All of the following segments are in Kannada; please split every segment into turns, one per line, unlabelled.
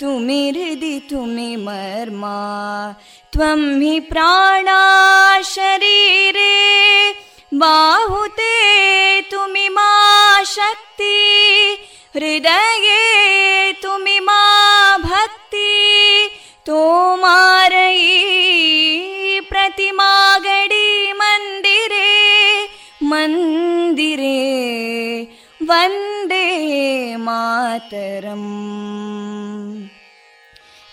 तुमि हृदि तुमि मर्मा त्वं हि प्राणा शरीरे बाहुते तुमि मा शक्ति हृदये तुमि मा भक्ति तोमारयी प्रतिमा गडी मन्दिरे मन्दिरे वन्दे मातरम्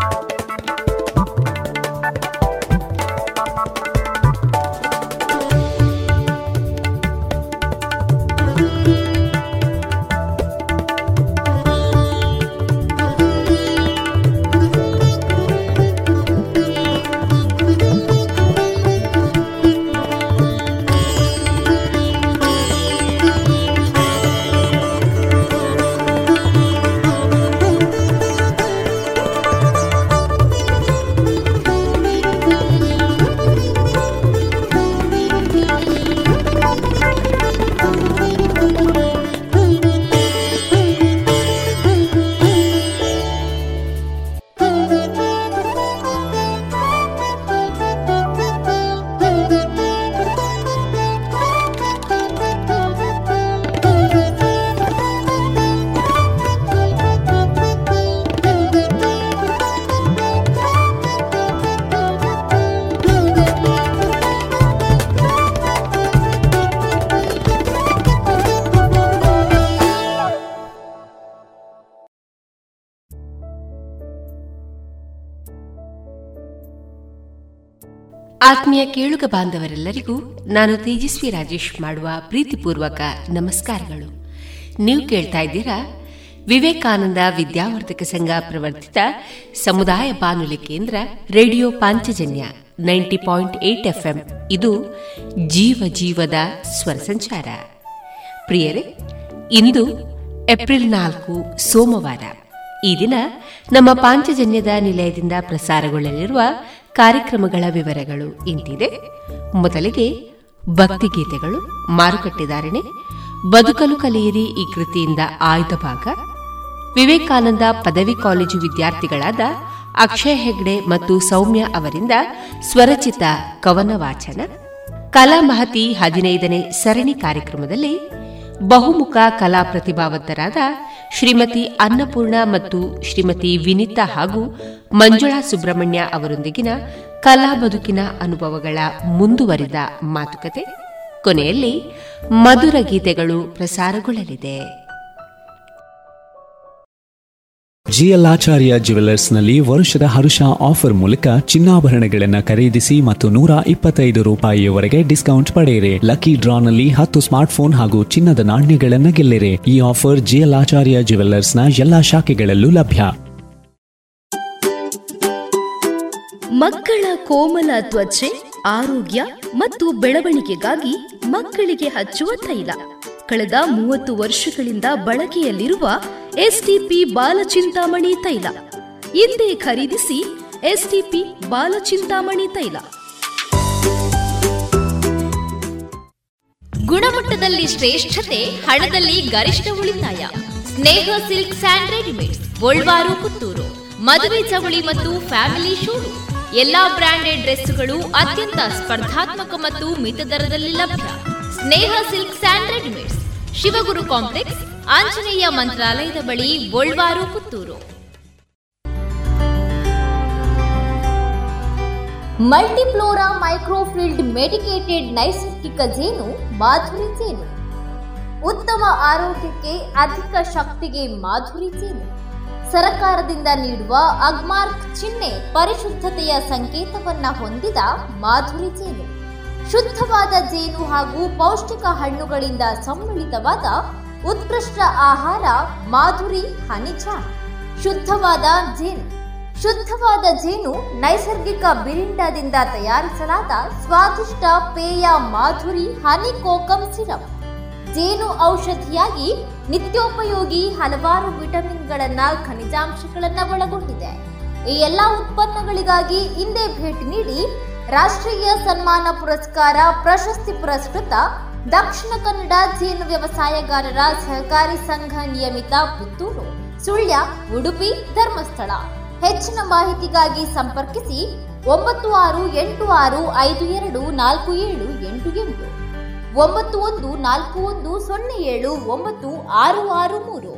you
ಆತ್ಮೀಯ ಕೇಳುಗ ಬಾಂಧವರೆಲ್ಲರಿಗೂ ನಾನು ತೇಜಸ್ವಿ ರಾಜೇಶ್ ಮಾಡುವ ಪ್ರೀತಿಪೂರ್ವಕ ನಮಸ್ಕಾರಗಳು. ನೀವು ಕೇಳ್ತಾ ಇದ್ದೀರಾ ವಿವೇಕಾನಂದ ವಿದ್ಯಾವರ್ಧಕ ಸಂಘ ಪ್ರವರ್ತಿತ ಸಮುದಾಯ ಬಾನುಲಿ ಕೇಂದ್ರ radio Panchajanya ninety point eight FM. ಇದು ಜೀವ ಜೀವದ ಸ್ವರ ಸಂಚಾರ. ಪ್ರಿಯರೇ, ಇಂದು ಏಪ್ರಿಲ್ ನಾಲ್ಕು, ಸೋಮವಾರ. ಈ ದಿನ ನಮ್ಮ ಪಾಂಚಜನ್ಯದ ನಿಲಯದಿಂದ ಪ್ರಸಾರಗೊಳ್ಳಲಿರುವ ಕಾರ್ಯಕ್ರಮಗಳ ವಿವರಗಳು ಇಂತಿದೆ. ಮೊದಲಿಗೆ ಭಕ್ತಿಗೀತೆಗಳು. ಮಾರುಕಟ್ಟೆದಾರಣೆ. ಬದುಕಲು ಕಲಿಯಿರಿ ಈ ಕೃತಿಯಿಂದ ಆಯ್ದ ಭಾಗ. ವಿವೇಕಾನಂದ ಪದವಿ ಕಾಲೇಜು ವಿದ್ಯಾರ್ಥಿಗಳಾದ ಅಕ್ಷಯ್ ಹೆಗ್ಡೆ ಮತ್ತು ಸೌಮ್ಯ ಅವರಿಂದ ಸ್ವರಚಿತ ಕವನ ವಾಚನ ಕಲಾ ಮಹತಿ ಹದಿನೈದನೇ ಸರಣಿ ಕಾರ್ಯಕ್ರಮದಲ್ಲಿ ಬಹುಮುಖ ಕಲಾ ಪ್ರತಿಭಾವಂತರಾದ ಶ್ರೀಮತಿ ಅನ್ನಪೂರ್ಣ ಮತ್ತು ಶ್ರೀಮತಿ ವಿನಿತಾ ಹಾಗೂ ಮಂಜುಳಾ ಸುಬ್ರಹ್ಮಣ್ಯ ಅವರೊಂದಿಗಿನ ಕಲಾ ಬದುಕಿನ ಅನುಭವಗಳ ಮುಂದುವರಿದ ಮಾತುಕತೆ. ಕೊನೆಯಲ್ಲಿ ಮಧುರ ಗೀತೆಗಳು ಪ್ರಸಾರಗೊಳ್ಳಲಿದೆ.
ಜಿಎಲ್ ಆಚಾರ್ಯ ನಲ್ಲಿ ವರ್ಷದ ಹರುಷ ಆಫರ್ ಮೂಲಕ ಚಿನ್ನಾಭರಣಗಳನ್ನು ಖರೀದಿಸಿ ಮತ್ತು ನೂರ ಇಪ್ಪತ್ತೈದು ರೂಪಾಯಿಯವರೆಗೆ ಡಿಸ್ಕೌಂಟ್ ಪಡೆಯಿರಿ. ಲಕ್ಕಿ ಡ್ರಾನಲ್ಲಿ ಹತ್ತು ಸ್ಮಾರ್ಟ್ಫೋನ್ ಹಾಗೂ ಚಿನ್ನದ ನಾಣ್ಯಗಳನ್ನು ಗೆಲ್ಲಿರಿ. ಈ ಆಫರ್ ಜಿಎಲ್ ಆಚಾರ್ಯ ನ ಎಲ್ಲಾ ಶಾಖೆಗಳಲ್ಲೂ ಲಭ್ಯ.
ಮಕ್ಕಳ ಕೋಮಲ ತ್ವಚೆ, ಆರೋಗ್ಯ ಮತ್ತು ಬೆಳವಣಿಗೆಗಾಗಿ ಮಕ್ಕಳಿಗೆ ಹಚ್ಚುವ ತೈಲ. ಕಳೆದ ಮೂವತ್ತು ವರ್ಷಗಳಿಂದ ಬಳಕೆಯಲ್ಲಿರುವ ಎಸ್ಟಿಪಿ ಬಾಲಚಿಂತಾಮಣಿ ತೈಲ. ಹಿಂದೆ ಖರೀದಿಸಿ ಎಸ್ಟಿಪಿ ಬಾಲಚಿಂತಾಮಣಿ ತೈಲ.
ಗುಣಮಟ್ಟದಲ್ಲಿ ಶ್ರೇಷ್ಠತೆ, ಹಣದಲ್ಲಿ ಗರಿಷ್ಠ ಉಳಿತಾಯ. Sneha silk and readymade Puttur. ಮದುವೆ ಚವಳಿ ಮತ್ತು ಫ್ಯಾಮಿಲಿ ಶೂರು ಎಲ್ಲಾ ಬ್ರಾಂಡೆಡ್ ಡ್ರೆಸ್ಗಳು ಅತ್ಯಂತ ಸ್ಪರ್ಧಾತ್ಮಕ ಮತ್ತು ಮಿತ ದರದಲ್ಲಿ ಲಭ್ಯ. Sneha silk and readymades, Shivaguru complex Anjaneya ಮಂತ್ರಾಲಯದ ಬಳಿ Golwar, Puttur. Multiflora microfiltered medicated ನೈಸರ್ಗಿಕ ಜೇನು, ಮಾಧುರಿ ಜೇನು. ಉತ್ತಮ ಆರೋಗ್ಯಕ್ಕೆ ಅಧಿಕ ಶಕ್ತಿಗೆ ಮಾಧುರಿ ಜೇನು. ಸರಕಾರದಿಂದ ನೀಡುವ ಅಗ್ಮಾರ್ಕ್ ಚಿಹ್ನೆ ಪರಿಶುದ್ಧತೆಯ ಸಂಕೇತವನ್ನ ಹೊಂದಿದ ಮಾಧುರಿ ಜೇನು. ಶುದ್ಧವಾದ ಜೇನು ಹಾಗೂ ಪೌಷ್ಟಿಕ ಹಣ್ಣುಗಳಿಂದ ಸಮ್ಮಿಳಿತವಾದ ಉತ್ಕೃಷ್ಟ ಆಹಾರ, ಮಾಧುರಿ, ಹನಿಚ. ಶುದ್ಧವಾದ ಜೇನು. ಶುದ್ಧವಾದ ಜೇನು ನೈಸರ್ಗಿಕ ಬಿರಿಂಡದಿಂದ ತಯಾರಿಸಲಾದ ಸ್ವಾದಿಷ್ಟ ಪೇಯ ಮಾಧುರಿ ಹನಿ ಕೋಕಂ ಸಿರಪ್. ಜೇನು ಔಷಧಿಯಾಗಿ ನಿತ್ಯೋಪಯೋಗಿ ಹಲವಾರು ವಿಟಮಿನ್ಗಳನ್ನ, ಖನಿಜಾಂಶಗಳನ್ನ ಒಳಗೊಂಡಿದೆ. ಈ ಎಲ್ಲಾ ಉತ್ಪನ್ನಗಳಿಗಾಗಿ ಹಿಂದೆ ಭೇಟಿ ನೀಡಿ ರಾಷ್ಟ್ರೀಯ ಸನ್ಮಾನ ಪುರಸ್ಕಾರ ಪ್ರಶಸ್ತಿ ಪುರಸ್ಕೃತ ದಕ್ಷಿಣ ಕನ್ನಡ ಜೇನು ವ್ಯವಸಾಯಗಾರರ ಸಹಕಾರಿ ಸಂಘ ನಿಯಮಿತ ಪುತ್ತೂರು, ಸುಳ್ಯ, ಉಡುಪಿ ಧರ್ಮಸ್ಥಳ. ಹೆಚ್ಚಿನ ಮಾಹಿತಿಗಾಗಿ ಸಂಪರ್ಕಿಸಿ ಒಂಬತ್ತು ಆರು ಎಂಟು ಆರು ಐದು ಎರಡು ನಾಲ್ಕು ಏಳು ಎಂಟು ಎಂಟು. ಒಂಬತ್ತು ಒಂದು ನಾಲ್ಕು ಒಂದು ಸೊನ್ನೆ ಏಳು ಒಂಬತ್ತು ಆರು ಆರು ಮೂರು.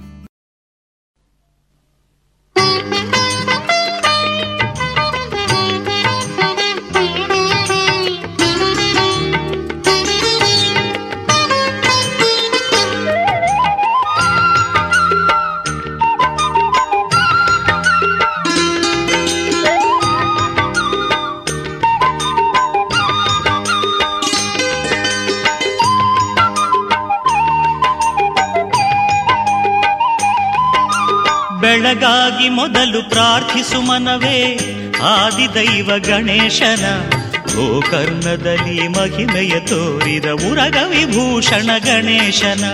Mm-hmm.
ಬೆಳಗಾಗಿ ಮೊದಲು ಪ್ರಾರ್ಥಿಸು ಮನವೇ. ಆದಿದೈವ ಗಣೇಶನ ಗೋಕರ್ಣದಲ್ಲಿ ಮಹಿಮೆಯ ತೋರಿದ ಉರಗ ವಿಭೂಷಣ ಗಣೇಶನ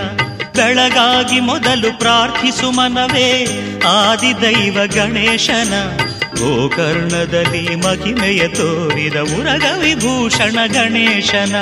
ಬೆಳಗಾಗಿ ಮೊದಲು ಪ್ರಾರ್ಥಿಸು ಮನವೇ. ಆದಿದೈವ ಗಣೇಶನ ಗೋಕರ್ಣದಲ್ಲಿ ಮಹಿಮೆಯ ತೋರಿದ ಉರಗ ವಿಭೂಷಣ ಗಣೇಶನ.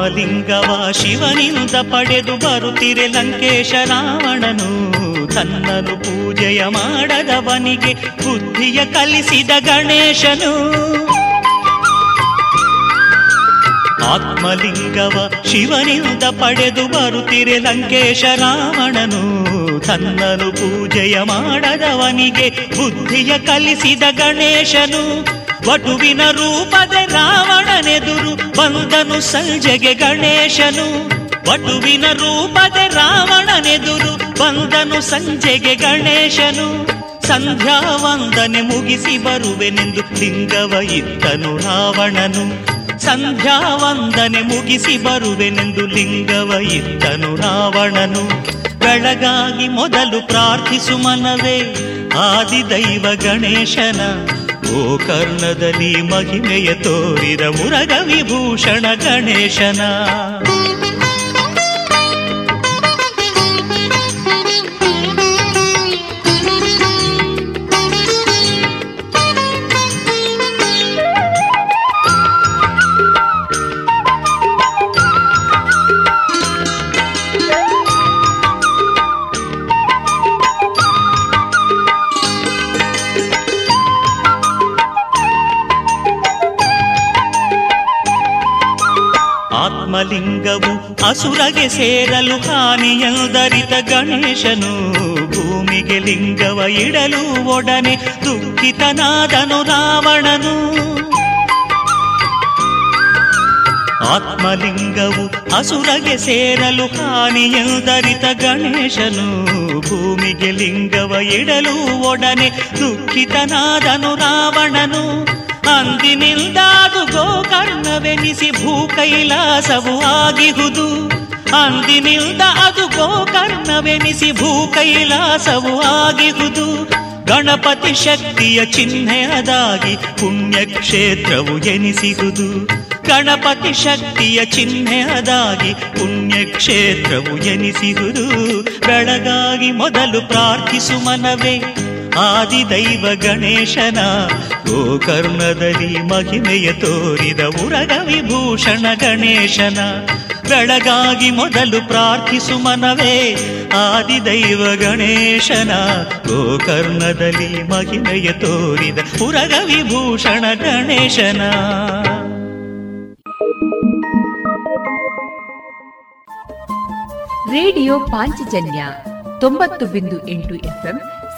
ಆತ್ಮಲಿಂಗವ ಶಿವನಿಂದ ಪಡೆದು ಬರುತ್ತಿರೆ ಲಂಕೇಶ ರಾವಣನು. ತನ್ನನು ಪೂಜೆಯ ಮಾಡದವನಿಗೆ ಬುದ್ಧಿಯ ಕಲಿಸಿದ ಗಣೇಶನು. ಆತ್ಮಲಿಂಗವ ಶಿವನಿಂದ ಪಡೆದು ಬರುತ್ತಿರೆ ಲಂಕೇಶ ರಾವಣನು. ತನ್ನನು ಪೂಜೆಯ ಮಾಡದವನಿಗೆ ಬುದ್ಧಿಯ ಕಲಿಸಿದ ಗಣೇಶನು. ವಟುವಿನ ರೂಪದ ರಾವಣನೆದುರು ಬಂದನು ಸಂಜೆಗೆ ಗಣೇಶನು. ವಟುವಿನ ರೂಪದ ರಾವಣನೆದುರು ಬಂದನು ಸಂಜೆಗೆ ಗಣೇಶನು. ಸಂಧ್ಯಾ ವಂದನೆ ಮುಗಿಸಿ ಬರುವೆನೆಂದು ಲಿಂಗವ ಇತ್ತನು ರಾವಣನು. ಸಂಧ್ಯಾ ವಂದನೆ ಮುಗಿಸಿ ಬರುವೆನೆಂದು ಲಿಂಗವ ಇತ್ತನು ರಾವಣನು. ಬೆಳಗಾಗಿ ಮೊದಲು ಪ್ರಾರ್ಥಿಸು ಮನವೇ, ಆದಿದೈವ ಗಣೇಶನ. ಓ ಕರ್ಣದಲ್ಲಿ ಮಹಿಮೆಯ ತೋರಿದ ಮುರಗ ವಿಭೂಷಣ ಗಣೇಶನ. ಅಸುರಗೆ ಸೇರಲು ಹಾನಿಯಲ್ದರಿತ ಗಣೇಶನು. ಭೂಮಿಗೆ ಲಿಂಗವ ಇಡಲು ಒಡನೆ ದುಃಖಿತನಾದನು ರಾವಣನು. ಆತ್ಮಲಿಂಗವು ಅಸುರಗೆ ಸೇರಲು ಹಾನಿಯಲ್ದರಿತ ಗಣೇಶನು. ಭೂಮಿಗೆ ಲಿಂಗವ ಇಡಲು ಒಡನೆ ದುಃಖಿತನಾದನು ರಾವಣನು. ಅಂದಿನಿಂದಾದು ಗೋಕರ್ಣವೆನಿಸಿ ಭೂ ಆಗಿಹುದು. ಅಂದಿನಿಂದ ಅದು ಗೋಕರ್ಣವೆನಿಸಿ ಭೂ ಕೈಲಾಸವು ಆಗಿಹುದು. ಗಣಪತಿ ಶಕ್ತಿಯ ಚಿಹ್ನೆ ಅದಾಗಿ ಪುಣ್ಯಕ್ಷೇತ್ರವು ಎನಿಸಿಹುದು ಗಣಪತಿ ಶಕ್ತಿಯ ಚಿಹ್ನೆಯದಾಗಿ ಪುಣ್ಯಕ್ಷೇತ್ರವು ಎನಿಸಿಹುದು ಬೆಳಗಾಗಿ ಮೊದಲು ಪ್ರಾರ್ಥಿಸು ಮನವೇ. ಆದಿದೈವ ಗಣೇಶನ ಗೋಕರ್ಣದಲ್ಲಿ ಮಹಿಮೆಯ ತೋರಿದ ಉರಗ ವಿಭೂಷಣ ಗಣೇಶನ. ಬೆಳಗಾಗಿ ಮೊದಲು ಪ್ರಾರ್ಥಿಸು ಮನವೇ ಆದಿದೈವ ಗಣೇಶನ ಗೋಕರ್ಣದಲ್ಲಿ ಮಹಿಮೆಯ ತೋರಿದ ಉರಗ ವಿಭೂಷಣ ಗಣೇಶನ.
ರೇಡಿಯೋ ಪಾಂಚಜನ್ಯ ತೊಂಬತ್ತು ಬಿಂದು ಎಂಟು ಎಫ್ಎಂ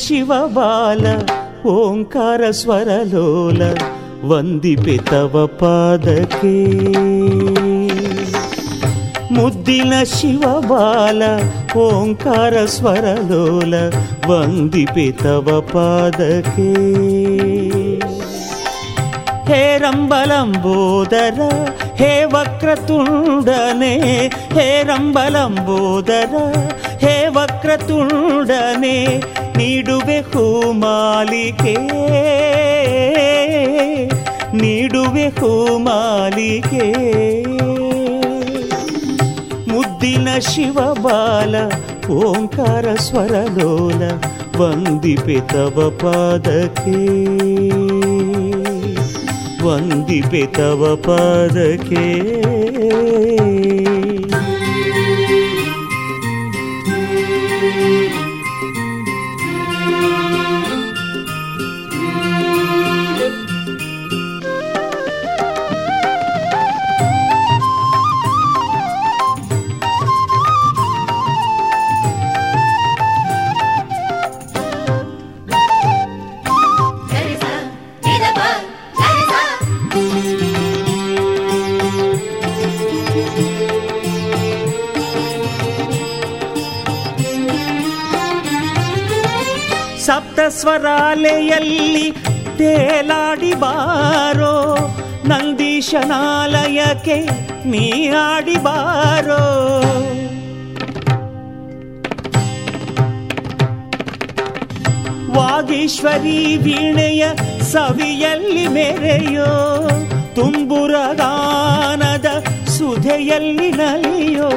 ಶಿವಬಾಲ ಓಂಕಾರ ಸ್ವರಲೋಲ ವಂದಿಪೆ ತವ ಪಾದಕ್ಕೆ ಮುದ್ದಿನ ಶಿವಬಾಲ ಓಂಕಾರ ಸ್ವರಲೋಲ ವಂದಿಪೆ ತವ ಪಾದಕ್ಕೆ ಹೇ ರಂಬಲಂಬೋದರ ಹೇ ವಕ್ರತುಂಡನೆ ಹೇ ರಂಬಲಂಬೋದರ ಹೇ ವಕ್ರತುಂಡನೆ ನೀಡುವೆ ಹೂಮಾಲಿಕೆ ನೀಡುವೆ ಹೂಮಾಲಿಕೆ ಮುದ್ದಿನ ಶಿವಬಾಲ ಓಂಕಾರ ಸ್ವರಲೋಲ ವಂದಿಪೆ ತವ ಪಾದಕ್ಕೆ. ವಂದಿಪೆ ತವ ಪಾದಕ್ಕೆ. ಸ್ವರಾಲೆಯಲ್ಲಿ ತೇಲಾಡಿ ಬಾರೋ, ನಂದೀಶನಾಲಯಕ್ಕೆ ನೀ ಆಡಿ ಬಾರೋ. ವಾಗೀಶ್ವರಿ ವೀಣೆಯ ಸವಿಯಲ್ಲಿ ಮೆರೆಯೋ ತುಂಬುರಗಾನದ ಸುಧೆಯಲ್ಲಿ ನಲಿಯೋ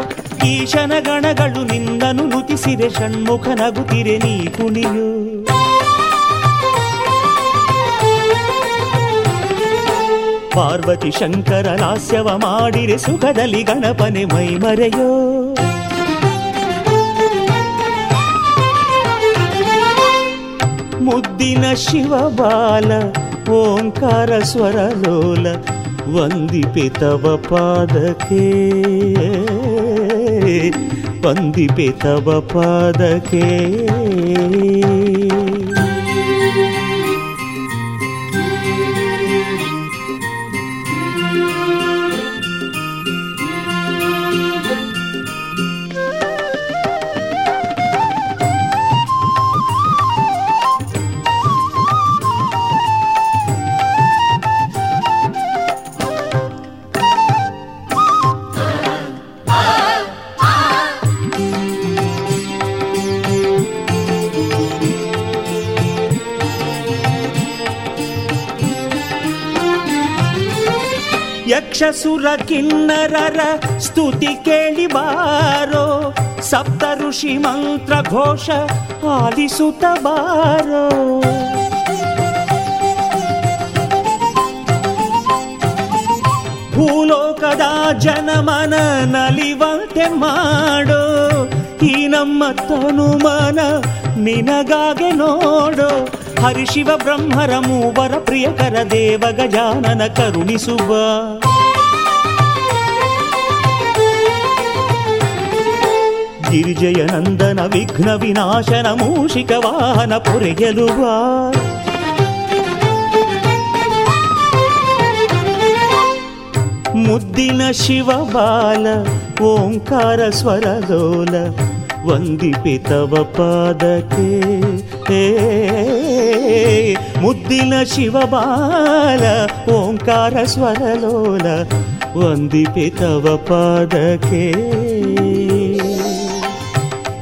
ಈಶನ ಗಣಗಳು ನಿಂದನು ನುತಿಸಿರೆ ಷಣ್ಮುಖ ನಗುತ್ತಿರೆ ನೀ ಕುಣಿಯೋ. ಪಾರ್ವತಿ ಶಂಕರ ಲಾಸ್ಯವ ಮಾಡಿರೆ ಸುಖದಲ್ಲಿ ಗಣಪನೆ ಮೈ ಮರೆಯೋ ಮುದ್ದಿನ ಶಿವಬಾಲ ಓಂಕಾರ ಸ್ವರಲೋಲ ವಂದಿಪೆ ತವ ಪಾದಕ್ಕೆ. ವಂದಿಪೆ ತವ ಪಾದಕ್ಕೆ. ಯಕ್ಷಸುರ ಕಿನ್ನರರ ಸ್ತುತಿ ಕೇಳಿ ಬಾರೋ. ಸಪ್ತ ಋಷಿ ಮಂತ್ರ ಘೋಷ ಆಲಿಸುತ್ತ ಬಾರೋ. ಭೂಲೋಕದ ಜನಮನ ನಲಿವಂತೆ ಮಾಡೋ. ಈ ನಮ್ಮ ತನುಮನ ನಿನಗಾಗೆ ನೋಡೋ. ಹರಿಶಿವ ಬ್ರಹ್ಮರ ಮೂವರ ಪ್ರಿಯಕರ ದೇವ ಗಜಾನನ ಕರುಣಿಸುವ ಗಿರಿಜಯ ನಂದನ ವಿಘ್ನ ವಿನಾಶನ ಮೂಷಿಕ ವಾಹನ ಪೊರೆಯಲುವ ಮುದ್ದಿನ ಶಿವಬಾಲ ಓಂಕಾರ ಸ್ವರಲೋಲ ವಂದಿಪೆ ತವ ಪಾದಕ್ಕೆ ಹೇ ಮುದ್ದಿನ ಶಿವಬಾಲ ಓಂಕಾರ ಸ್ವರಲೋಲ ವಂದಿಪೆ ತವ ಪಾದಕ್ಕೆ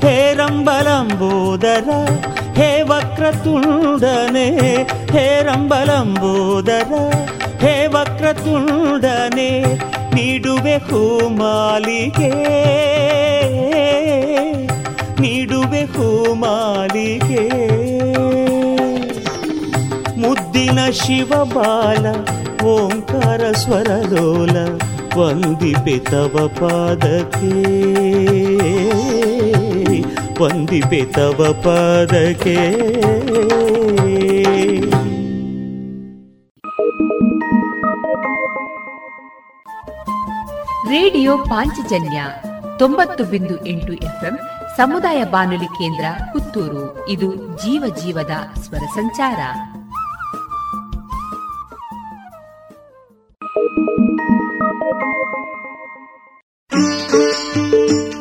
ಹೇ ರಂಬಲಂಬೋದರ ಹೇ ವಕ್ರತುಂಡನೆ ಹೇ ರಂಬಲಂಬೋದರ ಹೇ ವಕ್ರತುಂಡನೆ ನೀಡುವೆ ಹೂಮಾಲಿಗೆ ನೀಡುವೆ ಹೂಮಾಲಿಗೆ ಮುದ್ದಿನ ಶಿವಬಾಲ ಓಂಕಾರ ಸ್ವರಲೋಲ, ವಂದಿಪೆ ತವ ಪಾದಕ್ಕೆ. ವಂದಿಪೆ ತವ ಪಾದಕ್ಕೆ.
ರೇಡಿಯೋ ಪಾಂಚಜನ್ಯ ತೊಂಬತ್ತು ಬಿಂದು ಎಂಟು ಎಫ್ಎಂ ಸಮುದಾಯ ಬಾನುಲಿ ಕೇಂದ್ರ ಪುತ್ತೂರು. ಇದು ಜೀವ ಜೀವದ ಸ್ವರ ಸಂಚಾರ.
Thank you.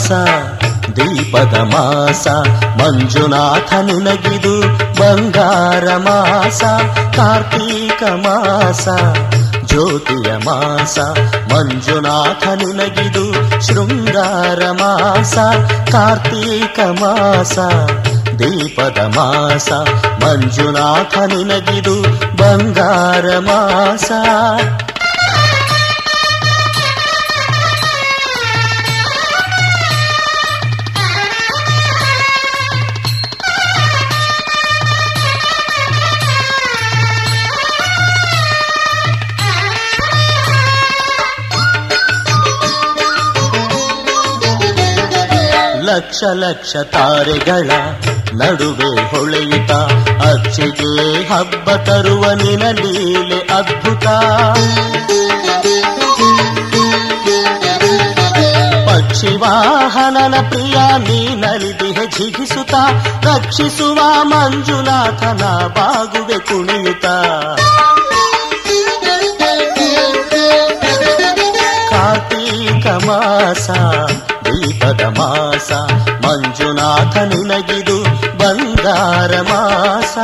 ಮಾಸ ದೀಪದ ಮಾಸ ಮಂಜುನಾಥ ನಿನಗಿದು ಬಂಗಾರ ಮಾಸ ಕಾರ್ತೀಕ ಮಾಸ ಜ್ಯೋತಿಯ ಮಾಸ ಮಂಜುನಾಥ ನಿನಗಿದು ಶೃಂಗಾರ ಮಾಸ ಕಾರ್ತೀಕ ಮಾಸ ದೀಪದ ಮಾಸ ಮಂಜುನಾಥ ನಿನಗಿದು ಬಂಗಾರ ಮಾಸ ಲಕ್ಷ ಲಕ್ಷ ತಾರೆಗಳ ನಡುವೆ ಹೊಳೆಯುತ್ತ ಅಚ್ಚಿಗೆ ಹಬ್ಬ ತರುವ ನಿನ ಲೀಲೆ ಅದ್ಭುತ. ಪಕ್ಷಿ ವಾಹನನ ಪ್ರಿಯ ನೀನಲಿದಿಹೆ ಜಿಗಿಸುತ್ತ ರಕ್ಷಿಸುವ ಮಂಜುನಾಥನ ಬಾಗುವೆ ಕುಣಿಯುತ್ತ. ಕಾರ್ತೀಕ ಮಾಸ ದೀಪದ ಮಾಸ. ಮಂಜುನಾಥ ನಿನಗಿದು ಬಂಗಾರ ಮಾಸ.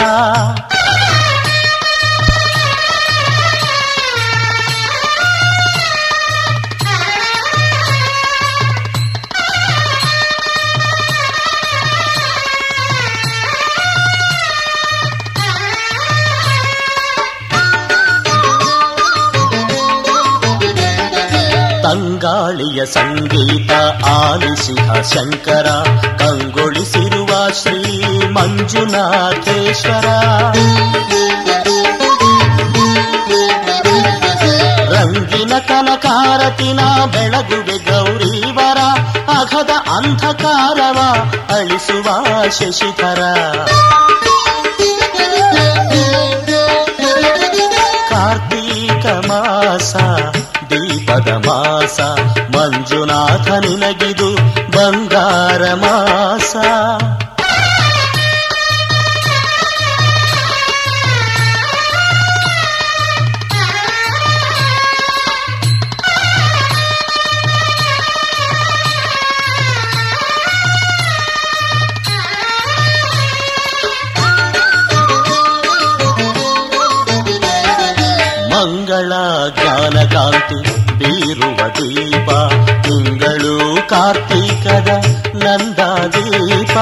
ಸಂಗೀತ ಆಲಿಸಿಹ ಶಂಕರ ಕಂಗೊಳಿಸಿರುವ ಶ್ರೀ ಮಂಜುನಾಥೇಶ್ವರ ರಂಗಿನ ಕನಕಾರತಿನ ಬೆಳಗುವೆ ಗೌರೀವರ ಅಘದ ಅಂಧಕಾರವ ಅಳಿಸುವ ಶಶಿಧರ ಕಾರ್ತೀಕ ಮಾಸ ದೀಪದ ಮಾಸ ಮಂಜುನಾಥ ನಿನಗಿದು ಬಂಗಾರ ಮಾಸ. ಕಾರ್ತೀಕದ ನಂದ ದೀಪ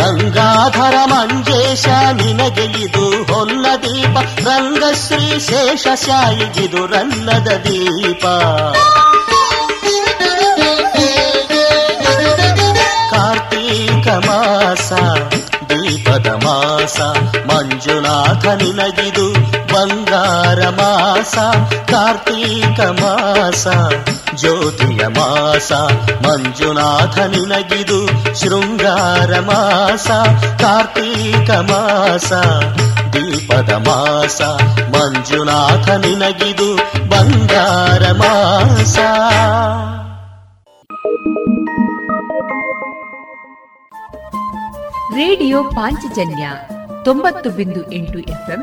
ಗಂಗಾಧರ ಮಂಜೇಶ ನಿನಗೆ ಇದು ಹೊನ್ನ ದೀಪ ರಂಗಶ್ರೀ ಶೇಷ ಶಾಯಿಗಿದು ರನ್ನದ ದೀಪ ಕಾರ್ತೀಕ ಮಾಸ ದೀಪದ ಮಾಸ ಮಂಜುನಾಥ ನಿನಗಿದು ಬಂಗಾರ ಮಾಸ ಕಾರ್ತೀಕ ಮಾಸ ಜ್ಯೋತಿಯ ಮಾಸ ಮಂಜುನಾಥ ನಿನಗಿದು ಶೃಂಗಾರ ಮಾಸ ಕಾರ್ತೀಕ ಮಾಸ ದೀಪದ ಮಾಸ ಮಂಜುನಾಥ ನಿನಗಿದು ಬಂಗಾರ ಮಾಸ
ರೇಡಿಯೋ ಪಾಂಚಜನ್ಯ ತೊಂಬತ್ತು ಬಿಂದು ಎಂಟು ಎಫ್ಎಂ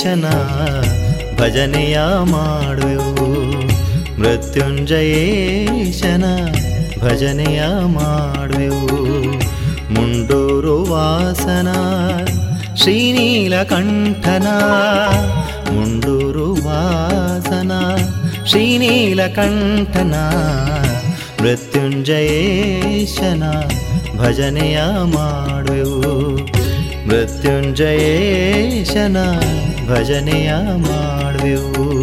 ಕ್ಷಣ ಭಜನೆಯ ಮಾಡುವೆವು ಮೃತ್ಯುಂಜಯೇಶನ ಭಜನೆಯ ಮಾಡುವೆವು ಮುಂಡೂರು ವಾಸನ ಶ್ರೀನೀಲಕಂಠನ ಮುಂಡೂರು ವಾಸನ ಶ್ರೀನೀಲಕಂಠನ ಮೃತ್ಯುಂಜಯೇಶನ ಭಜನೆಯ ಮಾಡುವೆವು ಮೃತ್ಯುಂಜಯೇಶನ ಭಜನೆಯ ಮಾಡುವೆವು.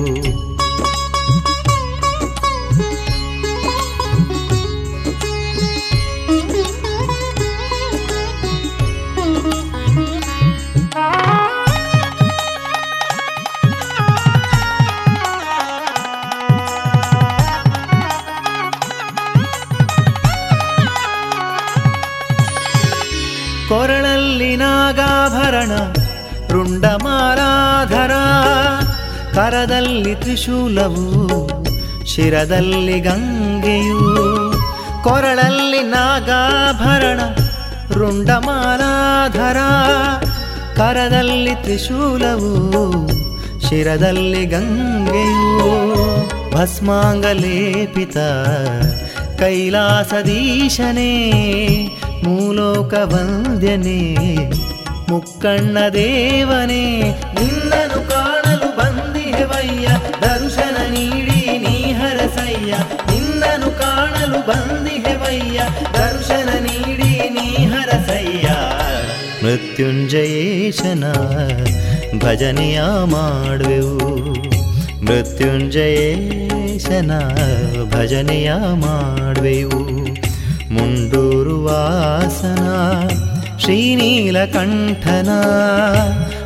ಕರದಲ್ಲಿ ತ್ರಿಶೂಲವು, ಶಿರದಲ್ಲಿ ಗಂಗೆಯು, ಕೊರಳಲ್ಲಿ ನಾಗಾಭರಣ, ರುಂಡಮಾಲಾಧರ. ಕರದಲ್ಲಿ ತ್ರಿಶೂಲವು, ಶಿರದಲ್ಲಿ ಗಂಗೆಯು, ಭಸ್ಮಾಂಗಲೇಪಿತ ಕೈಲಾಸದೀಶನೇ ಮೂಲೋಕ ವಂದ್ಯನೇ ಮುಕ್ಕಣ್ಣ ದೇವನೇ ಬಂದಿಹೆವಯ್ಯ ದರ್ಶನ ನೀಡಿ ನೀ ಹರಸಯ್ಯ. ಮೃತ್ಯುಂಜಯೇಶನ ಭಜನೆಯ ಮಾಡುವೆವು. ಮೃತ್ಯುಂಜಯೇಶನ ಭಜನೆಯ ಮಾಡುವೆವು. ಮುಂಡೂರುವಾಸನ ಶ್ರೀನೀಲಕಂಠನ.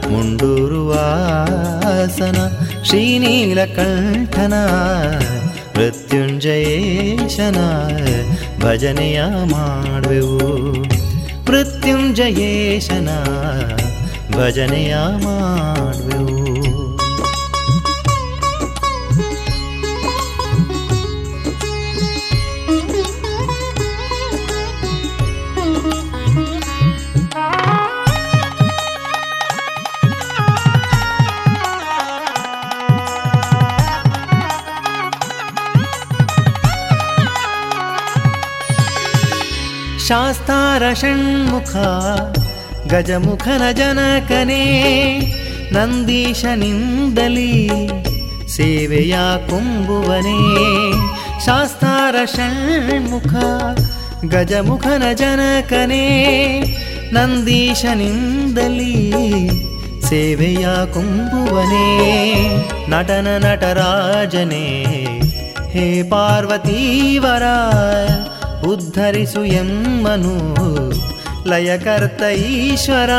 ಮುಂಡೂರುವಾಸನ ಶ್ರೀನೀಲಕಂಠನ. ಮೃತ್ಯುಂಜಯೇಶನ ಭಜನೆಯ ಮಾಡುವೆವು ಮೃತ್ಯುಂಜಯೇಶನ ಭಜನೆಯ ಮಾಡುವೆವು ಶಾಸ್ತಾರ ಷಣ್ಮುಖ, ಗಜಮುಖನ ಜನಕನೇ, ನಂದೀಶನಿಂದಲಿ ಸೇವೆಯ ಕುಂಬುವನೇ. ಶಾಸ್ತಾರ ಷಣ್ಮುಖ, ಗಜಮುಖನ ಜನಕನೇ, ನಂದೀಶನಿಂದಲಿ ಸೇವೆಯ ಕುಂಬುವನೇ. ನಟನ ನಟರಾಜನೇ, ಹೇ ಪಾರ್ವತೀವರ ಉದ್ಧರಿಸು ಎಮ್ಮನು. ಲಯಕರ್ತ ಈಶ್ವರ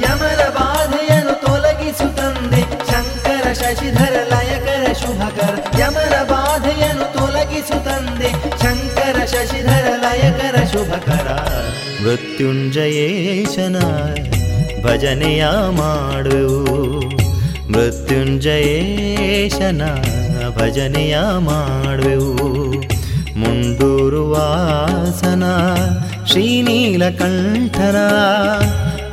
ಯಮರ ಬಾಧೆಯನ್ನು ತೊಲಗಿಸು ತಂದೆ. ಶಂಕರ, ಶಶಿಧರ, ಲಯಕರ, ಶುಭಕರ ಯಮರ ಬಾಧೆಯನ್ನು ತೊಲಗಿಸು ತಂದೆ. ಶಂಕರ, ಶಶಿಧರ, ಲಯಕರ, ಶುಭಕರ. ಮೃತ್ಯುಂಜಯೇಶನ ಭಜನೆಯ ಮಾಡು ಮೃತ್ಯುಂಜಯೇಶನ ಭಜನೆಯ ಮಾಡುವೆವು. ಮುಂಡೂರು ವಾಸನ ಶ್ರೀನೀಲಕಂಠನ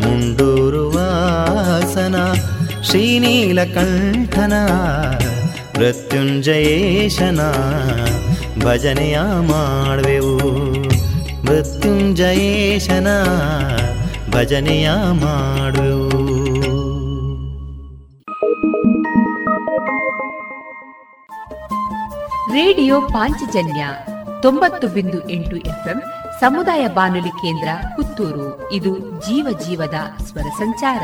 ಮುಂಡೂರು ವಾಸನ ಶ್ರೀನೀಲಕಂಠನ ಮೃತ್ಯುಂಜಯೇಶನ ಭಜನೆಯ ಮಾಡುವೆವು ಮೃತ್ಯುಂಜಯೇಶನ ಭಜನೆಯ ಮಾಡುವೆವು
ರೇಡಿಯೋ ಪಾಂಚಜನ್ಯ ತೊಂಬತ್ತು ಬಿಂದು ಎಂಟು ಎಫ್ಎಂ ಸಮುದಾಯ ಬಾನುಲಿ ಕೇಂದ್ರ ಪುತ್ತೂರು. ಇದು ಜೀವ ಜೀವದ ಸ್ವರ ಸಂಚಾರ.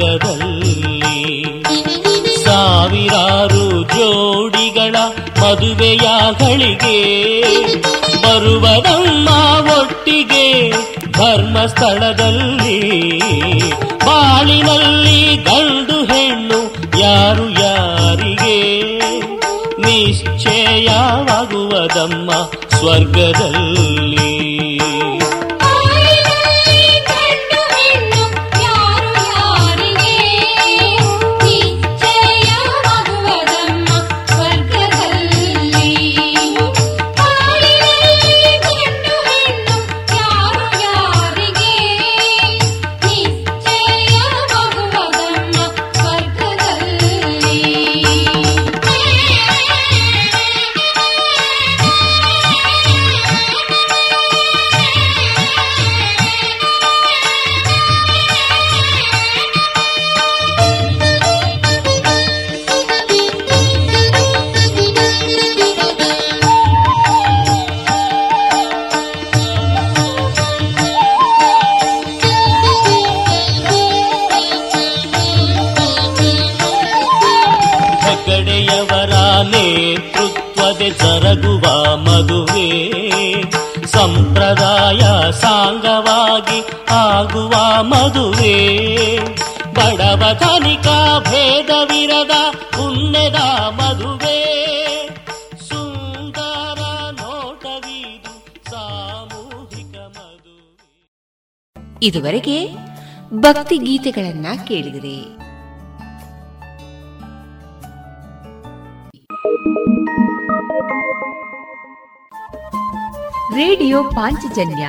ಸ್ವರ್ಗದಲ್ಲಿ ಸಾವಿರಾರು ಜೋಡಿಗಳ ಮದುವೆಯಾಗಳಿಗೆ ಬರುವದಮ್ಮ ಒಟ್ಟಿಗೆ ಧರ್ಮಸ್ಥಳದಲ್ಲಿ ಬಾಳಿನಲ್ಲಿ ಗಂಡು ಹೆಣ್ಣು ಯಾರು ಯಾರಿಗೆ? ನಿಶ್ಚಯವಾಗುವುದಮ್ಮ ಸ್ವರ್ಗದಲ್ಲಿ
ಸಾಂಗವಾಗಿ ಆಗುವ ಮದುವೆ. ಬಡವ ಧನಿಕ ಭೇದವಿರದ ಪುಣ್ಯದ ಮದುವೆ. ಸುಂದರ ನೋಟವಿದು ಸಾಮೂಹಿಕ ಮದುವೆ.
ಇದುವರೆಗೆ ಭಕ್ತಿ ಗೀತೆಗಳನ್ನ ಕೇಳಿದಿರಿ. ರೇಡಿಯೋ ಪಾಂಚಜನ್ಯ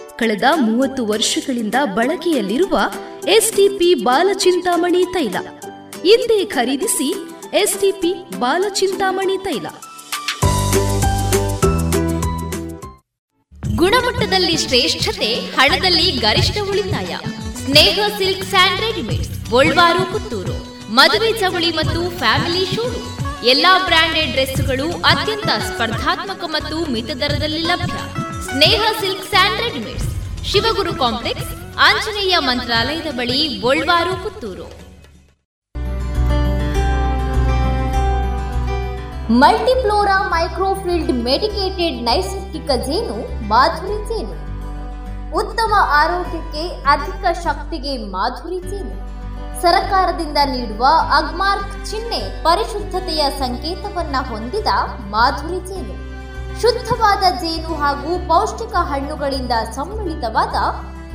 ಕಳೆದ ಮೂವತ್ತು ವರ್ಷಗಳಿಂದ ಬಳಕೆಯಲ್ಲಿರುವ ಎಸ್ಟಿಪಿ ಬಾಲಚಿಂತಾಮಣಿ ತೈಲ. ಹಿಂದೆ ಖರೀದಿಸಿ ಎಸ್ಟಿಪಿ ಬಾಲಚಿಂತಾಮಣಿ ತೈಲ.
ಗುಣಮಟ್ಟದಲ್ಲಿ ಶ್ರೇಷ್ಠತೆ, ಹಣದಲ್ಲಿ ಗರಿಷ್ಠ ಉಳಿತಾಯ. Sneha silk and readymades Golwar, Puttur. ಮದುವೆ ಚವಳಿ ಮತ್ತು ಫ್ಯಾಮಿಲಿ ಶೂರು. ಎಲ್ಲಾ ಬ್ರಾಂಡೆಡ್ ಡ್ರೆಸ್ಗಳು ಅತ್ಯಂತ ಸ್ಪರ್ಧಾತ್ಮಕ ಮತ್ತು ಮಿತ ದರದಲ್ಲಿ ಲಭ್ಯ. Sneha silk and readymades Shivaguru complex, Anjaneya ಮಂತ್ರಾಲಯದ ಬಳಿ, Golwar, Puttur. Multiflora microfiltered medicated ನೈಸರ್ಗಿಕ ಜೇನು, ಮಾಧುರಿ ಜೇನು. ಉತ್ತಮ ಆರೋಗ್ಯಕ್ಕೆ ಅಧಿಕ ಶಕ್ತಿಗೆ ಮಾಧುರಿ ಜೇನು. ಸರಕಾರದಿಂದ ನೀಡುವ ಅಗ್ಮಾರ್ಕ್ ಚಿಹ್ನೆ ಪರಿಶುದ್ಧತೆಯ ಸಂಕೇತವನ್ನ ಹೊಂದಿದ ಮಾಧುರಿ ಜೇನು. ಶುದ್ಧವಾದ ಜೇನು ಹಾಗೂ ಪೌಷ್ಟಿಕ ಹಣ್ಣುಗಳಿಂದ ಸಮ್ಮಿಳಿತವಾದ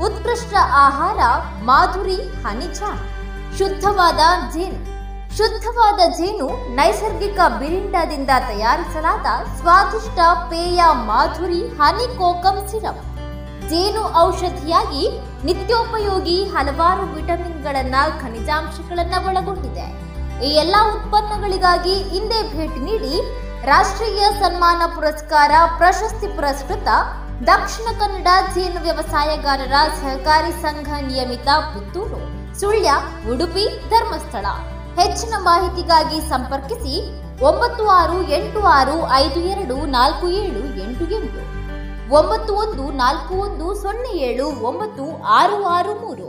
ಉತ್ಕೃಷ್ಟ ಆಹಾರ ಮಾಧುರಿ ಹನಿಜ ಶುದ್ಧವಾದ ಜೇನು. ಶುದ್ಧವಾದ ಜೇನು ನೈಸರ್ಗಿಕ ಬಿರಿಂಡದಿಂದ ತಯಾರಿಸಲಾದ ಸ್ವಾದಿಷ್ಟ ಪೇಯ ಮಾಧುರಿ ಹನಿ ಕೋಕಂ ಸಿರಪ್. ಜೇನು ಔಷಧಿಯಾಗಿ ನಿತ್ಯೋಪಯೋಗಿ ಹಲವಾರು ವಿಟಮಿನ್ಗಳನ್ನ ಖನಿಜಾಂಶಗಳನ್ನ ಒಳಗೊಂಡಿದೆ. ಈ ಎಲ್ಲಾ ಉತ್ಪನ್ನಗಳಿಗಾಗಿ ಹಿಂದೆ ಭೇಟಿ ನೀಡಿ ರಾಷ್ಟ್ರೀಯ ಸನ್ಮಾನ ಪುರಸ್ಕಾರ ಪ್ರಶಸ್ತಿ ಪುರಸ್ಕೃತ ದಕ್ಷಿಣ ಕನ್ನಡ ಜೇನು ವ್ಯವಸಾಯಗಾರರ ಸಹಕಾರಿ ಸಂಘ ನಿಯಮಿತ ಪುತ್ತೂರು, ಸುಳ್ಯ, ಉಡುಪಿ ಧರ್ಮಸ್ಥಳ. ಹೆಚ್ಚಿನ ಮಾಹಿತಿಗಾಗಿ ಸಂಪರ್ಕಿಸಿ ಒಂಬತ್ತು ಆರು ಎಂಟು ಆರು ಐದು ಎರಡು ನಾಲ್ಕು ಏಳು ಎಂಟು ಎಂಟು. ಒಂಬತ್ತು ಒಂದು ನಾಲ್ಕು ಒಂದು ಸೊನ್ನೆ ಏಳು ಒಂಬತ್ತು ಆರು ಆರು ಮೂರು.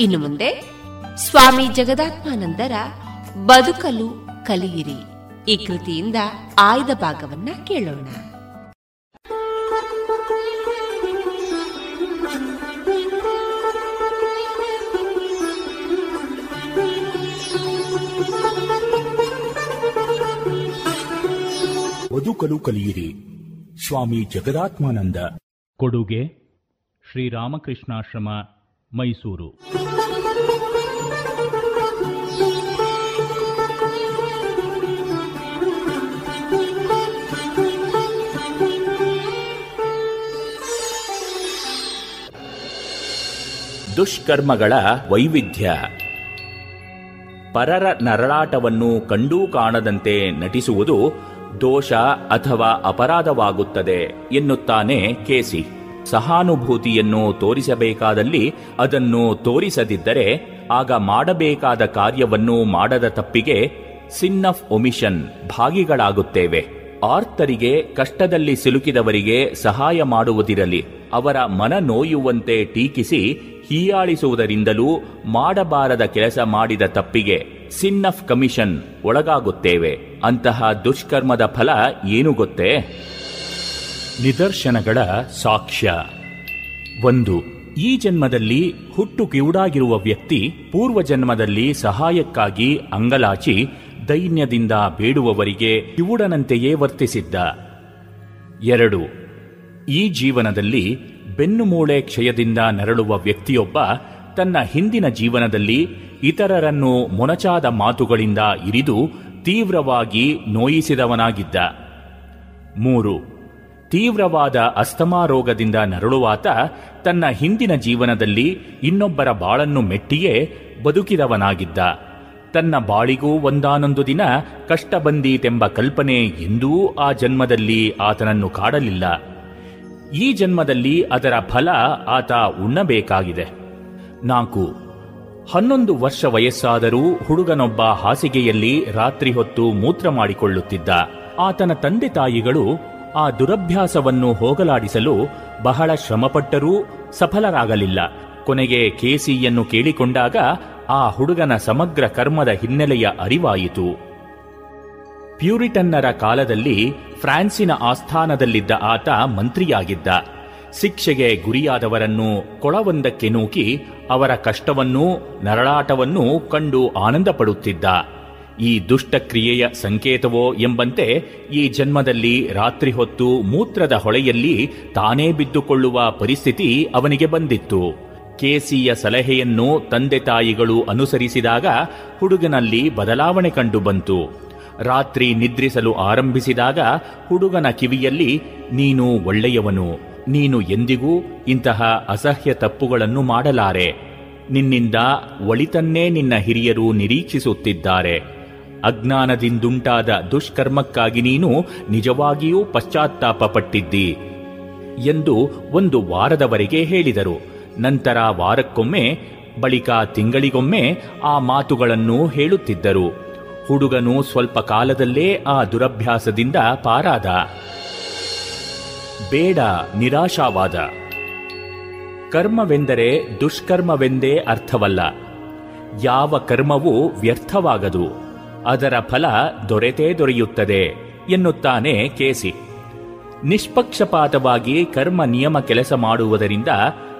ಇನ್ನು ಮುಂದೆ ಸ್ವಾಮಿ ಜಗದಾತ್ಮಾನಂದರ ಬದುಕಲು ಕಲಿಯಿರಿ. ಈ ಕೃತಿಯಿಂದ ಆಯ್ದ ಭಾಗವನ್ನ ಕೇಳೋಣ.
ಬದುಕಲು ಕಲಿಯಿರಿ. ಸ್ವಾಮಿ ಜಗದಾತ್ಮಾನಂದ.
ಕೊಡುಗೆ ಶ್ರೀರಾಮಕೃಷ್ಣಾಶ್ರಮ ಮೈಸೂರು.
ದುಷ್ಕರ್ಮಗಳ ವೈವಿಧ್ಯ. ಪರರ ನರಳಾಟವನ್ನು ಕಂಡೂ ಕಾಣದಂತೆ ನಟಿಸುವುದು ದೋಷ ಅಥವಾ ಅಪರಾಧವಾಗುತ್ತದೆ ಎನ್ನುತ್ತಾನೆ ಕೇಸಿ. ಸಹಾನುಭೂತಿಯನ್ನು ತೋರಿಸಬೇಕಾದಲ್ಲಿ ಅದನ್ನು ತೋರಿಸದಿದ್ದರೆ ಆಗ ಮಾಡಬೇಕಾದ ಕಾರ್ಯವನ್ನು ಮಾಡದ ತಪ್ಪಿಗೆ ಸಿನ್ ಆಫ್ ಒಮಿಷನ್ ಭಾಗಿಗಳಾಗುತ್ತೇವೆ. ಆರ್ತರಿಗೆ, ಕಷ್ಟದಲ್ಲಿ ಸಿಲುಕಿದವರಿಗೆ ಸಹಾಯ ಮಾಡುವುದಿರಲಿ. ಅವರ ಮನ ನೋಯುವಂತೆ ಟೀಕಿಸಿ ಹೀಯಾಳಿಸುವುದರಿಂದಲೂ ಮಾಡಬಾರದ ಕೆಲಸ ಮಾಡಿದ ತಪ್ಪಿಗೆ ಸಿನ್ ಆಫ್ ಕಮಿಷನ್ ಒಳಗಾಗುತ್ತೇವೆ. ಅಂತಹ ದುಷ್ಕರ್ಮದ ಫಲ ಏನು ಗೊತ್ತೇ? ನಿದರ್ಶನಗಳ ಸಾಕ್ಷ್ಯ. ಒಂದು, ಈ ಜನ್ಮದಲ್ಲಿ ಹುಟ್ಟು ಕಿವುಡಾಗಿರುವ ವ್ಯಕ್ತಿ ಪೂರ್ವ ಜನ್ಮದಲ್ಲಿ ಸಹಾಯಕ್ಕಾಗಿ ಅಂಗಲಾಚಿ ದೈನ್ಯದಿಂದ ಬೇಡುವವರಿಗೆ ಕಿವುಡನಂತೆಯೇ ವರ್ತಿಸಿದ್ದ. ಎರಡು, ಈ ಜೀವನದಲ್ಲಿ ಬೆನ್ನುಮೂಳೆ ಕ್ಷಯದಿಂದ ನರಳುವ ವ್ಯಕ್ತಿಯೊಬ್ಬ ತನ್ನ ಹಿಂದಿನ ಜೀವನದಲ್ಲಿ ಇತರರನ್ನು ಮೊನಚಾದ ಮಾತುಗಳಿಂದ ಇರಿದು ತೀವ್ರವಾಗಿ ನೋಯಿಸಿದವನಾಗಿದ್ದ. ಮೂರು ತೀವ್ರವಾದ ಅಸ್ತಮಾ ರೋಗದಿಂದ ನರಳುವಾತ ತನ್ನ ಹಿಂದಿನ ಜೀವನದಲ್ಲಿ ಇನ್ನೊಬ್ಬರ ಬಾಳನ್ನು ಮೆಟ್ಟಿಯೇ ಬದುಕಿದವನಾಗಿದ್ದ. ತನ್ನ ಬಾಳಿಗೂ ಒಂದಾನೊಂದು ದಿನ ಕಷ್ಟ ಬಂದೀತೆಂಬ ಕಲ್ಪನೆ ಎಂದೂ ಆ ಜನ್ಮದಲ್ಲಿ ಆತನನ್ನು ಕಾಡಲಿಲ್ಲ. ಈ ಜನ್ಮದಲ್ಲಿ ಅದರ ಫಲ ಆತ ಉಣ್ಣಬೇಕಾಗಿದೆ. ನಾಲ್ಕು. ಹನ್ನೊಂದು ವರ್ಷ ವಯಸ್ಸಾದರೂ ಹುಡುಗನೊಬ್ಬ ಹಾಸಿಗೆಯಲ್ಲಿ ರಾತ್ರಿ ಹೊತ್ತು ಮೂತ್ರ ಮಾಡಿಕೊಳ್ಳುತ್ತಿದ್ದ. ಆತನ ತಂದೆ ತಾಯಿಗಳು ಆ ದುರಭ್ಯಾಸವನ್ನು ಹೋಗಲಾಡಿಸಲು ಬಹಳ ಶ್ರಮಪಟ್ಟರೂ ಸಫಲರಾಗಲಿಲ್ಲ. ಕೊನೆಗೆ ಕೆಸಿಯನ್ನು ಕೇಳಿಕೊಂಡಾಗ ಆ ಹುಡುಗನ ಸಮಗ್ರ ಕರ್ಮದ ಹಿನ್ನೆಲೆಯ ಅರಿವಾಯಿತು. ಪ್ಯೂರಿಟನ್ನರ ಕಾಲದಲ್ಲಿ ಫ್ರಾನ್ಸಿನ ಆಸ್ಥಾನದಲ್ಲಿದ್ದ ಆತ ಮಂತ್ರಿಯಾಗಿದ್ದ. ಶಿಕ್ಷೆಗೆ ಗುರಿಯಾದವರನ್ನು ಕೊಳವೊಂದಕ್ಕೆ ನೂಕಿ ಅವರ ಕಷ್ಟವನ್ನೂ ನರಳಾಟವನ್ನೂ ಕಂಡು ಆನಂದ ಪಡುತ್ತಿದ್ದ ಈ ದುಷ್ಟಕ್ರಿಯೆಯ ಸಂಕೇತವೋ ಎಂಬಂತೆ ಈ ಜನ್ಮದಲ್ಲಿ ರಾತ್ರಿ ಹೊತ್ತು ಮೂತ್ರದ ಹೊಳೆಯಲ್ಲಿ ತಾನೇ ಬಿದ್ದುಕೊಳ್ಳುವ ಪರಿಸ್ಥಿತಿ ಅವನಿಗೆ ಬಂದಿತ್ತು. ಕೆಸಿಯ ಸಲಹೆಯನ್ನು ತಂದೆ ತಾಯಿಗಳು ಅನುಸರಿಸಿದಾಗ ಹುಡುಗನಲ್ಲಿ ಬದಲಾವಣೆ ಕಂಡುಬಂತು ರಾತ್ರಿ ನಿದ್ರಿಸಲು ಆರಂಭಿಸಿದಾಗ ಹುಡುಗನ ಕಿವಿಯಲ್ಲಿ, ನೀನು ಒಳ್ಳೆಯವನು, ನೀನು ಎಂದಿಗೂ ಇಂತಹ ಅಸಹ್ಯ ತಪ್ಪುಗಳನ್ನು ಮಾಡಲಾರೆ. ನಿನ್ನಿಂದ ಒಳಿತನ್ನೇ ನಿನ್ನ ಹಿರಿಯರು ನಿರೀಕ್ಷಿಸುತ್ತಿದ್ದಾರೆ. ಅಜ್ಞಾನದಿಂದುಂಟಾದ ದುಷ್ಕರ್ಮಕ್ಕಾಗಿ ನೀನು ನಿಜವಾಗಿಯೂ ಪಶ್ಚಾತ್ತಾಪ ಪಟ್ಟಿದ್ದಿ ಎಂದು ಒಂದು ವಾರದವರೆಗೆ ಹೇಳಿದರು. ನಂತರ ವಾರಕ್ಕೊಮ್ಮೆ, ಬಳಿಕ ತಿಂಗಳಿಗೊಮ್ಮೆ ಆ ಮಾತುಗಳನ್ನು ಹೇಳುತ್ತಿದ್ದರು. ಹುಡುಗನು ಸ್ವಲ್ಪ ಕಾಲದಲ್ಲೇ ಆ ದುರಭ್ಯಾಸದಿಂದ ಪಾರಾದ. ಬೇಡ, ನಿರಾಶಾವಾದ. ಕರ್ಮವೆಂದರೆ ದುಷ್ಕರ್ಮವೆಂದೇ ಅರ್ಥವಲ್ಲ. ಯಾವ ಕರ್ಮವೂ ವ್ಯರ್ಥವಾಗದು. ಅದರ ಫಲ ದೊರೆತೇ ದೊರೆಯುತ್ತದೆ ಎನ್ನುತ್ತಾನೆ ಕೇಸಿ. ನಿಷ್ಪಕ್ಷಪಾತವಾಗಿ ಕರ್ಮ ನಿಯಮ ಕೆಲಸ ಮಾಡುವುದರಿಂದ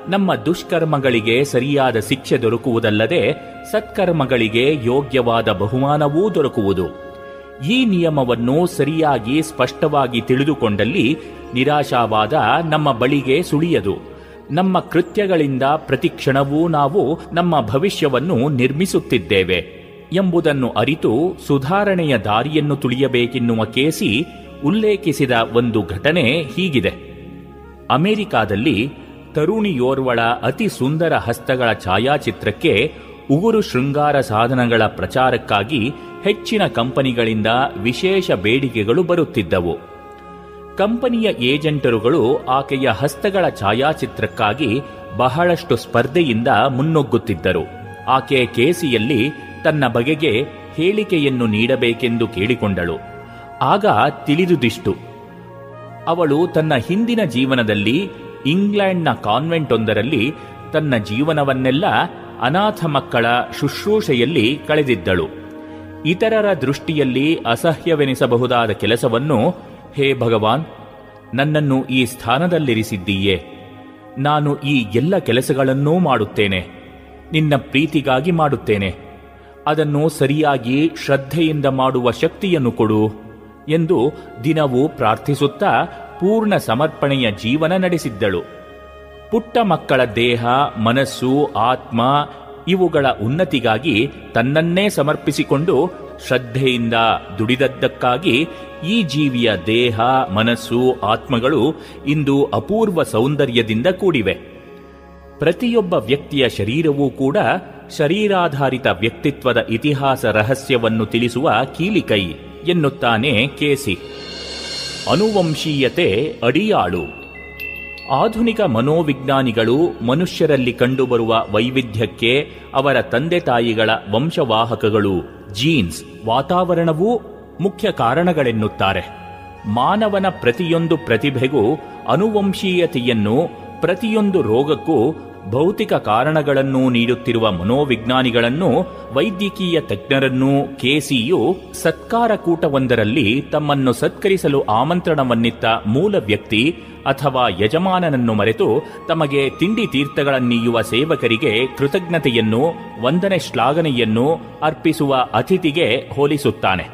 ನಮ್ಮ ದುಷ್ಕರ್ಮಗಳಿಗೆ ಸರಿಯಾದ ಶಿಕ್ಷೆ ದೊರಕುವುದಲ್ಲದೆ ಸತ್ಕರ್ಮಗಳಿಗೆ ಯೋಗ್ಯವಾದ ಬಹುಮಾನವೂ ದೊರಕುವುದು. ಈ ನಿಯಮವನ್ನು ಸರಿಯಾಗಿ ಸ್ಪಷ್ಟವಾಗಿ ತಿಳಿದುಕೊಂಡಲ್ಲಿ ನಿರಾಶಾವಾದ ನಮ್ಮ ಬಳಿಗೆ ಸುಳಿಯದು. ನಮ್ಮ ಕೃತ್ಯಗಳಿಂದ ಪ್ರತಿ ಕ್ಷಣವೂ ನಾವು ನಮ್ಮ ಭವಿಷ್ಯವನ್ನು ನಿರ್ಮಿಸುತ್ತಿದ್ದೇವೆ. ಎಂಬುದನ್ನು ಅರಿತು ಸುಧಾರಣೆಯ ದಾರಿಯನ್ನು ತುಳಿಯಬೇಕೆನ್ನುವ ಕೇಸಿ ಉಲ್ಲೇಖಿಸಿದ ಒಂದು ಘಟನೆ ಹೀಗಿದೆ. ಅಮೆರಿಕಾದಲ್ಲಿ ತರುಣಿಯೋರ್ವಳ ಅತಿ ಸುಂದರ ಹಸ್ತಗಳ ಛಾಯಾಚಿತ್ರಕ್ಕೆ ಉಗುರು ಶೃಂಗಾರ ಸಾಧನಗಳ ಪ್ರಚಾರಕ್ಕಾಗಿ ಹೆಚ್ಚಿನ ಕಂಪನಿಗಳಿಂದ ವಿಶೇಷ ಬೇಡಿಕೆಗಳು ಬರುತ್ತಿದ್ದವು. ಕಂಪನಿಯ ಏಜೆಂಟರುಗಳು ಆಕೆಯ ಹಸ್ತಗಳ ಛಾಯಾಚಿತ್ರಕ್ಕಾಗಿ ಬಹಳಷ್ಟು ಸ್ಪರ್ಧೆಯಿಂದ ಮುನ್ನುಗ್ಗುತ್ತಿದ್ದರು. ಆಕೆ ಕೇಸಿಯಲ್ಲಿ ತನ್ನ ಬಗೆಗೆ ಹೇಳಿಕೆಯನ್ನು ನೀಡಬೇಕೆಂದು ಕೇಳಿಕೊಂಡಳು. ಆಗ ತಿಳಿದುದಿಷ್ಟು. ಅವಳು ತನ್ನ ಹಿಂದಿನ ಜೀವನದಲ್ಲಿ ಇಂಗ್ಲೆಂಡ್ನ ಕಾನ್ವೆಂಟ್ ಒಂದರಲ್ಲಿ ತನ್ನ ಜೀವನವನ್ನೆಲ್ಲ ಅನಾಥ ಮಕ್ಕಳ ಶುಶ್ರೂಷೆಯಲ್ಲಿ ಕಳೆದಿದ್ದಳು. ಇತರರ ದೃಷ್ಟಿಯಲ್ಲಿ ಅಸಹ್ಯವೆನಿಸಬಹುದಾದ ಕೆಲಸವನ್ನು, ಹೇ ಭಗವಾನ್, ನನ್ನನ್ನು ಈ ಸ್ಥಾನದಲ್ಲಿರಿಸಿದ್ದೀಯೇ. ನಾನು ಈ ಎಲ್ಲ ಕೆಲಸಗಳನ್ನೂ ಮಾಡುತ್ತೇನೆ. ನಿನ್ನ ಪ್ರೀತಿಗಾಗಿ ಮಾಡುತ್ತೇನೆ. ಅದನ್ನು ಸರಿಯಾಗಿ ಶ್ರದ್ಧೆಯಿಂದ ಮಾಡುವ ಶಕ್ತಿಯನ್ನು ಕೊಡು ಎಂದು ದಿನವೂ ಪ್ರಾರ್ಥಿಸುತ್ತಾ ಪೂರ್ಣ ಸಮರ್ಪಣೆಯ ಜೀವನ ನಡೆಸಿದ್ದಳು. ಪುಟ್ಟ ಮಕ್ಕಳ ದೇಹ, ಮನಸ್ಸು, ಆತ್ಮ ಇವುಗಳ ಉನ್ನತಿಗಾಗಿ ತನ್ನನ್ನೇ ಸಮರ್ಪಿಸಿಕೊಂಡು ಶ್ರದ್ಧೆಯಿಂದ ದುಡಿದದ್ದಕ್ಕಾಗಿ ಈ ಜೀವಿಯ ದೇಹ, ಮನಸ್ಸು, ಆತ್ಮಗಳು ಇಂದು ಅಪೂರ್ವ ಸೌಂದರ್ಯದಿಂದ ಕೂಡಿವೆ. ಪ್ರತಿಯೊಬ್ಬ ವ್ಯಕ್ತಿಯ ಶರೀರವೂ ಕೂಡ ಶರೀರಾಧಾರಿತ ವ್ಯಕ್ತಿತ್ವದ ಇತಿಹಾಸ ರಹಸ್ಯವನ್ನು ತಿಳಿಸುವ ಕೀಲಿಕೈ ಎನ್ನುತ್ತಾನೆ ಕೆಸಿ. ಅನುವಂಶೀಯತೆ ಅಡಿಯಾಳು. ಆಧುನಿಕ ಮನೋವಿಜ್ಞಾನಿಗಳು ಮನುಷ್ಯರಲ್ಲಿ ಕಂಡುಬರುವ ವೈವಿಧ್ಯಕ್ಕೆ ಅವರ ತಂದೆ ತಾಯಿಗಳ ವಂಶವಾಹಕಗಳು ಜೀನ್ಸ್ ವಾತಾವರಣವೂ ಮುಖ್ಯ ಕಾರಣಗಳೆನ್ನುತ್ತಾರೆ. ಮಾನವನ ಪ್ರತಿಯೊಂದು ಪ್ರತಿಭೆಗೂ ಅನುವಂಶೀಯತೆಯನ್ನು ಪ್ರತಿಯೊಂದು ರೋಗಕ್ಕೂ ಭೌತಿಕ ಕಾರಣಗಳನ್ನು ನೀಡುತ್ತಿರುವ ಮನೋವಿಜ್ಞಾನಿಗಳನ್ನು ವೈದ್ಯಕೀಯ ತಜ್ಞರನ್ನು ಕೆಸಿಯು ಸತ್ಕಾರ ಕೂಟವೊಂದರಲ್ಲಿ ತಮ್ಮನ್ನು ಸತ್ಕರಿಸಲು ಆಮಂತ್ರಣವನ್ನಿತ್ತ ಮೂಲ ವ್ಯಕ್ತಿ ಅಥವಾ ಯಜಮಾನನನ್ನು ಮರೆತು ತಮಗೆ ತಿಂಡಿ ತೀರ್ಥಗಳನ್ನೀಯುವ ಸೇವಕರಿಗೆ ಕೃತಜ್ಞತೆಯನ್ನು, ವಂದನೆ ಶ್ಲಾಘನೆಯನ್ನು ಅರ್ಪಿಸುವ ಅತಿಥಿಗೆ ಹೋಲಿಸುತ್ತಾನೆ.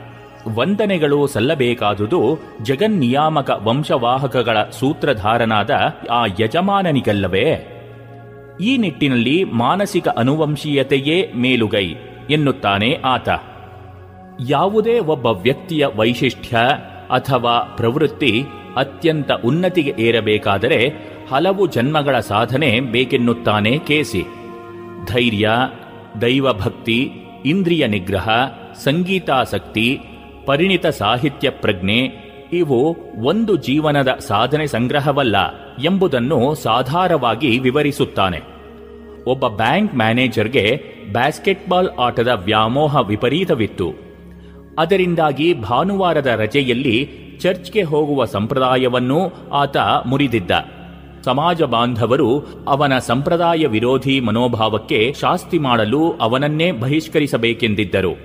ವಂದನೆಗಳು ಸಲ್ಲಬೇಕಾದುದು ಜಗನ್ನಿಯಾಮಕ ವಂಶವಾಹಕಗಳ ಸೂತ್ರಧಾರನಾದ ಆ ಯಜಮಾನನಿಗಲ್ಲವೇ? ಈ ನಿಟ್ಟಿನಲ್ಲಿ ಮಾನಸಿಕ ಅನುವಂಶೀಯತೆಯೇ ಮೇಲುಗೈ ಎನ್ನುತ್ತಾನೆ ಆತ. ಯಾವುದೇ ಒಬ್ಬ ವ್ಯಕ್ತಿಯ ವೈಶಿಷ್ಟ್ಯ ಅಥವಾ ಪ್ರವೃತ್ತಿ ಅತ್ಯಂತ ಉನ್ನತಿಗೆ ಏರಬೇಕಾದರೆ ಹಲವು ಜನ್ಮಗಳ ಸಾಧನೆ ಬೇಕೆನ್ನುತ್ತಾನೆ ಕೇಸಿ. ಧೈರ್ಯ, ದೈವಭಕ್ತಿ, ಇಂದ್ರಿಯ ನಿಗ್ರಹ, ಸಂಗೀತಾಸಕ್ತಿ, ಪರಿಣಿತ ಸಾಹಿತ್ಯ ಪ್ರಜ್ಞೆ ಇವು ಒಂದು ಜೀವನದ ಸಾಧನೆ ಸಂಗ್ರಹವಲ್ಲ ಎಂಬುದನ್ನು ಸಾಧಾರವಾಗಿ ವಿವರಿಸುತ್ತಾನೆ. ಒಬ್ಬ ಬ್ಯಾಂಕ್ ಮ್ಯಾನೇಜರ್ಗೆ ಬ್ಯಾಸ್ಕೆಟ್ಬಾಲ್ ಆಟದ ವ್ಯಾಮೋಹ ವಿಪರೀತವಿತ್ತು. ಅದರಿಂದಾಗಿ ಭಾನುವಾರದ ರಜೆಯಲ್ಲಿ ಚರ್ಚ್ಗೆ ಹೋಗುವ ಸಂಪ್ರದಾಯವನ್ನು ಆತ ಮುರಿದಿದ್ದ. ಸಮಾಜ ಬಾಂಧವರು ಅವನ ಸಂಪ್ರದಾಯ ವಿರೋಧಿ ಮನೋಭಾವಕ್ಕೆ ಶಾಸ್ತಿ ಮಾಡಲು ಅವನನ್ನೇ ಬಹಿಷ್ಕರಿಸಬೇಕೆಂದಿದ್ದರು.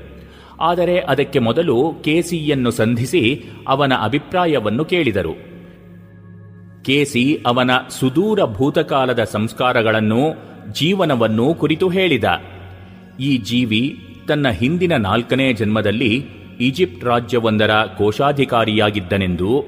ಆದರೆ ಅದಕ್ಕೆ ಮೊದಲು ಕೆಸಿಯನ್ನು ಸಂಧಿಸಿ ಅವನ ಅಭಿಪ್ರಾಯವನ್ನು ಕೇಳಿದರು. ಕೆಸಿ ಅವನ ಸುದೂರ ಭೂತಕಾಲದ ಸಂಸ್ಕಾರಗಳನ್ನು ಜೀವನವನ್ನು ಕುರಿತು ಹೇಳಿದ. ಈ ಜೀವಿ ತನ್ನ ಹಿಂದಿನ ನಾಲ್ಕನೇ ಜನ್ಮದಲ್ಲಿ ಈಜಿಪ್ಟ್ ರಾಜ್ಯವೊಂದರ ಕೋಶಾಧಿಕಾರಿಯಾಗಿದ್ದನೆಂದು,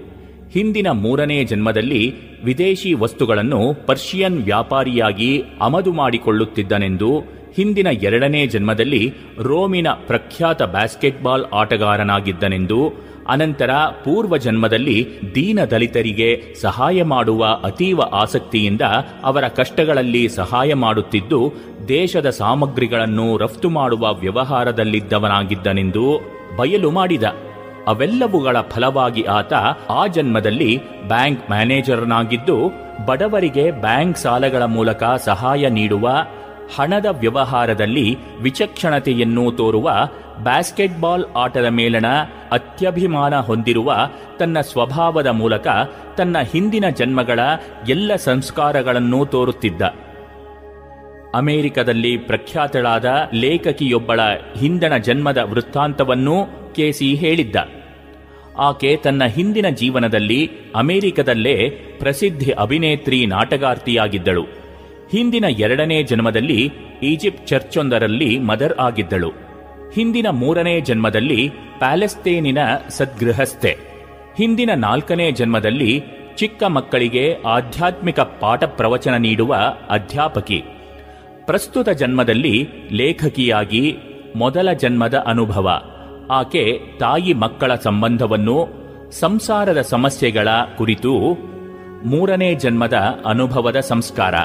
ಹಿಂದಿನ ಮೂರನೇ ಜನ್ಮದಲ್ಲಿ ವಿದೇಶಿ ವಸ್ತುಗಳನ್ನು ಪರ್ಷಿಯನ್ ವ್ಯಾಪಾರಿಯಾಗಿ ಆಮದು ಮಾಡಿಕೊಳ್ಳುತ್ತಿದ್ದನೆಂದು, ಹಿಂದಿನ ಎರಡನೇ ಜನ್ಮದಲ್ಲಿ ರೋಮಿನ ಪ್ರಖ್ಯಾತ ಬ್ಯಾಸ್ಕೆಟ್ಬಾಲ್ ಆಟಗಾರನಾಗಿದ್ದನೆಂದು ಅನಂತರ ಪೂರ್ವ ಜನ್ಮದಲ್ಲಿ ದೀನ ದಲಿತರಿಗೆ ಸಹಾಯ ಮಾಡುವ ಅತೀವ ಆಸಕ್ತಿಯಿಂದ ಅವರ ಕಷ್ಟಗಳಲ್ಲಿ ಸಹಾಯ ಮಾಡುತ್ತಿದ್ದು, ದೇಶದ ಸಾಮಗ್ರಿಗಳನ್ನು ರಫ್ತು ಮಾಡುವ ವ್ಯವಹಾರದಲ್ಲಿದ್ದವನಾಗಿದ್ದನೆಂದು ಬಯಲು ಮಾಡಿದ. ಅವೆಲ್ಲವುಗಳ ಫಲವಾಗಿ ಆತ ಆ ಜನ್ಮದಲ್ಲಿ ಬ್ಯಾಂಕ್ ಮ್ಯಾನೇಜರ್ನಾಗಿದ್ದು, ಬಡವರಿಗೆ ಬ್ಯಾಂಕ್ ಸಾಲಗಳ ಮೂಲಕ ಸಹಾಯ ನೀಡುವ ಹಣದ ವ್ಯವಹಾರದಲ್ಲಿ ವಿಚಕ್ಷಣತೆಯನ್ನು ತೋರುವ ಬ್ಯಾಸ್ಕೆಟ್ಬಾಲ್ ಆಟದ ಮೇಲಣ ಅತ್ಯಭಿಮಾನ ಹೊಂದಿರುವ ತನ್ನ ಸ್ವಭಾವದ ಮೂಲಕ ತನ್ನ ಹಿಂದಿನ ಜನ್ಮಗಳ ಎಲ್ಲ ಸಂಸ್ಕಾರಗಳನ್ನು ತೋರುತ್ತಿದ್ದ. ಅಮೆರಿಕದಲ್ಲಿ ಪ್ರಖ್ಯಾತಳಾದ ಲೇಖಕಿಯೊಬ್ಬಳ ಹಿಂದಣ ಜನ್ಮದ ವೃತ್ತಾಂತವನ್ನೂ ಕೆಸಿ ಹೇಳಿದ್ದ. ಆಕೆ ತನ್ನ ಹಿಂದಿನ ಜೀವನದಲ್ಲಿ ಅಮೆರಿಕದಲ್ಲೇ ಪ್ರಸಿದ್ಧಿ ಅಭಿನೇತ್ರಿ ನಾಟಗಾರ್ತಿಯಾಗಿದ್ದಳು ಹಿಂದಿನ ಎರಡನೇ ಜನ್ಮದಲ್ಲಿ ಈಜಿಪ್ಟ್ ಚರ್ಚೊಂದರಲ್ಲಿ ಮದರ್ ಆಗಿದ್ದಳು. ಹಿಂದಿನ ಮೂರನೇ ಜನ್ಮದಲ್ಲಿ ಪ್ಯಾಲೆಸ್ತೇನಿನ ಸದ್ಗೃಹಸ್ಥೆ. ಹಿಂದಿನ ನಾಲ್ಕನೇ ಜನ್ಮದಲ್ಲಿ ಚಿಕ್ಕ ಮಕ್ಕಳಿಗೆ ಆಧ್ಯಾತ್ಮಿಕ ಪಾಠ ಪ್ರವಚನ ನೀಡುವ ಅಧ್ಯಾಪಕಿ. ಪ್ರಸ್ತುತ ಜನ್ಮದಲ್ಲಿ ಲೇಖಕಿಯಾಗಿ ಮೊದಲ ಜನ್ಮದ ಅನುಭವ. ಆಕೆ ತಾಯಿ ಮಕ್ಕಳ ಸಂಬಂಧವನ್ನು, ಸಂಸಾರದ ಸಮಸ್ಯೆಗಳ ಕುರಿತು ಮೂರನೇ ಜನ್ಮದ ಅನುಭವದ ಸಂಸ್ಕಾರ.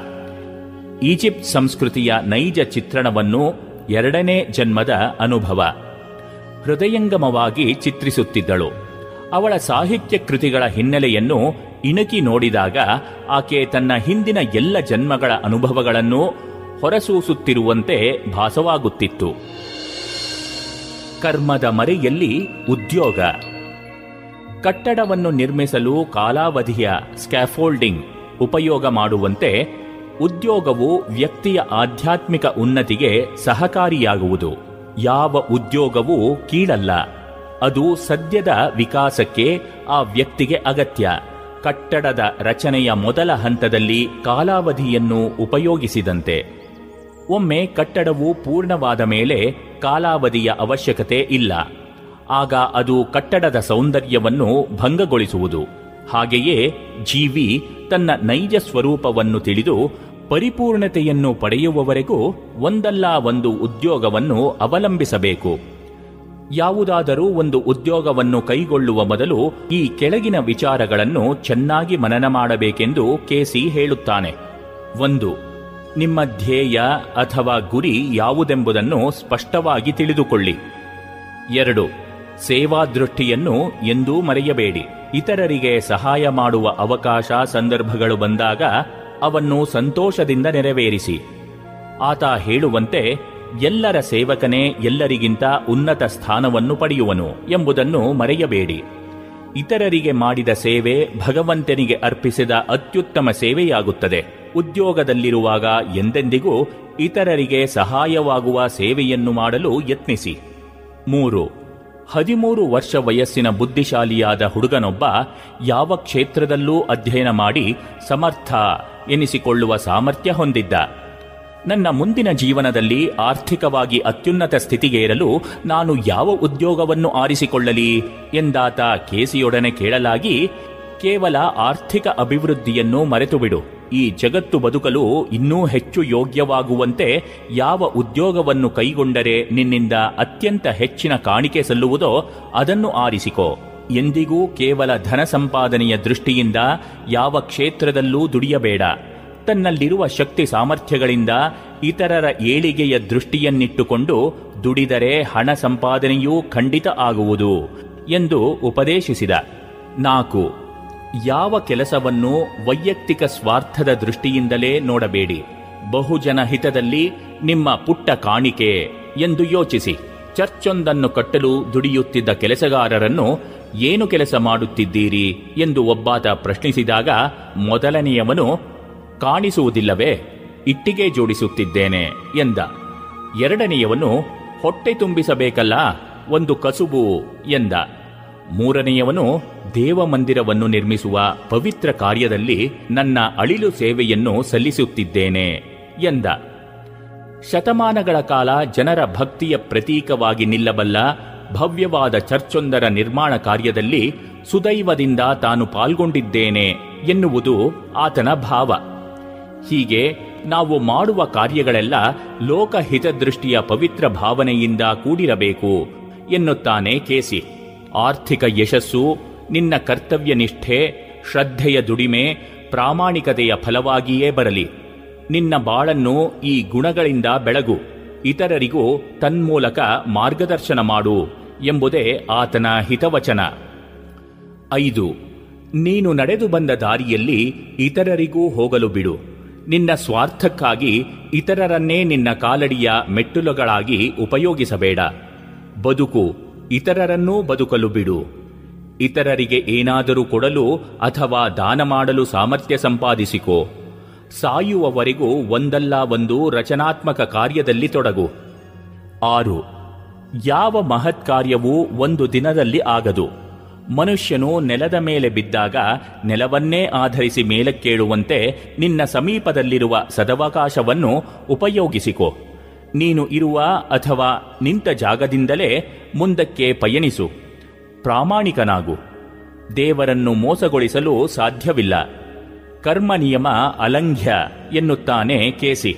ಈಜಿಪ್ಟ್ ಸಂಸ್ಕೃತಿಯ ನೈಜ ಚಿತ್ರಣವನ್ನು ಎರಡನೇ ಜನ್ಮದ ಅನುಭವ. ಹೃದಯಂಗಮವಾಗಿ ಚಿತ್ರಿಸುತ್ತಿದ್ದಳು. ಅವಳ ಸಾಹಿತ್ಯ ಕೃತಿಗಳ ಹಿನ್ನೆಲೆಯನ್ನು ಇಣಕಿ ನೋಡಿದಾಗ ಆಕೆ ತನ್ನ ಹಿಂದಿನ ಎಲ್ಲ ಜನ್ಮಗಳ ಅನುಭವಗಳನ್ನು ಹೊರಸೂಸುತ್ತಿರುವಂತೆ ಭಾಸವಾಗುತ್ತಿತ್ತು. ಕರ್ಮದ ಮರೆಯಲ್ಲಿ ಉದ್ಯೋಗ. ಕಟ್ಟಡವನ್ನು ನಿರ್ಮಿಸಲು ಕಾಲಾವಧಿಯ ಸ್ಕ್ಯಾಫೋಲ್ಡಿಂಗ್ ಉಪಯೋಗ ಮಾಡುವಂತೆ ಉದ್ಯೋಗವು ವ್ಯಕ್ತಿಯ ಆಧ್ಯಾತ್ಮಿಕ ಉನ್ನತಿಗೆ ಸಹಕಾರಿಯಾಗುವುದು. ಯಾವ ಉದ್ಯೋಗವೂ ಕೀಳಲ್ಲ. ಅದು ಸದ್ಯದ ವಿಕಾಸಕ್ಕೆ, ಆ ವ್ಯಕ್ತಿಗೆ ಅಗತ್ಯ. ಕಟ್ಟಡದ ರಚನೆಯ ಮೊದಲ ಹಂತದಲ್ಲಿ ಕಾಲಾವಧಿಯನ್ನು ಉಪಯೋಗಿಸಿದಂತೆ. ಒಮ್ಮೆ ಕಟ್ಟಡವು ಪೂರ್ಣವಾದ ಮೇಲೆ ಕಾಲಾವಧಿಯ ಅವಶ್ಯಕತೆ ಇಲ್ಲ. ಆಗ ಅದು ಕಟ್ಟಡದ ಸೌಂದರ್ಯವನ್ನು ಭಂಗಗೊಳಿಸುವುದು. ಹಾಗೆಯೇ ಜೀವಿ ತನ್ನ ನೈಜ ಸ್ವರೂಪವನ್ನು ತಿಳಿದು ಪರಿಪೂರ್ಣತೆಯನ್ನು ಪಡೆಯುವವರೆಗೂ ಒಂದಲ್ಲ ಒಂದು ಉದ್ಯೋಗವನ್ನು ಅವಲಂಬಿಸಬೇಕು. ಯಾವುದಾದರೂ ಒಂದು ಉದ್ಯೋಗವನ್ನು ಕೈಗೊಳ್ಳುವ ಮೊದಲು ಈ ಕೆಳಗಿನ ವಿಚಾರಗಳನ್ನು ಚೆನ್ನಾಗಿ ಮನನ ಮಾಡಬೇಕೆಂದು ಕೆಸಿ ಹೇಳುತ್ತಾನೆ. ಒಂದು, ನಿಮ್ಮ ಧ್ಯೇಯ ಅಥವಾ ಗುರಿ ಯಾವುದೆಂಬುದನ್ನು ಸ್ಪಷ್ಟವಾಗಿ ತಿಳಿದುಕೊಳ್ಳಿ. ಎರಡು ಸೇವಾ ದೃಷ್ಟಿಯನ್ನು ಎಂದೂ ಮರೆಯಬೇಡಿ. ಇತರರಿಗೆ ಸಹಾಯ ಮಾಡುವ ಅವಕಾಶ ಸಂದರ್ಭಗಳು ಬಂದಾಗ ಅವನ್ನು ಸಂತೋಷದಿಂದ ನೆರವೇರಿಸಿ. ಆತ ಹೇಳುವಂತೆ, ಎಲ್ಲರ ಸೇವಕನೇ ಎಲ್ಲರಿಗಿಂತ ಉನ್ನತ ಸ್ಥಾನವನ್ನು ಪಡೆಯುವನು ಎಂಬುದನ್ನು ಮರೆಯಬೇಡಿ. ಇತರರಿಗೆ ಮಾಡಿದ ಸೇವೆ ಭಗವಂತನಿಗೆ ಅರ್ಪಿಸಿದ ಅತ್ಯುತ್ತಮ ಸೇವೆಯಾಗುತ್ತದೆ. ಉದ್ಯೋಗದಲ್ಲಿರುವಾಗ ಎಂದೆಂದಿಗೂ ಇತರರಿಗೆ ಸಹಾಯವಾಗುವ ಸೇವೆಯನ್ನು ಮಾಡಲು ಯತ್ನಿಸಿ. ಮೂರು ಹದಿಮೂರು ವರ್ಷ ವಯಸ್ಸಿನ ಬುದ್ಧಿಶಾಲಿಯಾದ ಹುಡುಗನೊಬ್ಬ ಯಾವ ಕ್ಷೇತ್ರದಲ್ಲೂ ಅಧ್ಯಯನ ಮಾಡಿ ಸಮರ್ಥ ಎನಿಸಿಕೊಳ್ಳುವ ಸಾಮರ್ಥ್ಯ ಹೊಂದಿದ್ದ. ನನ್ನ ಮುಂದಿನ ಜೀವನದಲ್ಲಿ ಆರ್ಥಿಕವಾಗಿ ಅತ್ಯುನ್ನತ ಸ್ಥಿತಿಗೇರಲು ನಾನು ಯಾವ ಉದ್ಯೋಗವನ್ನು ಆರಿಸಿಕೊಳ್ಳಲಿ ಎಂದಾತ ಕೇಸಿಯೊಡನೆ ಕೇಳಲಾಗಿ ಕೇವಲ ಆರ್ಥಿಕ ಅಭಿವೃದ್ಧಿಯನ್ನು ಮರೆತುಬಿಡು. ಈ ಜಗತ್ತು ಬದುಕಲು ಇನ್ನೂ ಹೆಚ್ಚು ಯೋಗ್ಯವಾಗುವಂತೆ ಯಾವ ಉದ್ಯೋಗವನ್ನು ಕೈಗೊಂಡರೆ ನಿನ್ನಿಂದ ಅತ್ಯಂತ ಹೆಚ್ಚಿನ ಕಾಣಿಕೆ ಸಲ್ಲುವುದೋ ಅದನ್ನು ಆರಿಸಿಕೋ. ಎಂದಿಗೂ ಕೇವಲ ಧನ ಸಂಪಾದನೆಯ ದೃಷ್ಟಿಯಿಂದ ಯಾವ ಕ್ಷೇತ್ರದಲ್ಲೂ ದುಡಿಯಬೇಡ. ತನ್ನಲ್ಲಿರುವ ಶಕ್ತಿ ಸಾಮರ್ಥ್ಯಗಳಿಂದ ಇತರರ ಏಳಿಗೆಯ ದೃಷ್ಟಿಯನ್ನಿಟ್ಟುಕೊಂಡು ದುಡಿದರೆ ಹಣ ಸಂಪಾದನೆಯೂ ಖಂಡಿತ ಆಗುವುದು ಎಂದು ಉಪದೇಶಿಸಿದ. ನಾಲ್ಕು. ಯಾವ ಕೆಲಸವನ್ನು ವೈಯಕ್ತಿಕ ಸ್ವಾರ್ಥದ ದೃಷ್ಟಿಯಿಂದಲೇ ನೋಡಬೇಡಿ. ಬಹುಜನ ಹಿತದಲ್ಲಿ ನಿಮ್ಮ ಪುಟ್ಟ ಕಾಣಿಕೆ ಎಂದು ಯೋಚಿಸಿ. ಚರ್ಚೊಂದನ್ನು ಕಟ್ಟಲು ದುಡಿಯುತ್ತಿದ್ದ ಕೆಲಸಗಾರರನ್ನು ಏನು ಕೆಲಸ ಮಾಡುತ್ತಿದ್ದೀರಿ ಎಂದು ಒಬ್ಬಾತ ಪ್ರಶ್ನಿಸಿದಾಗ ಮೊದಲನೆಯವನು, ಕಾಣಿಸುವುದಿಲ್ಲವೇ, ಇಟ್ಟಿಗೆ ಜೋಡಿಸುತ್ತಿದ್ದೇನೆ ಎಂದ. ಎರಡನೆಯವನು, ಹೊಟ್ಟೆ ತುಂಬಿಸಬೇಕಲ್ಲ, ಒಂದು ಕಸುಬು ಎಂದ. ಮೂರನೆಯವನು ದೇವಮಂದಿರವನ್ನು ನಿರ್ಮಿಸುವ ಪವಿತ್ರ ಕಾರ್ಯದಲ್ಲಿ ನನ್ನ ಅಳಿಲು ಸೇವೆಯನ್ನು ಸಲ್ಲಿಸುತ್ತಿದ್ದೇನೆ ಎಂದ. ಶತಮಾನಗಳ ಕಾಲ ಜನರ ಭಕ್ತಿಯ ಪ್ರತೀಕವಾಗಿ ನಿಲ್ಲಬಲ್ಲ ಭವ್ಯವಾದ ಚರ್ಚೊಂದರ ನಿರ್ಮಾಣ ಕಾರ್ಯದಲ್ಲಿ ಸುದೈವದಿಂದ ತಾನು ಪಾಲ್ಗೊಂಡಿದ್ದೇನೆ ಎನ್ನುವುದು ಆತನ ಭಾವ. ಹೀಗೆ ನಾವು ಮಾಡುವ ಕಾರ್ಯಗಳೆಲ್ಲ ಲೋಕಹಿತದೃಷ್ಟಿಯ ಪವಿತ್ರ ಭಾವನೆಯಿಂದ ಕೂಡಿರಬೇಕು ಎನ್ನುತ್ತಾನೆ ಕೇಸಿ. ಆರ್ಥಿಕ ಯಶಸ್ಸು, ನಿನ್ನ ಕರ್ತವ್ಯ ನಿಷ್ಠೆ ಶ್ರದ್ಧೆಯ ದುಡಿಮೆ, ಪ್ರಾಮಾಣಿಕತೆಯ ಫಲವಾಗಿಯೇ ಬರಲಿ. ನಿನ್ನ ಬಾಳನ್ನು ಈ ಗುಣಗಳಿಂದ ಬೆಳಗು. ಇತರರಿಗೂ ತನ್ಮೂಲಕ ಮಾರ್ಗದರ್ಶನ ಮಾಡು ಎಂಬುದೇ ಆತನ ಹಿತವಚನ. ಐದು, ನೀನು ನಡೆದು ಬಂದ ದಾರಿಯಲ್ಲಿ ಇತರರಿಗೂ ಹೋಗಲು ಬಿಡು. ನಿನ್ನ ಸ್ವಾರ್ಥಕ್ಕಾಗಿ ಇತರರನ್ನೇ ನಿನ್ನ ಕಾಲಡಿಯ ಮೆಟ್ಟುಲುಗಳಾಗಿ ಉಪಯೋಗಿಸಬೇಡ. ಬದುಕು ಇತರರನ್ನೂ ಬದುಕಲು ಬಿಡು. ಇತರರಿಗೆ ಏನಾದರೂ ಕೊಡಲು ಅಥವಾ ದಾನ ಮಾಡಲು ಸಾಮರ್ಥ್ಯ ಸಂಪಾದಿಸಿಕೋ. ಸಾಯುವವರೆಗೂ ಒಂದಲ್ಲ ಒಂದು ರಚನಾತ್ಮಕ ಕಾರ್ಯದಲ್ಲಿ ತೊಡಗು. ಆರು, ಯಾವ ಮಹತ್ ಕಾರ್ಯವೂ ಒಂದು ದಿನದಲ್ಲಿ ಆಗದು. ಮನುಷ್ಯನು ನೆಲದ ಮೇಲೆ ಬಿದ್ದಾಗ ನೆಲವನ್ನೇ ಆಧರಿಸಿ ಮೇಲಕ್ಕೇಳುವಂತೆ ನಿನ್ನ ಸಮೀಪದಲ್ಲಿರುವ ಸದವಕಾಶವನ್ನು ಉಪಯೋಗಿಸಿಕೋ. ನೀನು ಇರುವ ಅಥವಾ ನಿಂತ ಜಾಗದಿಂದಲೇ ಮುಂದಕ್ಕೆ ಪಯಣಿಸು. ಪ್ರಾಮಾಣಿಕನಾಗು. ದೇವರನ್ನು ಮೋಸಗೊಳಿಸಲು ಸಾಧ್ಯವಿಲ್ಲ. ಕರ್ಮ ನಿಯಮ ಅಲಂಘ್ಯ ಎನ್ನುತ್ತಾನೆ ಕೇಸಿ.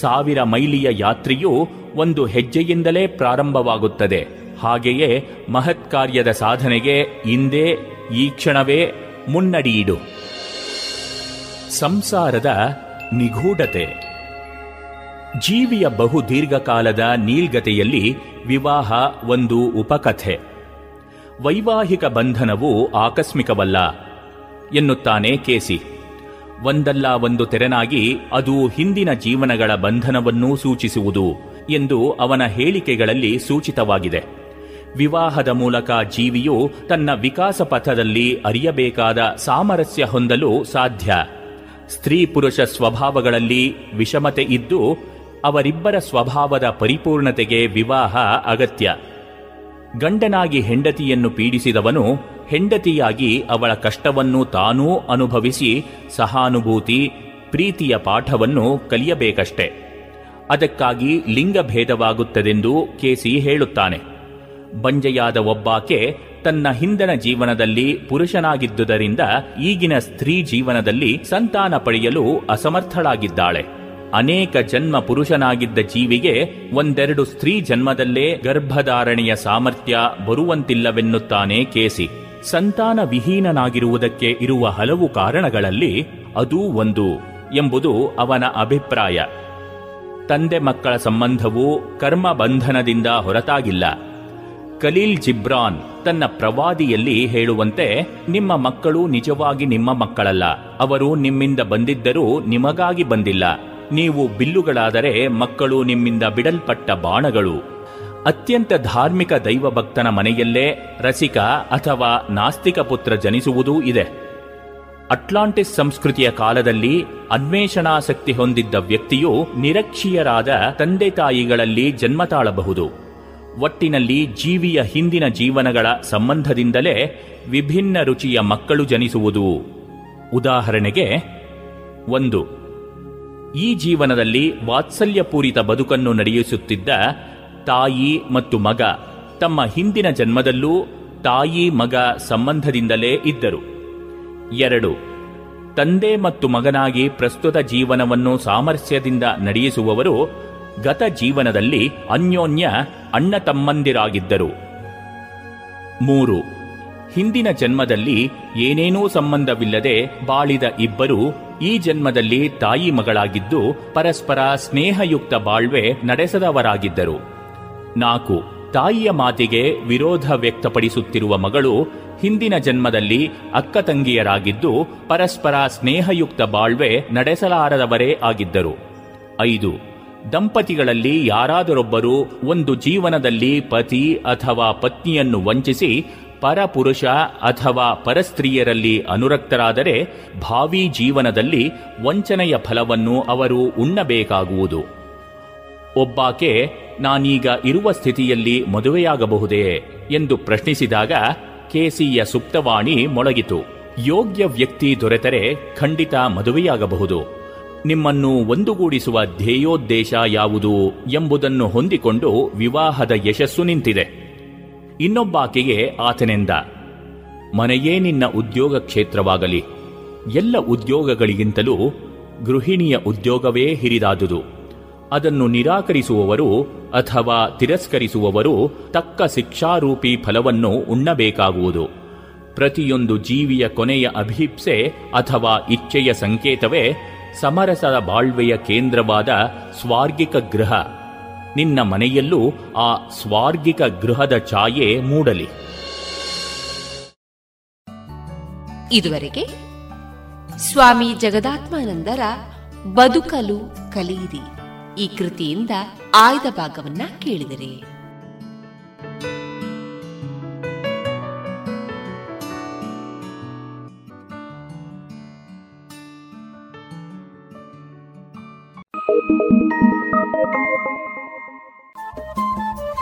ಸಾವಿರ ಮೈಲಿಯ ಯಾತ್ರೆಯು ಒಂದು ಹೆಜ್ಜೆಯಿಂದಲೇ ಪ್ರಾರಂಭವಾಗುತ್ತದೆ. ಹಾಗೆಯೇ ಮಹತ್ಕಾರ್ಯದ ಸಾಧನೆಗೆ ಇಂದೇ ಈ ಕ್ಷಣವೇ ಮುನ್ನಡಿಯಿಡು. ಸಂಸಾರದ ನಿಗೂಢತೆ. ಜೀವಿಯ ಬಹು ದೀರ್ಘಕಾಲದ ನೀಲ್ಗತೆಯಲ್ಲಿ ವಿವಾಹ ಒಂದು ಉಪಕಥೆ. ವೈವಾಹಿಕ ಬಂಧನವು ಆಕಸ್ಮಿಕವಲ್ಲ, ಎನ್ನುತ್ತಾನೆ ಕೇಸಿ. ಒಂದಲ್ಲ ಒಂದು ತೆರನಾಗಿ ಅದು ಹಿಂದಿನ ಜೀವನಗಳ ಬಂಧನವನ್ನೂ ಸೂಚಿಸುವುದು ಎಂದು ಅವನ ಹೇಳಿಕೆಗಳಲ್ಲಿ ಸೂಚಿತವಾಗಿದೆ. ವಿವಾಹದ ಮೂಲಕ ಜೀವಿಯು ತನ್ನ ವಿಕಾಸ ಪಥದಲ್ಲಿ ಅರಿಯಬೇಕಾದ ಸಾಮರಸ್ಯ ಹೊಂದಲು ಸಾಧ್ಯ. ಸ್ತ್ರೀ ಪುರುಷ ಸ್ವಭಾವಗಳಲ್ಲಿ ವಿಷಮತೆ ಇದ್ದು ಅವರಿಬ್ಬರ ಸ್ವಭಾವದ ಪರಿಪೂರ್ಣತೆಗೆ ವಿವಾಹ ಅಗತ್ಯ. ಗಂಡನಾಗಿ ಹೆಂಡತಿಯನ್ನು ಪೀಡಿಸಿದವನು ಹೆಂಡತಿಯಾಗಿ ಅವಳ ಕಷ್ಟವನ್ನು ತಾನೂ ಅನುಭವಿಸಿ ಸಹಾನುಭೂತಿ, ಪ್ರೀತಿಯ ಪಾಠವನ್ನು ಕಲಿಯಬೇಕಷ್ಟೆ. ಅದಕ್ಕಾಗಿ ಲಿಂಗಭೇದವಾಗುತ್ತದೆಂದು ಕೆಸಿ ಹೇಳುತ್ತಾನೆ. ಬಂಜೆಯಾದ ಒಬ್ಬಾಕೆ ತನ್ನ ಹಿಂದನ ಜೀವನದಲ್ಲಿ ಪುರುಷನಾಗಿದ್ದುದರಿಂದ ಈಗಿನ ಸ್ತ್ರೀ ಜೀವನದಲ್ಲಿ ಸಂತಾನ ಪಡೆಯಲು ಅಸಮರ್ಥಳಾಗಿದ್ದಾಳೆ. ಅನೇಕ ಜನ್ಮ ಪುರುಷನಾಗಿದ್ದ ಜೀವಿಗೆ ಒಂದೆರಡು ಸ್ತ್ರೀ ಜನ್ಮದಲ್ಲೇ ಗರ್ಭಧಾರಣೆಯ ಸಾಮರ್ಥ್ಯ ಬರುವಂತಿಲ್ಲವೆನ್ನುತ್ತಾನೆ ಕೇಸಿ. ಸಂತಾನ ವಿಹೀನನಾಗಿರುವುದಕ್ಕೆ ಇರುವ ಹಲವು ಕಾರಣಗಳಲ್ಲಿ ಅದೂ ಒಂದು ಎಂಬುದು ಅವನ ಅಭಿಪ್ರಾಯ. ತಂದೆ ಮಕ್ಕಳ ಸಂಬಂಧವು ಕರ್ಮ ಬಂಧನದಿಂದ ಹೊರತಾಗಿಲ್ಲ. ಖಲೀಲ್ ಜಿಬ್ರಾನ್ ತನ್ನ ಪ್ರವಾದಿಯಲ್ಲಿ ಹೇಳುವಂತೆ, ನಿಮ್ಮ ಮಕ್ಕಳು ನಿಜವಾಗಿ ನಿಮ್ಮ ಮಕ್ಕಳಲ್ಲ, ಅವರು ನಿಮ್ಮಿಂದ ಬಂದಿದ್ದರೂ ನಿಮಗಾಗಿ ಬಂದಿಲ್ಲ. ನೀವು ಬಿಲ್ಲುಗಳಾದರೆ ಮಕ್ಕಳು ನಿಮ್ಮಿಂದ ಬಿಡಲ್ಪಟ್ಟ ಬಾಣಗಳು. ಅತ್ಯಂತ ಧಾರ್ಮಿಕ ದೈವಭಕ್ತನ ಮನೆಯಲ್ಲೇ ರಸಿಕ ಅಥವಾ ನಾಸ್ತಿಕ ಪುತ್ರ ಜನಿಸುವುದೂ ಇದೆ. ಅಟ್ಲಾಂಟಿಸ್ ಸಂಸ್ಕೃತಿಯ ಕಾಲದಲ್ಲಿ ಅನ್ವೇಷಣಾಸಕ್ತಿ ಹೊಂದಿದ್ದ ವ್ಯಕ್ತಿಯು ನಿರಕ್ಷೀಯರಾದ ತಂದೆ ತಾಯಿಗಳಲ್ಲಿ ಜನ್ಮ ತಾಳಬಹುದು. ಒಟ್ಟಿನಲ್ಲಿ ಜೀವಿಯ ಹಿಂದಿನ ಜೀವನಗಳ ಸಂಬಂಧದಿಂದಲೇ ವಿಭಿನ್ನ ರುಚಿಯ ಮಕ್ಕಳು ಜನಿಸುವುದು. ಉದಾಹರಣೆಗೆ, ಒಂದು ಈ ಜೀವನದಲ್ಲಿ ವಾತ್ಸಲ್ಯಪೂರಿತ ಬದುಕನ್ನು ನಡೆಯಿಸುತ್ತಿದ್ದ ತಾಯಿ ಮತ್ತು ಮಗ ತಮ್ಮ ಹಿಂದಿನ ಜನ್ಮದಲ್ಲೂ ತಾಯಿ ಮಗ ಸಂಬಂಧದಿಂದಲೇ ಇದ್ದರು. ಎರಡು, ತಂದೆ ಮತ್ತು ಮಗನಾಗಿ ಪ್ರಸ್ತುತ ಜೀವನವನ್ನು ಸಾಮರಸ್ಯದಿಂದ ನಡೆಯಿಸುವವರು ಗತ ಜೀವನದಲ್ಲಿ ಅನ್ಯೋನ್ಯ ಅಣ್ಣ ತಮ್ಮಂದಿರಾಗಿದ್ದರು. ಮೂರು, ಹಿಂದಿನ ಜನ್ಮದಲ್ಲಿ ಏನೇನೂ ಸಂಬಂಧವಿಲ್ಲದೆ ಬಾಳಿದ ಇಬ್ಬರು ಈ ಜನ್ಮದಲ್ಲಿ ತಾಯಿ ಮಗಳಾಗಿದ್ದು ಪರಸ್ಪರ ಸ್ನೇಹಯುಕ್ತ ಬಾಳ್ವೆ ನಡೆಸದವರಾಗಿದ್ದರು. ನಾಲ್ಕು, ತಾಯಿಯ ಮಾತಿಗೆ ವಿರೋಧ ವ್ಯಕ್ತಪಡಿಸುತ್ತಿರುವ ಮಗಳು ಹಿಂದಿನ ಜನ್ಮದಲ್ಲಿ ಅಕ್ಕ ತಂಗಿಯರಾಗಿದ್ದು ಪರಸ್ಪರ ಸ್ನೇಹಯುಕ್ತ ಬಾಳ್ವೆ ನಡೆಸಲಾರದವರೇ ಆಗಿದ್ದರು. ಐದು, ದಂಪತಿಗಳಲ್ಲಿ ಯಾರಾದರೊಬ್ಬರು ಒಂದು ಜೀವನದಲ್ಲಿ ಪತಿ ಅಥವಾ ಪತ್ನಿಯನ್ನು ವಂಚಿಸಿ ಪರಪುರುಷ ಅಥವಾ ಪರಸ್ತ್ರೀಯರಲ್ಲಿ ಅನುರಕ್ತರಾದರೆ ಭಾವಿ ಜೀವನದಲ್ಲಿ ವಂಚನೆಯ ಫಲವನ್ನು ಅವರು ಉಣ್ಣಬೇಕಾಗುವುದು. ಒಬ್ಬಾಕೆ, ನಾನೀಗ ಇರುವ ಸ್ಥಿತಿಯಲ್ಲಿ ಮದುವೆಯಾಗಬಹುದೇ ಎಂದು ಪ್ರಶ್ನಿಸಿದಾಗ ಕೆಸಿಯ ಸುಪ್ತವಾಣಿ ಮೊಳಗಿತು. ಯೋಗ್ಯ ವ್ಯಕ್ತಿ ದೊರೆತರೆ ಖಂಡಿತ ಮದುವೆಯಾಗಬಹುದು. ನಿಮ್ಮನ್ನು ಒಂದುಗೂಡಿಸುವ ಧ್ಯೇಯೋದ್ದೇಶ ಯಾವುದು ಎಂಬುದನ್ನು ಹೊಂದಿಕೊಂಡು ವಿವಾಹದ ಯಶಸ್ಸು ನಿಂತಿದೆ. ಇನ್ನೊಬ್ಬಾಕೆಗೆ ಆತನೆಂದ, ಮನೆಯೇ ನಿನ್ನ ಉದ್ಯೋಗ ಕ್ಷೇತ್ರವಾಗಲಿ. ಎಲ್ಲ ಉದ್ಯೋಗಗಳಿಗಿಂತಲೂ ಗೃಹಿಣಿಯ ಉದ್ಯೋಗವೇ ಹಿರಿದಾದುದು. ಅದನ್ನು ನಿರಾಕರಿಸುವವರು ಅಥವಾ ತಿರಸ್ಕರಿಸುವವರು ತಕ್ಕ ಶಿಕ್ಷಾರೂಪಿ ಫಲವನ್ನು ಉಣ್ಣಬೇಕಾಗುವುದು. ಪ್ರತಿಯೊಂದು ಜೀವಿಯ ಕೊನೆಯ ಅಭಿಪ್ಸೆ ಅಥವಾ ಇಚ್ಛೆಯ ಸಂಕೇತವೇ ಸಮರಸದ ಬಾಳ್ವೆಯ ಕೇಂದ್ರವಾದ ಸ್ವಾರ್ಗಿಕ ಗೃಹ. ನಿನ್ನ ಮನೆಯಲ್ಲೂ ಆ ಸ್ವಾರ್ಗಿಕ ಗೃಹದ ಛಾಯೆ ಮೂಡಲಿ.
ಇದುವರೆಗೆ ಸ್ವಾಮಿ ಜಗದಾತ್ಮಾನಂದರ ಬದುಕಲು ಕಲಿಯಿರಿ. ಈ ಕೃತಿಯಿಂದ ಆಯ್ದ ಭಾಗವನ್ನ ಕೇಳಿದರೆ.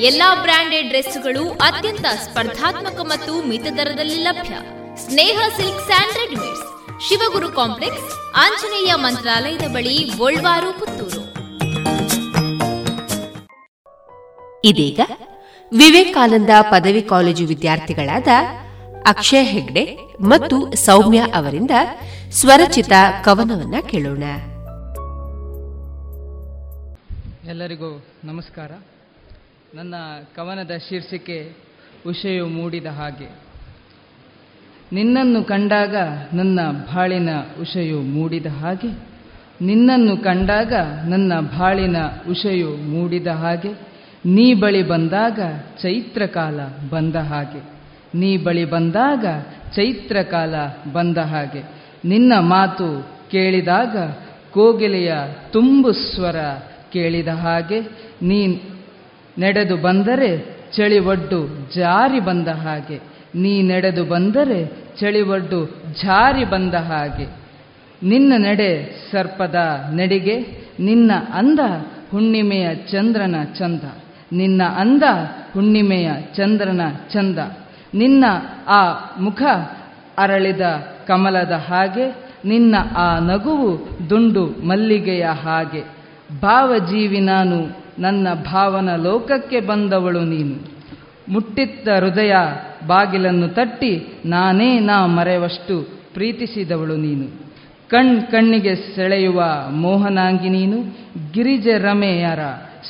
ಎಲ್ಲಾ ಬ್ರಾಂಡೆಡ್ ಡ್ರೆಸ್ಗಳು ಅತ್ಯಂತ ಸ್ಪರ್ಧಾತ್ಮಕ ಮತ್ತು ಮಿತ ದರದಲ್ಲಿ ಲಭ್ಯ. Sneha silk and readymades. Shivaguru complex Anjaneya ಮಂತ್ರಾಲಯದ ಬಳಿ ಗೋಳ್ವಾರು ಪುತ್ತೂರು.
ಇದೀಗ ವಿವೇಕಾನಂದ ಪದವಿ ಕಾಲೇಜು ವಿದ್ಯಾರ್ಥಿಗಳಾದ ಅಕ್ಷಯ್ ಹೆಗ್ಡೆ ಮತ್ತು ಸೌಮ್ಯ ಅವರಿಂದ ಸ್ವರಚಿತ ಕವನವನ್ನ ಕೇಳೋಣ.
ಎಲ್ಲರಿಗೂ ನಮಸ್ಕಾರ. ನನ್ನ ಕವನದ ಶೀರ್ಷಿಕೆ ಉಷೆಯು ಮೂಡಿದ ಹಾಗೆ. ನಿನ್ನನ್ನು ಕಂಡಾಗ ನನ್ನ ಬಾಳಿನ ಉಷೆಯು ಮೂಡಿದ ಹಾಗೆ. ನಿನ್ನನ್ನು ಕಂಡಾಗ ನನ್ನ ಬಾಳಿನ ಉಷೆಯು ಮೂಡಿದ ಹಾಗೆ. ನೀ ಬಳಿ ಬಂದಾಗ ಚೈತ್ರಕಾಲ ಬಂದ ಹಾಗೆ. ನೀ ಬಳಿ ಬಂದಾಗ ಚೈತ್ರಕಾಲ ಬಂದ ಹಾಗೆ. ನಿನ್ನ ಮಾತು ಕೇಳಿದಾಗ ಕೋಗಿಲೆಯ ತುಂಬು ಸ್ವರ ಕೇಳಿದ ಹಾಗೆ. ನೀ ನಡೆದು ಬಂದರೆ ಚಳಿ ಒಡ್ಡು ಜಾರಿ ಬಂದ ಹಾಗೆ. ನೀ ನಡೆದು ಬಂದರೆ ಚಳಿ ಒಡ್ಡು ಜಾರಿ ಬಂದ ಹಾಗೆ. ನಿನ್ನ ನಡೆ ಸರ್ಪದ ನಡಿಗೆ, ನಿನ್ನ ಅಂದ ಹುಣ್ಣಿಮೆಯ ಚಂದ್ರನ ಚಂದ. ನಿನ್ನ ಅಂದ ಹುಣ್ಣಿಮೆಯ ಚಂದ್ರನ ಚಂದ. ನಿನ್ನ ಆ ಮುಖ ಅರಳಿದ ಕಮಲದ ಹಾಗೆ, ನಿನ್ನ ಆ ನಗುವು ದುಂಡು ಮಲ್ಲಿಗೆಯ ಹಾಗೆ. ಭಾವಜೀವಿ ನಾನು ನನ್ನ ಭಾವನ ಲೋಕಕ್ಕೆ ಬಂದವಳು ನೀನು. ಮುಟ್ಟಿತ್ತ ಹೃದಯ ಬಾಗಿಲನ್ನು ತಟ್ಟಿ ನಾನೇ ನಾ ಮರೆವಷ್ಟು ಪ್ರೀತಿಸಿದವಳು ನೀನು. ಕಣ್ ಕಣ್ಣಿಗೆ ಸೆಳೆಯುವ ಮೋಹನಾಂಗಿ ನೀನು. ಗಿರಿಜ ರಮೆಯರ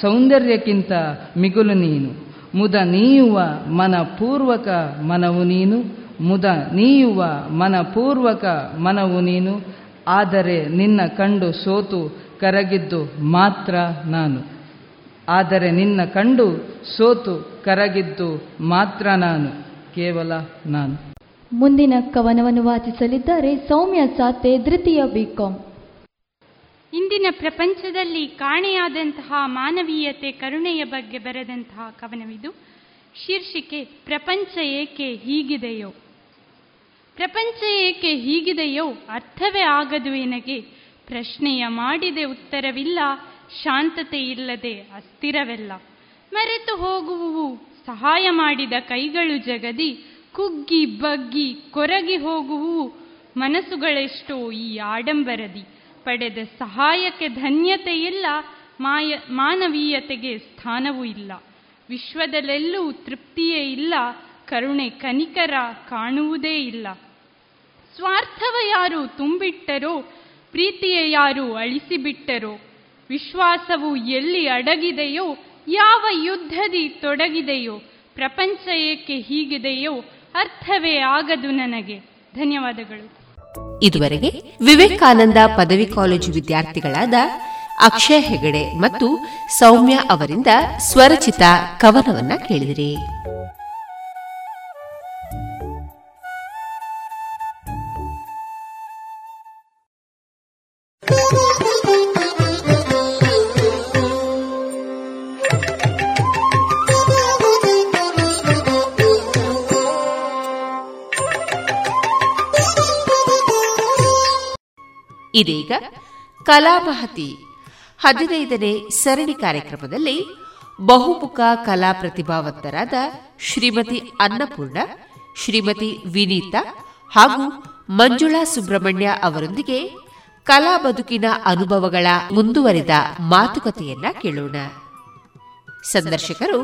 ಸೌಂದರ್ಯಕ್ಕಿಂತ ಮಿಗುಲು ನೀನು. ಮುದ ನೀಯುವ ಮನಪೂರ್ವಕ ಮನವು ನೀನು. ಮುದ ನೀಯುವ ಮನಪೂರ್ವಕ ಮನವು ನೀನು. ಆದರೆ ನಿನ್ನ ಕಂಡು ಸೋತು ಕರಗಿದ್ದು ಮಾತ್ರ ನಾನು. ಆದರೆ ನಿನ್ನ ಕಂಡು ಸೋತು ಕರಗಿದ್ದು ಮಾತ್ರ ನಾನು ಕೇವಲ ನಾನು.
ಮುಂದಿನ ಕವನವನ್ನು ವಾಚಿಸಲಿದ್ದಾರೆ ಸೌಮ್ಯ ಸಾತೆ ದೃತೀಯ ಬಿಕಾಂ
ಇಂದಿನ ಪ್ರಪಂಚದಲ್ಲಿ ಕಾಣೆಯಾದಂತಹ ಮಾನವೀಯತೆ ಕರುಣೆಯ ಬಗ್ಗೆ ಬರೆದಂತಹ ಕವನವಿದು. ಶೀರ್ಷಿಕೆ ಪ್ರಪಂಚ ಏಕೆ ಹೀಗಿದೆಯೋ. ಪ್ರಪಂಚ ಏಕೆ ಹೀಗಿದೆಯೋ ಅರ್ಥವೇ ಆಗದು ಎನಗೆ. ಪ್ರಶ್ನೆಯ ಮಾಡಿದೆ ಉತ್ತರವಿಲ್ಲ ಶಾಂತತೆ ಇಲ್ಲದೆ ಅಸ್ಥಿರವೆಲ್ಲ. ಮರೆತು ಹೋಗುವುವು, ಸಹಾಯ ಮಾಡಿದ ಕೈಗಳು ಜಗದಿ, ಕುಗ್ಗಿ ಬಗ್ಗಿ ಕೊರಗಿ ಹೋಗುವು ಮನಸ್ಸುಗಳೆಷ್ಟೋ ಈ ಆಡಂಬರದಿ. ಪಡೆದ ಸಹಾಯಕ್ಕೆ ಧನ್ಯತೆ ಇಲ್ಲ ಮಾಯ, ಮಾನವೀಯತೆಗೆ ಸ್ಥಾನವೂ ಇಲ್ಲ. ವಿಶ್ವದಲ್ಲೆಲ್ಲೂ ತೃಪ್ತಿಯೇ ಇಲ್ಲ, ಕರುಣೆ ಕನಿಕರ ಕಾಣುವುದೇ ಇಲ್ಲ. ಸ್ವಾರ್ಥವ ಯಾರು ತುಂಬಿಟ್ಟರೋ, ಪ್ರೀತಿಯ ಯಾರು ಅಳಿಸಿಬಿಟ್ಟರೋ ವಿಶ್ವಾಸವು ಎಲ್ಲಿ ಅಡಗಿದೆಯೋ, ಯಾವ ಯುದ್ಧದಿ ತೊಡಗಿದೆಯೋ, ಪ್ರಪಂಚ ಏಕೆ ಹೀಗಿದೆಯೋ ಅರ್ಥವೇ ಆಗದು ನನಗೆ. ಧನ್ಯವಾದಗಳು.
ಇದುವರೆಗೆ ವಿವೇಕಾನಂದ ಪದವಿ ಕಾಲೇಜು ವಿದ್ಯಾರ್ಥಿಗಳಾದ ಅಕ್ಷಯ ಹೆಗಡೆ ಮತ್ತು ಸೌಮ್ಯ ಅವರಿಂದ ಸ್ವರಚಿತ ಕವನವನ್ನ ಕೇಳಿದಿರಿ. ಇದೀಗ ಕಲಾಮಹತಿ ಹದಿನೈದನೇ ಸರಣಿ ಕಾರ್ಯಕ್ರಮದಲ್ಲಿ ಬಹುಮುಖ ಕಲಾ ಪ್ರತಿಭಾವಂತರಾದ ಶ್ರೀಮತಿ ಅನ್ನಪೂರ್ಣ, ಶ್ರೀಮತಿ ವಿನೀತಾ ಹಾಗೂ ಮಂಜುಳಾ ಸುಬ್ರಹ್ಮಣ್ಯ ಅವರೊಂದಿಗೆ ಕಲಾ ಬದುಕಿನ ಅನುಭವಗಳ ಮುಂದುವರಿದ ಮಾತುಕತೆಯನ್ನ ಕೇಳೋಣ. ಸಂದರ್ಶಕರು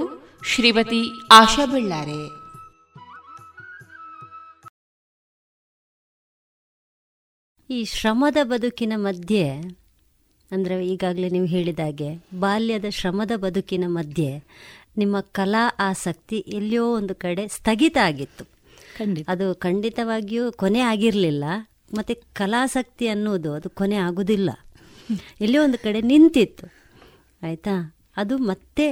ಶ್ರೀಮತಿ ಆಶಾ ಬೆಳ್ಳಾರೆ.
ಈ ಶ್ರಮದ ಬದುಕಿನ ಮಧ್ಯೆ ಅಂದರೆ ಈಗಾಗಲೇ ನೀವು ಹೇಳಿದಾಗೆ ಬಾಲ್ಯದ ಶ್ರಮದ ಬದುಕಿನ ಮಧ್ಯೆ ನಿಮ್ಮ ಕಲಾ ಆಸಕ್ತಿ ಎಲ್ಲಿಯೋ ಒಂದು ಕಡೆ ಸ್ಥಗಿತ ಆಗಿತ್ತು. ಅದು ಖಂಡಿತವಾಗಿಯೂ ಕೊನೆ ಆಗಿರಲಿಲ್ಲ. ಮತ್ತು ಕಲಾಸಕ್ತಿ ಅನ್ನೋದು ಅದು ಕೊನೆ ಆಗೋದಿಲ್ಲ. ಎಲ್ಲಿಯೋ ಒಂದು ಕಡೆ ನಿಂತಿತ್ತು. ಆಯಿತಾ? ಅದು ಮತ್ತೆ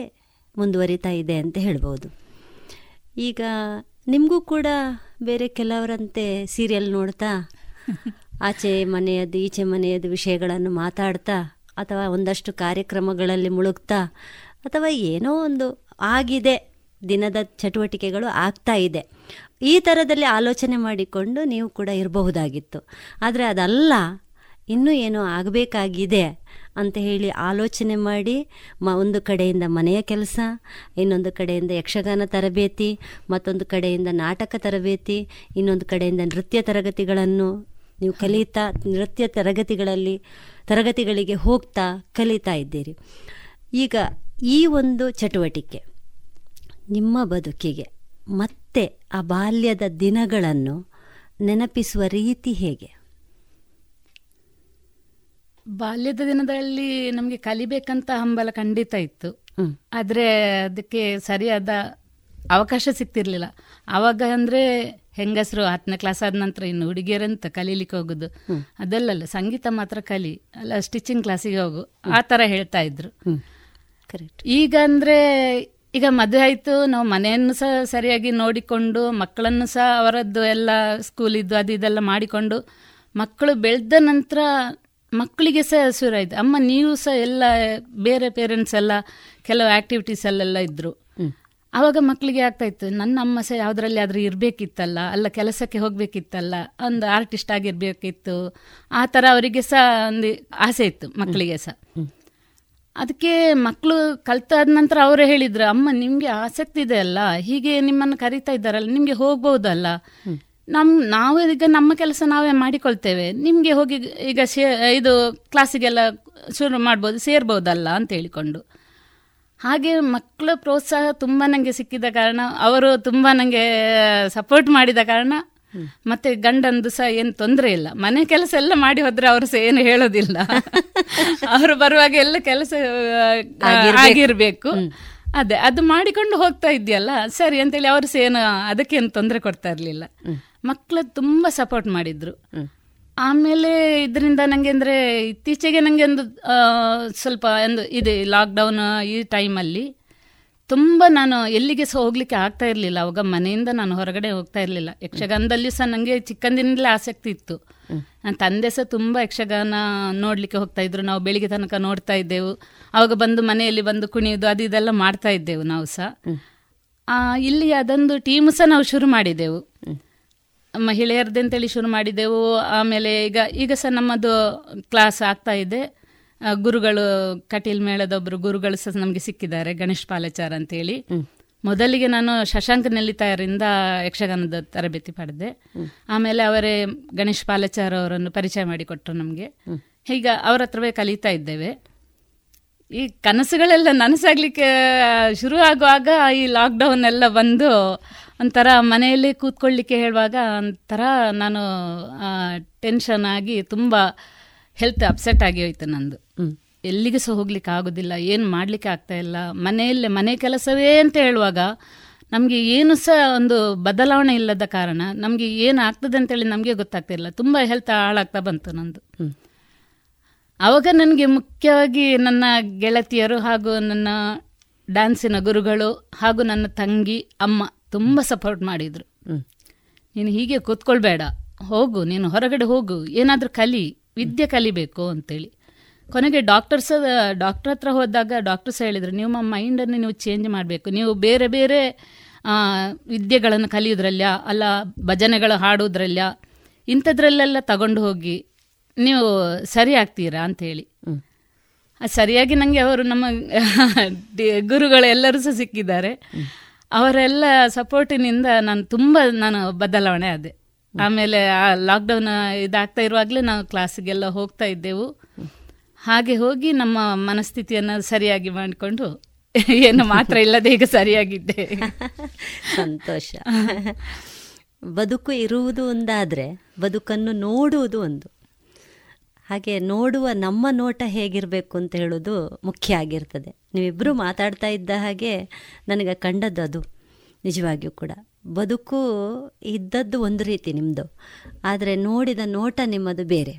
ಮುಂದುವರಿತಾ ಇದೆ ಅಂತ ಹೇಳ್ಬೋದು. ಈಗ ನಿಮಗೂ ಕೂಡ ಬೇರೆ ಕೆಲವರಂತೆ ಸೀರಿಯಲ್ ನೋಡ್ತಾ ಆಚೆ ಮನೆಯದ್ದು, ಈಚೆ ಮನೆಯದ್ದು ವಿಷಯಗಳನ್ನು ಮಾತಾಡ್ತಾ, ಅಥವಾ ಒಂದಷ್ಟು ಕಾರ್ಯಕ್ರಮಗಳಲ್ಲಿ ಮುಳುಗ್ತಾ, ಅಥವಾ ಏನೋ ಒಂದು ಆಗಿದೆ, ದಿನದ ಚಟುವಟಿಕೆಗಳು ಆಗ್ತಾ ಇದೆ. ಈ ಥರದಲ್ಲಿ ಆಲೋಚನೆ ಮಾಡಿಕೊಂಡು ನೀವು ಕೂಡ ಇರಬಹುದಾಗಿತ್ತು. ಆದರೆ ಅದಲ್ಲ, ಇನ್ನೂ ಏನೋ ಆಗಬೇಕಾಗಿದೆ ಅಂತ ಹೇಳಿ ಆಲೋಚನೆ ಮಾಡಿ, ಮ, ಒಂದು ಕಡೆಯಿಂದ ಮನೆಯ ಕೆಲಸ, ಇನ್ನೊಂದು ಕಡೆಯಿಂದ ಯಕ್ಷಗಾನ ತರಬೇತಿ, ಮತ್ತೊಂದು ಕಡೆಯಿಂದ ನಾಟಕ ತರಬೇತಿ, ಇನ್ನೊಂದು ಕಡೆಯಿಂದ ನೃತ್ಯ ತರಗತಿಗಳನ್ನು ನೀವು ಕಲಿತಾ ನೃತ್ಯ ತರಗತಿಗಳಲ್ಲಿ ತರಗತಿಗಳಿಗೆ ಹೋಗ್ತಾ ಕಲಿತಾ ಇದ್ದೀರಿ. ಈಗ ಈ ಒಂದು ಚಟುವಟಿಕೆ ನಿಮ್ಮ ಬದುಕಿಗೆ ಮತ್ತೆ ಆ ಬಾಲ್ಯದ ದಿನಗಳನ್ನು ನೆನಪಿಸುವ ರೀತಿ ಹೇಗೆ?
ಬಾಲ್ಯದ ದಿನದಲ್ಲಿ ನಮಗೆ ಕಲಿಬೇಕಂತ ಹಂಬಲ ಖಂಡಿತ ಇತ್ತು. ಆದರೆ ಅದಕ್ಕೆ ಸರಿಯಾದ ಅವಕಾಶ ಸಿಗ್ತಿರ್ಲಿಲ್ಲ. ಆವಾಗ ಅಂದರೆ ಹೆಂಗಸರು ಹತ್ತನೇ ಕ್ಲಾಸ್ ಆದ ನಂತರ ಇನ್ನು ಹುಡುಗಿಯರಂತ ಕಲೀಲಿಕ್ಕೆ ಹೋಗುದು. ಅದಲ್ಲಲ್ಲ ಸಂಗೀತ ಮಾತ್ರ ಕಲಿ. ಅಲ್ಲ ಸ್ಟಿಚಿಂಗ್ ಕ್ಲಾಸಿಗೆ ಹೋಗು. ಆ ಥರ ಹೇಳ್ತಾ ಇದ್ರು. ಈಗ ಅಂದರೆ ಈಗ ಮದುವೆ ಆಯಿತು ನಾವು ಮನೆಯನ್ನು ಸಹ ಸರಿಯಾಗಿ ನೋಡಿಕೊಂಡು ಮಕ್ಕಳನ್ನು ಸಹ ಅವರದ್ದು ಎಲ್ಲ ಸ್ಕೂಲಿದ್ದು ಅದು ಇದೆಲ್ಲ ಮಾಡಿಕೊಂಡು ಮಕ್ಕಳು ಬೆಳೆದ ನಂತರ ಮಕ್ಕಳಿಗೆ ಸಹ ಶುರುವಾಯಿತು ಅಮ್ಮ ನೀವು ಸಹ ಎಲ್ಲ ಬೇರೆ ಪೇರೆಂಟ್ಸ್ ಎಲ್ಲ ಕೆಲವು ಆಕ್ಟಿವಿಟೀಸ್ ಅಲ್ಲೆಲ್ಲ ಇದ್ರು. ಆವಾಗ ಮಕ್ಕಳಿಗೆ ಆಗ್ತಾ ಇತ್ತು ನನ್ನ ಅಮ್ಮ ಸಹ ಯಾವುದರಲ್ಲಿ ಆದರೂ ಇರಬೇಕಿತ್ತಲ್ಲ ಅಲ್ಲ ಕೆಲಸಕ್ಕೆ ಹೋಗಬೇಕಿತ್ತಲ್ಲ ಒಂದು ಆರ್ಟಿಸ್ಟ್ ಆಗಿರ್ಬೇಕಿತ್ತು. ಆ ಥರ ಅವರಿಗೆ ಸಹ ಒಂದು ಆಸೆ ಇತ್ತು ಮಕ್ಕಳಿಗೆ ಸಹ. ಅದಕ್ಕೆ ಮಕ್ಕಳು ಕಲ್ತಾದ ನಂತರ ಅವರೇ ಹೇಳಿದ್ರು ಅಮ್ಮ ನಿಮಗೆ ಆಸಕ್ತಿ ಇದೆ ಅಲ್ಲ ಹೀಗೆ ನಿಮ್ಮನ್ನು ಕರಿತಾ ಇದ್ದಾರಲ್ಲ ನಿಮಗೆ ಹೋಗ್ಬೋದಲ್ಲ. ನಮ್ಮ ನಾವು ಈಗ ನಮ್ಮ ಕೆಲಸ ನಾವೇ ಮಾಡಿಕೊಳ್ತೇವೆ ನಿಮಗೆ ಹೋಗಿ ಈಗ ಶೇ ಇದು ಕ್ಲಾಸಿಗೆಲ್ಲ ಶುರು ಮಾಡ್ಬೋದು ಸೇರ್ಬೋದಲ್ಲ ಅಂತ ಹೇಳಿಕೊಂಡು. ಹಾಗೆ ಮಕ್ಕಳ ಪ್ರೋತ್ಸಾಹ ತುಂಬ ನನಗೆ ಸಿಕ್ಕಿದ ಕಾರಣ ಅವರು ತುಂಬ ನನಗೆ ಸಪೋರ್ಟ್ ಮಾಡಿದ ಕಾರಣ ಮತ್ತೆ ಗಂಡಂದು ಸಹ ಏನು ತೊಂದರೆ ಇಲ್ಲ. ಮನೆ ಕೆಲಸ ಎಲ್ಲ ಮಾಡಿ ಹೋದ್ರೆ ಅವರು ಸಹ ಏನು ಹೇಳೋದಿಲ್ಲ. ಅವರು ಬರುವಾಗ ಎಲ್ಲ ಕೆಲಸ ಆಗಿರ್ಬೇಕು. ಅದೇ ಅದು ಮಾಡಿಕೊಂಡು ಹೋಗ್ತಾ ಇದೆಯಲ್ಲ ಸರಿ ಅಂತೇಳಿ ಅವರು ಸಹ ಏನು ಅದಕ್ಕೇನು ತೊಂದರೆ ಕೊಡ್ತಾ ಇರಲಿಲ್ಲ. ಮಕ್ಕಳು ತುಂಬ ಸಪೋರ್ಟ್ ಮಾಡಿದ್ರು. ಆಮೇಲೆ ಇದರಿಂದ ನನಗೆ ಅಂದರೆ ಇತ್ತೀಚೆಗೆ ನನಗೆ ಒಂದು ಸ್ವಲ್ಪ ಒಂದು ಇದೆ ಲಾಕ್ಡೌನ್ ಈ ಟೈಮಲ್ಲಿ ತುಂಬ ನಾನು ಎಲ್ಲಿಗೆ ಸಹ ಹೋಗ್ಲಿಕ್ಕೆ ಆಗ್ತಾ ಇರಲಿಲ್ಲ. ಅವಾಗ ಮನೆಯಿಂದ ನಾನು ಹೊರಗಡೆ ಹೋಗ್ತಾ ಇರಲಿಲ್ಲ. ಯಕ್ಷಗಾನದಲ್ಲಿ ಸಹ ನನಗೆ ಚಿಕ್ಕಂದಿನಲ್ಲೇ ಆಸಕ್ತಿ ಇತ್ತು. ನನ್ನ ತಂದೆ ಸಹ ತುಂಬ ಯಕ್ಷಗಾನ ನೋಡಲಿಕ್ಕೆ ಹೋಗ್ತಾ ಇದ್ರು. ನಾವು ಬೆಳಿಗ್ಗೆ ತನಕ ನೋಡ್ತಾ ಇದ್ದೆವು. ಅವಾಗ ಬಂದು ಮನೆಯಲ್ಲಿ ಬಂದು ಕುಣಿಯೋದು, ಅದು ಇದೆಲ್ಲ ಮಾಡ್ತಾ ಇದ್ದೆವು ನಾವು ಸಹ. ಇಲ್ಲಿ ಅದೊಂದು ಟೀಮ್ ಸಹ ನಾವು ಶುರು ಮಾಡಿದೆವು. ಮಹಿಳೆಯರದಂತೇಳಿ ಶುರು ಮಾಡಿದೆವು ಆಮೇಲೆ ಈಗ ಈಗ ಸಹ ನಮ್ಮದು ಕ್ಲಾಸ್ ಆಗ್ತಾ ಇದೆ. ಗುರುಗಳು ಕಟೀಲ್ ಮೇಳದೊಬ್ಬರು ಗುರುಗಳು ಸಹ ನಮಗೆ ಸಿಕ್ಕಿದ್ದಾರೆ ಗಣೇಶ್ ಪಾಲಚಾರ್ ಅಂತೇಳಿ. ಮೊದಲಿಗೆ ನಾನು ಶಶಾಂಕ ನೆಲ್ಲಿತಾಯರಿಂದ ಯಕ್ಷಗಾನದ ತರಬೇತಿ ಪಡೆದೆ. ಆಮೇಲೆ ಅವರೇ ಗಣೇಶ್ ಪಾಲಚಾರ್ ಅವರನ್ನು ಪರಿಚಯ ಮಾಡಿಕೊಟ್ರು ನಮಗೆ. ಈಗ ಅವರ ಹತ್ರವೇ ಕಲಿತಾ ಇದ್ದೇವೆ. ಈ ಕನಸುಗಳೆಲ್ಲ ನನಸಾಗ್ಲಿಕ್ಕೆ ಶುರು ಆಗುವಾಗ ಈ ಲಾಕ್ಡೌನ್ ಎಲ್ಲ ಬಂದು ಒಂಥರ ಮನೆಯಲ್ಲೇ ಕೂತ್ಕೊಳ್ಳಿಕ್ಕೆ ಹೇಳುವಾಗ ಒಂಥರ ನಾನು ಟೆನ್ಷನ್ ಆಗಿ ತುಂಬ ಹೆಲ್ತ್ ಅಪ್ಸೆಟ್ ಆಗಿ ಹೋಯ್ತು ನಂದು. ಎಲ್ಲಿಗೆ ಸಹ ಹೋಗ್ಲಿಕ್ಕೆ ಆಗೋದಿಲ್ಲ ಏನು ಮಾಡಲಿಕ್ಕೆ ಆಗ್ತಾ ಇಲ್ಲ. ಮನೆಯಲ್ಲೇ ಮನೆ ಕೆಲಸವೇ ಅಂತ ಹೇಳುವಾಗ ನಮಗೆ ಏನು ಸಹ ಒಂದು ಬದಲಾವಣೆ ಇಲ್ಲದ ಕಾರಣ ನಮಗೆ ಏನು ಆಗ್ತದೆ ಅಂತೇಳಿ ನಮಗೆ ಗೊತ್ತಾಗ್ತಿಲ್ಲ ತುಂಬ ಹೆಲ್ತ್ ಹಾಳಾಗ್ತಾ ಬಂತು ನಂದು. ಆವಾಗ ನನಗೆ ಮುಖ್ಯವಾಗಿ ನನ್ನ ಗೆಳತಿಯರು ಹಾಗೂ ನನ್ನ ಡ್ಯಾನ್ಸಿನ ಗುರುಗಳು ಹಾಗೂ ನನ್ನ ತಂಗಿ ಅಮ್ಮ ತುಂಬ ಸಪೋರ್ಟ್ ಮಾಡಿದರು. ನೀನು ಹೀಗೆ ಕೂತ್ಕೊಳ್ಬೇಡ. ಹೋಗು ನೀನು ಹೊರಗಡೆ ಹೋಗು. ಏನಾದರೂ ಕಲಿ ವಿದ್ಯೆ ಕಲಿಬೇಕು ಅಂತೇಳಿ. ಕೊನೆಗೆ ಡಾಕ್ಟರ್ಸ್ ಡಾಕ್ಟರ್ ಹತ್ರ ಹೋದಾಗ ಡಾಕ್ಟರ್ಸ್ ಹೇಳಿದರು ನಿಮ್ಮ ಮೈಂಡನ್ನು ನೀವು ಚೇಂಜ್ ಮಾಡಬೇಕು. ನೀವು ಬೇರೆ ಬೇರೆ ವಿದ್ಯೆಗಳನ್ನು ಕಲಿಯೋದ್ರಲ್ಲ ಅಲ್ಲ ಭಜನೆಗಳು ಹಾಡೋದ್ರಲ್ಲ ಇಂಥದ್ರಲ್ಲೆಲ್ಲ ತಗೊಂಡು ಹೋಗಿ ನೀವು ಸರಿ ಆಗ್ತೀರಾ? ಅಂಥೇಳಿ ಸರಿಯಾಗಿ ನನಗೆ ಅವರು ನಮ್ಮ ಡಿ- ಗುರುಗಳು ಎಲ್ಲರೂ ಸಹ ಸಿಕ್ಕಿದ್ದಾರೆ. ಅವರೆಲ್ಲ ಸಪೋರ್ಟಿನಿಂದ ನಾನು ತುಂಬ ನಾನು ಬದಲಾವಣೆ ಆದೆ. ಆಮೇಲೆ ಆ ಲಾಕ್ಡೌನ್ ಇದಾಗ್ತಾ ಇರುವಾಗಲೇ ನಾವು ಕ್ಲಾಸಿಗೆಲ್ಲ ಹೋಗ್ತಾ ಇದ್ದೆವು. ಹಾಗೆ ಹೋಗಿ ನಮ್ಮ ಮನಸ್ಥಿತಿಯನ್ನು ಸರಿಯಾಗಿ ಮಾಡಿಕೊಂಡು ಏನು ಮಾತ್ರ ಇಲ್ಲದೆ ಈಗ ಸರಿಯಾಗಿದ್ದೆ.
ಸಂತೋಷ. ಬದುಕು ಇರುವುದು ಒಂದಾದರೆ ಬದುಕನ್ನು ನೋಡುವುದು ಒಂದು. ಹಾಗೆ ನೋಡುವ ನಮ್ಮ ನೋಟ ಹೇಗಿರಬೇಕು ಅಂತ ಹೇಳೋದು ಮುಖ್ಯ ಆಗಿರ್ತದೆ. ನೀವಿಬ್ಬರು ಮಾತಾಡ್ತಾ ಇದ್ದ ಹಾಗೆ ನನಗೆ ಕಂಡದ್ದು ಅದು. ನಿಜವಾಗಿಯೂ ಕೂಡ. ಬದುಕು ಇದ್ದದ್ದು ಒಂದು ರೀತಿ ನಿಮ್ಮದು ಆದರೆ ನೋಡಿದ ನೋಟ ನಿಮ್ಮದು ಬೇರೆ.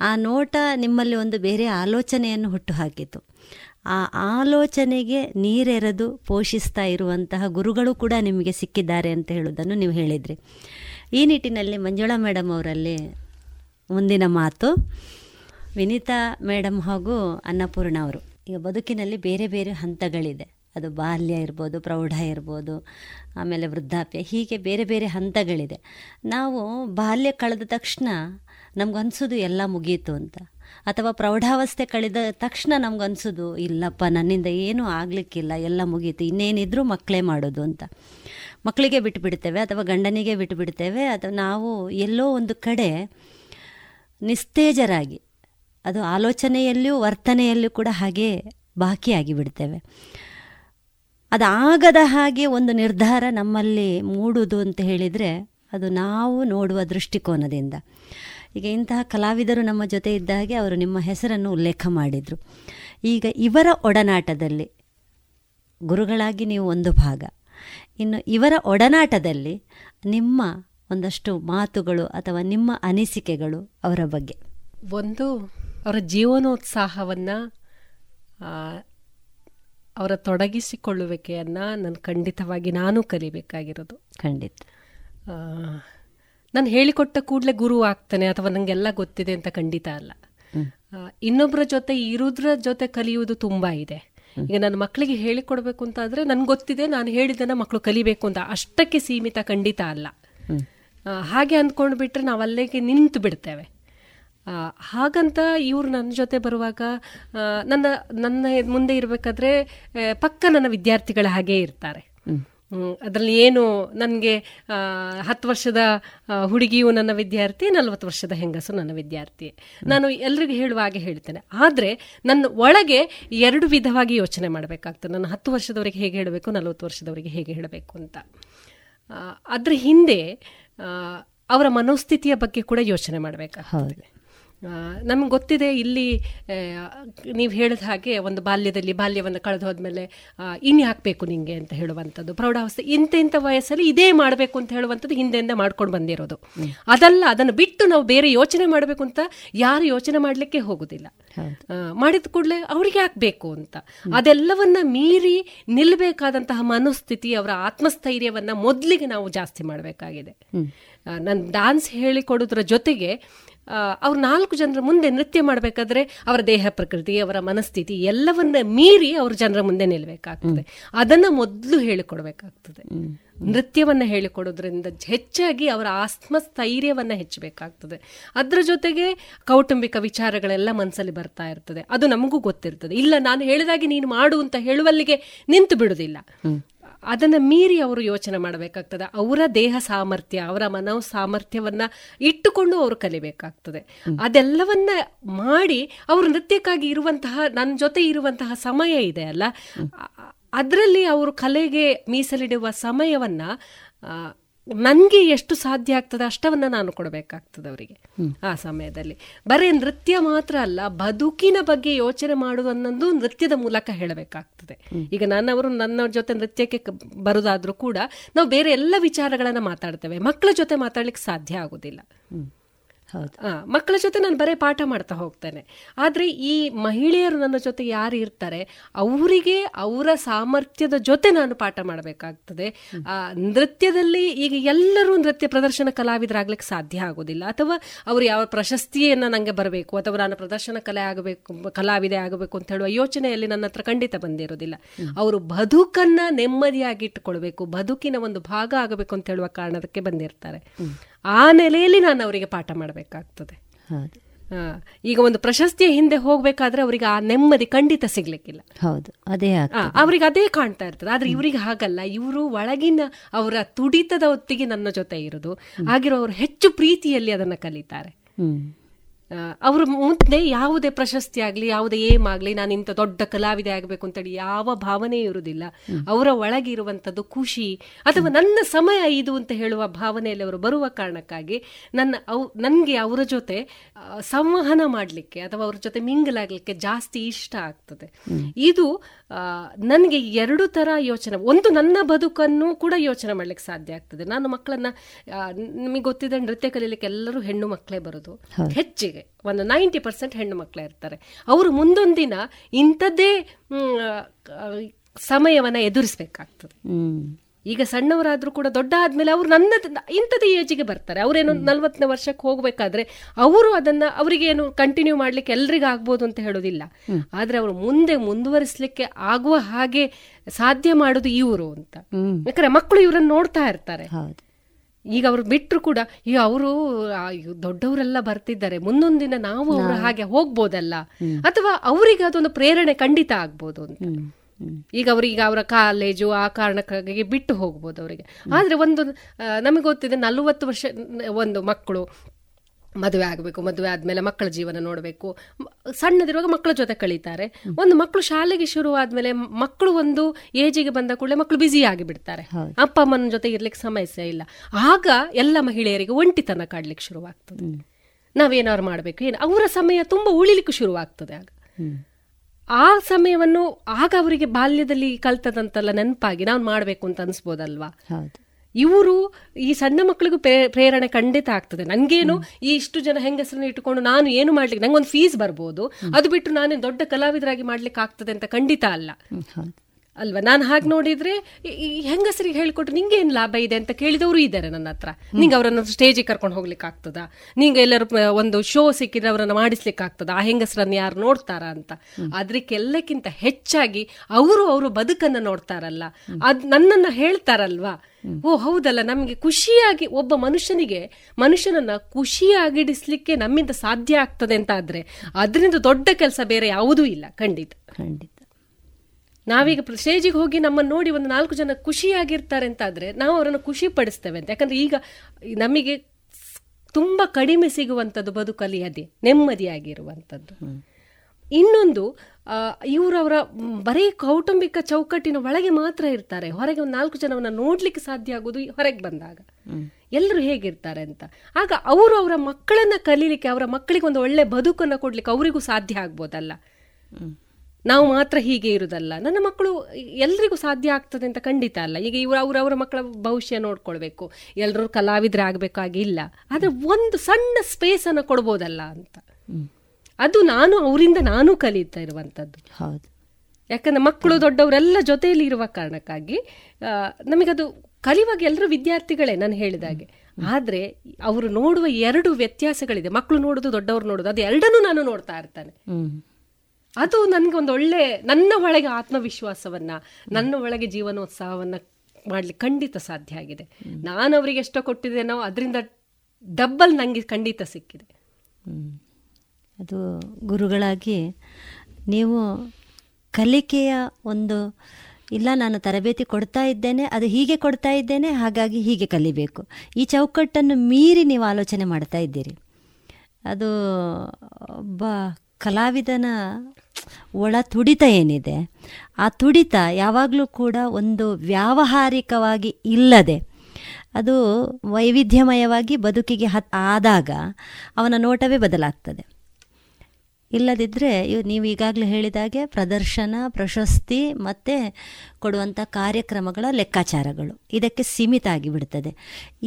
ಆ ನೋಟ ನಿಮ್ಮಲ್ಲಿ ಒಂದು ಬೇರೆ ಆಲೋಚನೆಯನ್ನು ಹುಟ್ಟು ಹಾಕಿತು ಆ ಆಲೋಚನೆಗೆ ನೀರೆರೆದು ಪೋಷಿಸ್ತಾ ಇರುವಂತಹ ಗುರುಗಳು ಕೂಡ ನಿಮಗೆ ಸಿಕ್ಕಿದ್ದಾರೆ ಅಂತ ಹೇಳೋದನ್ನು ನೀವು ಹೇಳಿದ್ರಿ. ಈ ನಿಟ್ಟಿನಲ್ಲಿ ಮಂಜುಳಾ ಮೇಡಮ್ ಅವರಲ್ಲಿ ಮುಂದಿನ ಮಾತು. ವಿನೀತಾ ಮೇಡಮ್ ಹಾಗೂ ಅನ್ನಪೂರ್ಣ ಅವರು. ಈಗ ಬದುಕಿನಲ್ಲಿ ಬೇರೆ ಬೇರೆ ಹಂತಗಳಿದೆ. ಅದು ಬಾಲ್ಯ ಇರ್ಬೋದು, ಪ್ರೌಢ ಇರ್ಬೋದು, ಆಮೇಲೆ ವೃದ್ಧಾಪ್ಯ, ಹೀಗೆ ಬೇರೆ ಬೇರೆ ಹಂತಗಳಿದೆ. ನಾವು ಬಾಲ್ಯ ಕಳೆದ ತಕ್ಷಣ ನಮ್ಗನ್ಸೋದು ಎಲ್ಲ ಮುಗೀತು ಅಂತ. ಅಥವಾ ಪ್ರೌಢಾವಸ್ಥೆ ಕಳೆದ ತಕ್ಷಣ ನಮ್ಗನ್ಸೋದು, ಇಲ್ಲಪ್ಪ, ನನ್ನಿಂದ ಏನೂ ಆಗಲಿಕ್ಕಿಲ್ಲ, ಎಲ್ಲ ಮುಗೀತು, ಇನ್ನೇನಿದ್ರೂ ಮಕ್ಕಳೇ ಮಾಡೋದು ಅಂತ. ಮಕ್ಕಳಿಗೆ ಬಿಟ್ಟುಬಿಡ್ತೇವೆ ಅಥವಾ ಗಂಡನಿಗೆ ಬಿಟ್ಟುಬಿಡ್ತೇವೆ ಅಥವಾ ನಾವು ಎಲ್ಲೋ ಒಂದು ಕಡೆ ನಿಸ್ತೇಜರಾಗಿ. ಅದು ಆಲೋಚನೆಯಲ್ಲಿಯೂ ವರ್ತನೆಯಲ್ಲೂ ಕೂಡ ಹಾಗೆ ಬಾಕಿಯಾಗಿ ಬಿಡ್ತೇವೆ ಅದಾಗದ ಹಾಗೆ ಒಂದು ನಿರ್ಧಾರ ನಮ್ಮಲ್ಲಿ ಮೂಡುವುದು ಅಂತ ಹೇಳಿದರೆ ಅದು ನಾವು ನೋಡುವ ದೃಷ್ಟಿಕೋನದಿಂದ. ಈಗ ಇಂತಹ ಕಲಾವಿದರು ನಮ್ಮ ಜೊತೆ ಇದ್ದ ಹಾಗೆ ಅವರು ನಿಮ್ಮ ಹೆಸರನ್ನು ಉಲ್ಲೇಖ ಮಾಡಿದರು. ಈಗ ಇವರ ಒಡನಾಟದಲ್ಲಿ ಗುರುಗಳಾಗಿ ನೀವು ಒಂದು ಭಾಗ. ಇನ್ನು ಇವರ ಒಡನಾಟದಲ್ಲಿ ನಿಮ್ಮ ಒಂದಷ್ಟು ಮಾತುಗಳು ಅಥವಾ ನಿಮ್ಮ ಅನಿಸಿಕೆಗಳು ಅವರ ಬಗ್ಗೆ.
ಒಂದು ಅವರ ಜೀವನೋತ್ಸಾಹವನ್ನು ಅವರ ತೊಡಗಿಸಿಕೊಳ್ಳುವಿಕೆಯನ್ನು ನಾನು ಖಂಡಿತವಾಗಿ ನಾನು ಕಲಿಬೇಕಾಗಿರೋದು.
ಖಂಡಿತ.
ನಾನು ಹೇಳಿಕೊಟ್ಟ ಕೂಡಲೇ ಗುರು ಆಗ್ತಾನೆ ಅಥವಾ ನನಗೆಲ್ಲ ಗೊತ್ತಿದೆ ಅಂತ ಖಂಡಿತ ಅಲ್ಲ. ಇನ್ನೊಬ್ಬರ ಜೊತೆ ಇರೋದ್ರ ಜೊತೆ ಕಲಿಯುವುದು ತುಂಬ ಇದೆ. ಈಗ ನನ್ನ ಮಕ್ಕಳಿಗೆ ಹೇಳಿಕೊಡ್ಬೇಕು ಅಂತ ಆದರೆ ನನ್ಗೆ ಗೊತ್ತಿದೆ ನಾನು ಹೇಳಿದ್ದನ್ನು ಮಕ್ಕಳು ಕಲಿಬೇಕು ಅಂತ ಅಷ್ಟಕ್ಕೆ ಸೀಮಿತ ಖಂಡಿತ ಅಲ್ಲ. ಹಾಗೆ ಅಂದ್ಕೊಂಡು ಬಿಟ್ಟರೆ ನಾವು ಅಲ್ಲಿಗೆ ನಿಂತು ಬಿಡ್ತೇವೆ. ಹಾಗಂತ ಇವರು ನನ್ನ ಜೊತೆ ಬರುವಾಗ ನನ್ನ ನನ್ನ ಮುಂದೆ ಇರಬೇಕಾದ್ರೆ ಪಕ್ಕ ನನ್ನ ವಿದ್ಯಾರ್ಥಿಗಳ ಹಾಗೆ ಇರ್ತಾರೆ. ಅದರಲ್ಲಿ ಏನು ನನಗೆ ಹತ್ತು ವರ್ಷದ ಹುಡುಗಿಯು ನನ್ನ ವಿದ್ಯಾರ್ಥಿ ನಲವತ್ತು ವರ್ಷದ ಹೆಂಗಸು ನನ್ನ ವಿದ್ಯಾರ್ಥಿ. ನಾನು ಎಲ್ರಿಗೂ ಹೇಳುವ ಹಾಗೆ ಹೇಳ್ತೇನೆ. ಆದರೆ ನನ್ನ ಒಳಗೆ ಎರಡು ವಿಧವಾಗಿ ಯೋಚನೆ ಮಾಡಬೇಕಾಗ್ತದೆ. ನನ್ನ ಹತ್ತು ವರ್ಷದವರಿಗೆ ಹೇಗೆ ಹೇಳಬೇಕು ನಲವತ್ತು ವರ್ಷದವರಿಗೆ ಹೇಗೆ ಹೇಳಬೇಕು ಅಂತ. ಅದರ ಹಿಂದೆ ಅವರ ಮನೋಸ್ಥಿತಿಯ ಬಗ್ಗೆ ಕೂಡ ಯೋಚನೆ ಮಾಡಬೇಕಾಗ್ತದೆ. ನಮ್ಗೆ ಗೊತ್ತಿದೆ ಇಲ್ಲಿ ನೀವು ಹೇಳಿದ ಹಾಗೆ ಒಂದು ಬಾಲ್ಯದಲ್ಲಿ ಬಾಲ್ಯವನ್ನು ಕಳೆದು ಹೋದ್ಮೇಲೆ ಇನ್ನು ಹಾಕಬೇಕು ನಿಮಗೆ ಅಂತ ಹೇಳುವಂಥದ್ದು. ಪ್ರೌಢಾವಸ್ಥೆ ಇಂಥ ಇಂಥ ವಯಸ್ಸಲ್ಲಿ ಇದೇ ಮಾಡಬೇಕು ಅಂತ ಹೇಳುವಂಥದ್ದು ಹಿಂದೆಯಿಂದ ಮಾಡ್ಕೊಂಡು ಬಂದಿರೋದು. ಅದಲ್ಲ ಅದನ್ನು ಬಿಟ್ಟು ನಾವು ಬೇರೆ ಯೋಚನೆ ಮಾಡಬೇಕು ಅಂತ ಯಾರು ಯೋಚನೆ ಮಾಡಲಿಕ್ಕೆ ಹೋಗುದಿಲ್ಲ. ಮಾಡಿದ ಕೂಡಲೇ ಅವ್ರಿಗೆ ಹಾಕಬೇಕು ಅಂತ. ಅದೆಲ್ಲವನ್ನ ಮೀರಿ ನಿಲ್ಲಬೇಕಾದಂತಹ ಮನಸ್ಥಿತಿ ಅವರ ಆತ್ಮಸ್ಥೈರ್ಯವನ್ನ ಮೊದಲಿಗೆ ನಾವು ಜಾಸ್ತಿ ಮಾಡಬೇಕಾಗಿದೆ. ನಾನು ಡಾನ್ಸ್ ಹೇಳಿಕೊಡೋದ್ರ ಜೊತೆಗೆ ಅವ್ರು ನಾಲ್ಕು ಜನರ ಮುಂದೆ ನೃತ್ಯ ಮಾಡಬೇಕಾದ್ರೆ ಅವರ ದೇಹ ಪ್ರಕೃತಿ ಅವರ ಮನಸ್ಥಿತಿ ಎಲ್ಲವನ್ನ ಮೀರಿ ಅವ್ರ ಜನರ ಮುಂದೆ ನಿಲ್ಬೇಕಾಗ್ತದೆ. ಅದನ್ನ ಮೊದಲು ಹೇಳಿಕೊಡ್ಬೇಕಾಗ್ತದೆ. ನೃತ್ಯವನ್ನ ಹೇಳಿಕೊಡೋದ್ರಿಂದ ಹೆಚ್ಚಾಗಿ ಅವರ ಆತ್ಮಸ್ಥೈರ್ಯವನ್ನು ಹೆಚ್ಚಬೇಕಾಗ್ತದೆ. ಅದರ ಜೊತೆಗೆ ಕೌಟುಂಬಿಕ ವಿಚಾರಗಳೆಲ್ಲ ಮನಸ್ಸಲ್ಲಿ ಬರ್ತಾ ಇರ್ತದೆ. ಅದು ನಮಗೂ ಗೊತ್ತಿರ್ತದೆ. ಇಲ್ಲ ನಾನು ಹೇಳಿದಾಗಿ ನೀನು ಮಾಡು ಅಂತ ಹೇಳುವಲ್ಲಿಗೆ ನಿಂತು ಬಿಡುದಿಲ್ಲ. ಅದನ್ನ ಮೀರಿ ಅವರು ಯೋಚನೆ ಮಾಡಬೇಕಾಗ್ತದೆ. ಅವರ ದೇಹ ಸಾಮರ್ಥ್ಯ ಅವರ ಮನೋ ಸಾಮರ್ಥ್ಯವನ್ನ ಇಟ್ಟುಕೊಂಡು ಅವರು ಕಲಿಬೇಕಾಗ್ತದೆ. ಅದೆಲ್ಲವನ್ನ ಮಾಡಿ ಅವರು ನೃತ್ಯಕ್ಕಾಗಿ ಇರುವಂತಹ ನನ್ನ ಜೊತೆ ಇರುವಂತಹ ಸಮಯ ಇದೆ ಅಲ್ಲ? ಅದರಲ್ಲಿ ಅವರು ಕಲೆಗೆ ಮೀಸಲಿಡುವ ಸಮಯವನ್ನ ನನ್ಗೆ ಎಷ್ಟು ಸಾಧ್ಯ ಆಗ್ತದೆ ಅಷ್ಟವನ್ನ ನಾನು ಕೊಡಬೇಕಾಗ್ತದೆ ಅವರಿಗೆ ಆ ಸಮಯದಲ್ಲಿ. ಬರೀ ನೃತ್ಯ ಮಾತ್ರ ಅಲ್ಲ ಬದುಕಿನ ಬಗ್ಗೆ ಯೋಚನೆ ಮಾಡುವನ್ನೊಂದು ನೃತ್ಯದ ಮೂಲಕ ಹೇಳಬೇಕಾಗ್ತದೆ. ಈಗ ನನ್ನವರು ನನ್ನವ್ರ ಜೊತೆ ನೃತ್ಯಕ್ಕೆ ಬರೋದಾದ್ರೂ ಕೂಡ ನಾವು ಬೇರೆ ಎಲ್ಲ ವಿಚಾರಗಳನ್ನ ಮಾತಾಡ್ತೇವೆ. ಮಕ್ಕಳ ಜೊತೆ ಮಾತಾಡ್ಲಿಕ್ಕೆ ಸಾಧ್ಯ ಆಗುದಿಲ್ಲ. ಮಕ್ಕಳ ಜೊತೆ ನಾನು ಬರೀ ಪಾಠ ಮಾಡ್ತಾ ಹೋಗ್ತೇನೆ. ಆದರೆ ಈ ಮಹಿಳೆಯರು ನನ್ನ ಜೊತೆ ಯಾರು ಇರ್ತಾರೆ ಅವರಿಗೆ ಅವರ ಸಾಮರ್ಥ್ಯದ ಜೊತೆ ನಾನು ಪಾಠ ಮಾಡಬೇಕಾಗ್ತದೆ. ನೃತ್ಯದಲ್ಲಿ ಈಗ ಎಲ್ಲರೂ ನೃತ್ಯ ಪ್ರದರ್ಶನ ಕಲಾವಿದರಾಗ್ಲಿಕ್ಕೆ ಸಾಧ್ಯ ಆಗೋದಿಲ್ಲ. ಅಥವಾ ಅವರು ಯಾವ ಪ್ರಶಸ್ತಿಯನ್ನು ನನಗೆ ಬರಬೇಕು ಅಥವಾ ನಾನು ಪ್ರದರ್ಶನ ಕಲೆ ಆಗಬೇಕು ಕಲಾವಿದೆ ಆಗಬೇಕು ಅಂತ ಹೇಳುವ ಯೋಚನೆಯಲ್ಲಿ ನನ್ನ ಹತ್ರ ಖಂಡಿತ ಬಂದಿರೋದಿಲ್ಲ. ಅವರು ಬದುಕನ್ನು ನೆಮ್ಮದಿಯಾಗಿ ಇಟ್ಟುಕೊಳ್ಬೇಕು ಬದುಕಿನ ಒಂದು ಭಾಗ ಆಗಬೇಕು ಅಂತ ಹೇಳುವ ಕಾರಣಕ್ಕೆ ಬಂದಿರ್ತಾರೆ. ಆ ನೆಲೆಯಲ್ಲಿ ನಾನು ಅವರಿಗೆ ಪಾಠ ಮಾಡಬೇಕಾಗ್ತದೆ. ಈಗ ಒಂದು ಪ್ರಶಸ್ತಿಯ ಹಿಂದೆ ಹೋಗ್ಬೇಕಾದ್ರೆ ಅವರಿಗೆ ಆ ನೆಮ್ಮದಿ ಖಂಡಿತ ಸಿಗ್ಲಿಕ್ಕಿಲ್ಲ.
ಹೌದು ಅದೇ
ಅವ್ರಿಗೆ ಅದೇ ಕಾಣ್ತಾ ಇರ್ತದೆ. ಆದ್ರೆ ಇವರಿಗೆ ಹಾಗಲ್ಲ. ಇವರು ಒಳಗಿನ ಅವರ ತುಡಿತದ ಹೊತ್ತಿಗೆ ನನ್ನ ಜೊತೆ ಇರೋದು. ಆಗಿರೋ ಅವರು ಹೆಚ್ಚು ಪ್ರೀತಿಯಲ್ಲಿ ಅದನ್ನ ಕಲಿತಾರೆ. ಅವರು ಮುಂದೆ ಯಾವುದೇ ಪ್ರಶಸ್ತಿ ಆಗಲಿ ಯಾವುದೇ ಏಮ್ ಆಗಲಿ ನಾನು ಇಂಥ ದೊಡ್ಡ ಕಲಾವಿದೆ ಆಗಬೇಕು ಅಂತೇಳಿ ಯಾವ ಭಾವನೆ ಇರುವುದಿಲ್ಲ. ಅವರ ಒಳಗಿರುವಂಥದ್ದು ಖುಷಿ ಅಥವಾ ನನ್ನ ಸಮಯ ಇದು ಅಂತ ಹೇಳುವ ಭಾವನೆಯಲ್ಲಿ ಅವರು ಬರುವ ಕಾರಣಕ್ಕಾಗಿ ನನ್ನ ಅವ್ ನನಗೆ ಅವರ ಜೊತೆ ಸಂವಹನ ಮಾಡಲಿಕ್ಕೆ ಅಥವಾ ಅವ್ರ ಜೊತೆ ಮಿಂಗಲಾಗಲಿಕ್ಕೆ ಜಾಸ್ತಿ ಇಷ್ಟ ಆಗ್ತದೆ. ಇದು ನನಗೆ ಎರಡು ಥರ ಯೋಚನೆ ಒಂದು ನನ್ನ ಬದುಕನ್ನು ಕೂಡ ಯೋಚನೆ ಮಾಡ್ಲಿಕ್ಕೆ ಸಾಧ್ಯ ಆಗ್ತದೆ. ನಾನು ಮಕ್ಕಳನ್ನ ನಿಮಗೆ ಗೊತ್ತಿದೆ ನೃತ್ಯ ಕಲೀಲಿಕ್ಕೆ ಎಲ್ಲರೂ ಹೆಣ್ಣು ಮಕ್ಕಳೇ ಬರೋದು. ಹೆಚ್ಚಿಗೆ ಒಂದು ನೈಂಟಿ ಪರ್ಸೆಂಟ್ ಹೆಣ್ಣು ಮಕ್ಕಳೇ ಇರ್ತಾರೆ. ಅವರು ಮುಂದೊಂದಿನ ಇಂಥದ್ದೇ ಸಮಯವನ್ನು ಸಮಯವನ್ನ ಎದುರಿಸಬೇಕಾಗ್ತದೆ. ಈಗ ಸಣ್ಣವರಾದರೂ ಕೂಡ ದೊಡ್ಡ ಆದ್ಮೇಲೆ ಅವರು ನನ್ನ ಇಂಥದ್ದು ಏಜಿಗೆ ಬರ್ತಾರೆ. ಅವರೇನು ನಲ್ವತ್ತನೇ ವರ್ಷಕ್ಕೆ ಹೋಗಬೇಕಾದ್ರೆ ಅವರು ಅದನ್ನ ಅವರಿಗೇನು ಕಂಟಿನ್ಯೂ ಮಾಡ್ಲಿಕ್ಕೆ ಎಲ್ರಿಗೂ ಆಗ್ಬೋದು ಅಂತ ಹೇಳೋದಿಲ್ಲ. ಆದರೆ ಅವರು ಮುಂದೆ ಮುಂದುವರಿಸಲಿಕ್ಕೆ ಆಗುವ ಹಾಗೆ ಸಾಧ್ಯ ಮಾಡೋದು ಇವರು ಅಂತ. ಯಾಕಂದ್ರೆ ಮಕ್ಕಳು ಇವರನ್ನು ನೋಡ್ತಾ ಇರ್ತಾರೆ. ಈಗ ಅವ್ರು ಬಿಟ್ಟರು ಕೂಡ ಈ ಅವರು ದೊಡ್ಡವರೆಲ್ಲ ಬರ್ತಿದ್ದಾರೆ. ಮುಂದೊಂದು ದಿನ ನಾವು ಅವರ ಹಾಗೆ ಹೋಗ್ಬೋದಲ್ಲ? ಅಥವಾ ಅವರಿಗೆ ಅದೊಂದು ಪ್ರೇರಣೆ ಖಂಡಿತ ಆಗ್ಬೋದು ಅಂತ. ಈಗ ಅವ್ರಿಗೆ ಅವರ ಕಾಲೇಜು ಆ ಕಾರಣಕ್ಕಾಗಿ ಬಿಟ್ಟು ಹೋಗ್ಬೋದು ಅವರಿಗೆ. ಆದ್ರೆ ಒಂದು ನಮಗೆ ಗೊತ್ತಿದೆ ನಲವತ್ತು ವರ್ಷ ಒಂದು ಮಕ್ಕಳು ಮದುವೆ ಆಗಬೇಕು ಮದುವೆ ಆದ್ಮೇಲೆ ಮಕ್ಕಳ ಜೀವನ ನೋಡಬೇಕು. ಸಣ್ಣದಿರುವಾಗ ಮಕ್ಕಳ ಜೊತೆ ಕಳೀತಾರೆ. ಒಂದು ಮಕ್ಕಳು ಶಾಲೆಗೆ ಶುರು ಆದ್ಮೇಲೆ ಮಕ್ಕಳು ಒಂದು ಏಜಿಗೆ ಬಂದ ಕೂಡಲೇ ಮಕ್ಕಳು ಬ್ಯುಸಿ ಆಗಿಬಿಡ್ತಾರೆ ಅಪ್ಪ ಅಮ್ಮನ ಜೊತೆ ಇರ್ಲಿಕ್ಕೆ ಸಮಸ್ಯೆ ಇಲ್ಲ. ಆಗ ಎಲ್ಲ ಮಹಿಳೆಯರಿಗೆ ಒಂಟಿತನ ಕಾಡ್ಲಿಕ್ಕೆ ಶುರುವಾಗ್ತದೆ. ನಾವೇನಾದ್ರು ಮಾಡಬೇಕು? ಏನು? ಅವರ ಸಮಯ ತುಂಬಾ ಉಳಿಲಿಕ್ಕೆ ಶುರುವಾಗ್ತದೆ ಆಗ. ಆ ಸಮಯವನ್ನು ಆಗ ಅವರಿಗೆ ಬಾಲ್ಯದಲ್ಲಿ ಕಲ್ತದಂತೆಲ್ಲ ನೆನಪಾಗಿ ನಾನು ಮಾಡಬೇಕು ಅಂತ ಅನ್ಸ್ಬೋದಲ್ವಾ? ಇವರು ಈ ಸಣ್ಣ ಮಕ್ಕಳಿಗೂ ಪ್ರೇ- ಪ್ರೇರಣೆ ಖಂಡಿತ ಆಗ್ತದೆ. ನನಗೇನು ಈ ಇಷ್ಟು ಜನ ಹೆಂಗಸರನ್ನ ಇಟ್ಟುಕೊಂಡು ನಾನು ಏನು ಮಾಡ್ಲಿಕ್ಕೆ ನಂಗೊಂದು ಫೀಸ್ ಬರ್ಬೋದು. ಅದು ಬಿಟ್ಟು ನಾನೇ ದೊಡ್ಡ ಕಲಾವಿದರಾಗಿ ಮಾಡ್ಲಿಕ್ಕೆ ಆಗ್ತದೆ ಅಂತ ಖಂಡಿತ ಅಲ್ಲ. ಅಲ್ವಾ? ನಾನು ಹಾಗೆ ನೋಡಿದ್ರೆ ಈ- ಹೆಂಗಸರಿಗೆ ಹೇಳ್ಕೊಟ್ರೆ ನಿಂಗೆ ಏನು ಲಾಭ ಇದೆ ಅಂತ ಕೇಳಿದವರು ಇದ್ದಾರೆ ನನ್ನ ಹತ್ರ. ನಿಂಗೆ ಅವರನ್ನು ಸ್ಟೇಜಿಗೆ ಕರ್ಕೊಂಡು ಹೋಗ್ಲಿಕ್ಕೆ ಆಗ್ತದಾ? ನಿಂಗೆ ಎಲ್ಲರೂ ಒಂದು ಶೋ ಸಿಕ್ಕಿದ್ರೆ ಅವರನ್ನು ಮಾಡಿಸ್ಲಿಕ್ಕೆ ಆಗ್ತದಾ? ಆ ಹೆಂಗಸರನ್ನು ಯಾರು ನೋಡ್ತಾರ ಅಂತ. ಅದಕ್ಕೆಲ್ಲಕ್ಕಿಂತ ಹೆಚ್ಚಾಗಿ ಅವರು ಅವರು ಬದುಕನ್ನ ನೋಡ್ತಾರಲ್ಲ. ಅದ್ ನನ್ನನ್ನು ಹೇಳ್ತಾರಲ್ವಾ? ಓ, ಹೌದಲ್ಲ, ನಮಗೆ ಖುಷಿಯಾಗಿ ಒಬ್ಬ ಮನುಷ್ಯನಿಗೆ ಮನುಷ್ಯನನ್ನ ಖುಷಿಯಾಗಿಡಿಸ್ಲಿಕ್ಕೆ ನಮ್ಮಿಂದ ಸಾಧ್ಯ ಆಗ್ತದೆ ಅಂತ ಆದ್ರೆ ಅದರಿಂದ ದೊಡ್ಡ ಕೆಲಸ ಬೇರೆ ಯಾವುದೂ ಇಲ್ಲ, ಖಂಡಿತ.
ಖಂಡಿತ.
ನಾವೀಗ ಸ್ಟೇಜಿಗೆ ಹೋಗಿ ನಮ್ಮನ್ನು ನೋಡಿ ಒಂದು ನಾಲ್ಕು ಜನ ಖುಷಿಯಾಗಿರ್ತಾರೆ ಅಂತ ಆದರೆ ನಾವು ಅವರನ್ನು ಖುಷಿ ಪಡಿಸ್ತೇವೆ ಅಂತ. ಯಾಕಂದ್ರೆ ಈಗ ನಮಗೆ ತುಂಬಾ ಕಡಿಮೆ ಸಿಗುವಂಥದ್ದು ಬದುಕಲ್ಲಿ ಅದೇ ನೆಮ್ಮದಿಯಾಗಿರುವಂಥದ್ದು. ಇನ್ನೊಂದು ಇವರವರ ಬರೀ ಕೌಟುಂಬಿಕ ಚೌಕಟ್ಟಿನ ಒಳಗೆ ಮಾತ್ರ ಇರ್ತಾರೆ. ಹೊರಗೆ ಒಂದು ನಾಲ್ಕು ಜನವನ್ನ ನೋಡ್ಲಿಕ್ಕೆ ಸಾಧ್ಯ ಆಗೋದು ಹೊರಗೆ ಬಂದಾಗ. ಎಲ್ಲರೂ ಹೇಗಿರ್ತಾರೆ ಅಂತ. ಆಗ ಅವರು ಅವರ ಮಕ್ಕಳನ್ನ ಕಲೀಲಿಕ್ಕೆ ಅವರ ಮಕ್ಕಳಿಗೆ ಒಂದು ಒಳ್ಳೆ ಬದುಕನ್ನ ಕೊಡ್ಲಿಕ್ಕೆ ಅವರಿಗೂ ಸಾಧ್ಯ ಆಗ್ಬೋದಲ್ಲ. ನಾವು ಮಾತ್ರ ಹೀಗೆ ಇರುವುದಲ್ಲ. ನನ್ನ ಮಕ್ಕಳು ಎಲ್ರಿಗೂ ಸಾಧ್ಯ ಆಗ್ತದೆ ಅಂತ ಖಂಡಿತ ಅಲ್ಲ. ಈಗ ಇವರು ಅವ್ರ ಅವರ ಮಕ್ಕಳ ಭವಿಷ್ಯ ನೋಡ್ಕೊಳ್ಬೇಕು. ಎಲ್ಲರೂ ಕಲಾವಿದ್ರೆ ಆಗ್ಬೇಕಾಗಿ ಇಲ್ಲ ಆದ್ರೆ ಒಂದು ಸಣ್ಣ ಸ್ಪೇಸ್ ಅನ್ನ ಕೊಡ್ಬೋದಲ್ಲ ಅಂತ. ಅದು ನಾನು ಅವರಿಂದ ನಾನು ಕಲಿತಾ ಇರುವಂತದ್ದು.
ಹೌದು.
ಯಾಕಂದ್ರೆ ಮಕ್ಕಳು ದೊಡ್ಡವರೆಲ್ಲ ಜೊತೆಯಲ್ಲಿ ಇರುವ ಕಾರಣಕ್ಕಾಗಿ ನಮಗದು ಕಲಿಯುವಾಗ ಎಲ್ಲರೂ ವಿದ್ಯಾರ್ಥಿಗಳೇ ನಾನು ಹೇಳಿದಾಗೆ ಆದ್ರೆ ಅವರು ನೋಡುವ ಎರಡು ವ್ಯತ್ಯಾಸಗಳಿದೆ. ಮಕ್ಕಳು ನೋಡುದು ದೊಡ್ಡವರು ನೋಡುದು. ಅದು ಎರಡನ್ನೂ ನಾನು ನೋಡ್ತಾ ಇರ್ತಾನೆ. ಅದು ನನಗೆ ಒಂದು ಒಳ್ಳೆ, ನನ್ನ ಒಳಗೆ ಆತ್ಮವಿಶ್ವಾಸವನ್ನ, ನನ್ನ ಒಳಗೆ ಜೀವನೋತ್ಸಾಹವನ್ನು ಮಾಡ್ಲಿಕ್ಕೆ ಖಂಡಿತ ಸಾಧ್ಯ ಆಗಿದೆ. ನಾನು ಅವರಿಗೆ ಎಷ್ಟೋ ಕೊಟ್ಟಿದ್ದೇನೋ ಅದರಿಂದ ಡಬ್ಬಲ್ ನನಗೆ ಖಂಡಿತ ಸಿಕ್ಕಿದೆ.
ಅದು ಗುರುಗಳಾಗಿ ನೀವು ಕಲಿಕೆಯ ಒಂದು, ಇಲ್ಲ ನಾನು ತರಬೇತಿ ಕೊಡ್ತಾ ಇದ್ದೇನೆ, ಅದು ಹೀಗೆ ಕೊಡ್ತಾ ಇದ್ದೇನೆ, ಹಾಗಾಗಿ ಹೀಗೆ ಕಲಿಬೇಕು. ಈ ಚೌಕಟ್ಟನ್ನು ಮೀರಿ ನೀವು ಆಲೋಚನೆ ಮಾಡ್ತಾ ಇದ್ದೀರಿ. ಅದು ಒಬ್ಬ ಕಲಾವಿದನ ಒಳ ತುಡಿತ ಏನಿದೆ, ಆ ತುಡಿತ ಯಾವಾಗಲೂ ಕೂಡ ಒಂದು ವ್ಯಾವಹಾರಿಕವಾಗಿ ಇಲ್ಲದೆ, ಅದು ವೈವಿಧ್ಯಮಯವಾಗಿ ಬದುಕಿಗೆ ಹತ್ ಆದಾಗ ಅವನ ನೋಟವೇ ಬದಲಾಗ್ತದೆ. ಇಲ್ಲದಿದ್ದರೆ ನೀವು ಈಗಾಗಲೇ ಹೇಳಿದಾಗೆ ಪ್ರದರ್ಶನ, ಪ್ರಶಸ್ತಿ ಮತ್ತು ಕೊಡುವಂಥ ಕಾರ್ಯಕ್ರಮಗಳ ಲೆಕ್ಕಾಚಾರಗಳು. ಇದಕ್ಕೆ ಸೀಮಿತ ಆಗಿಬಿಡ್ತದೆ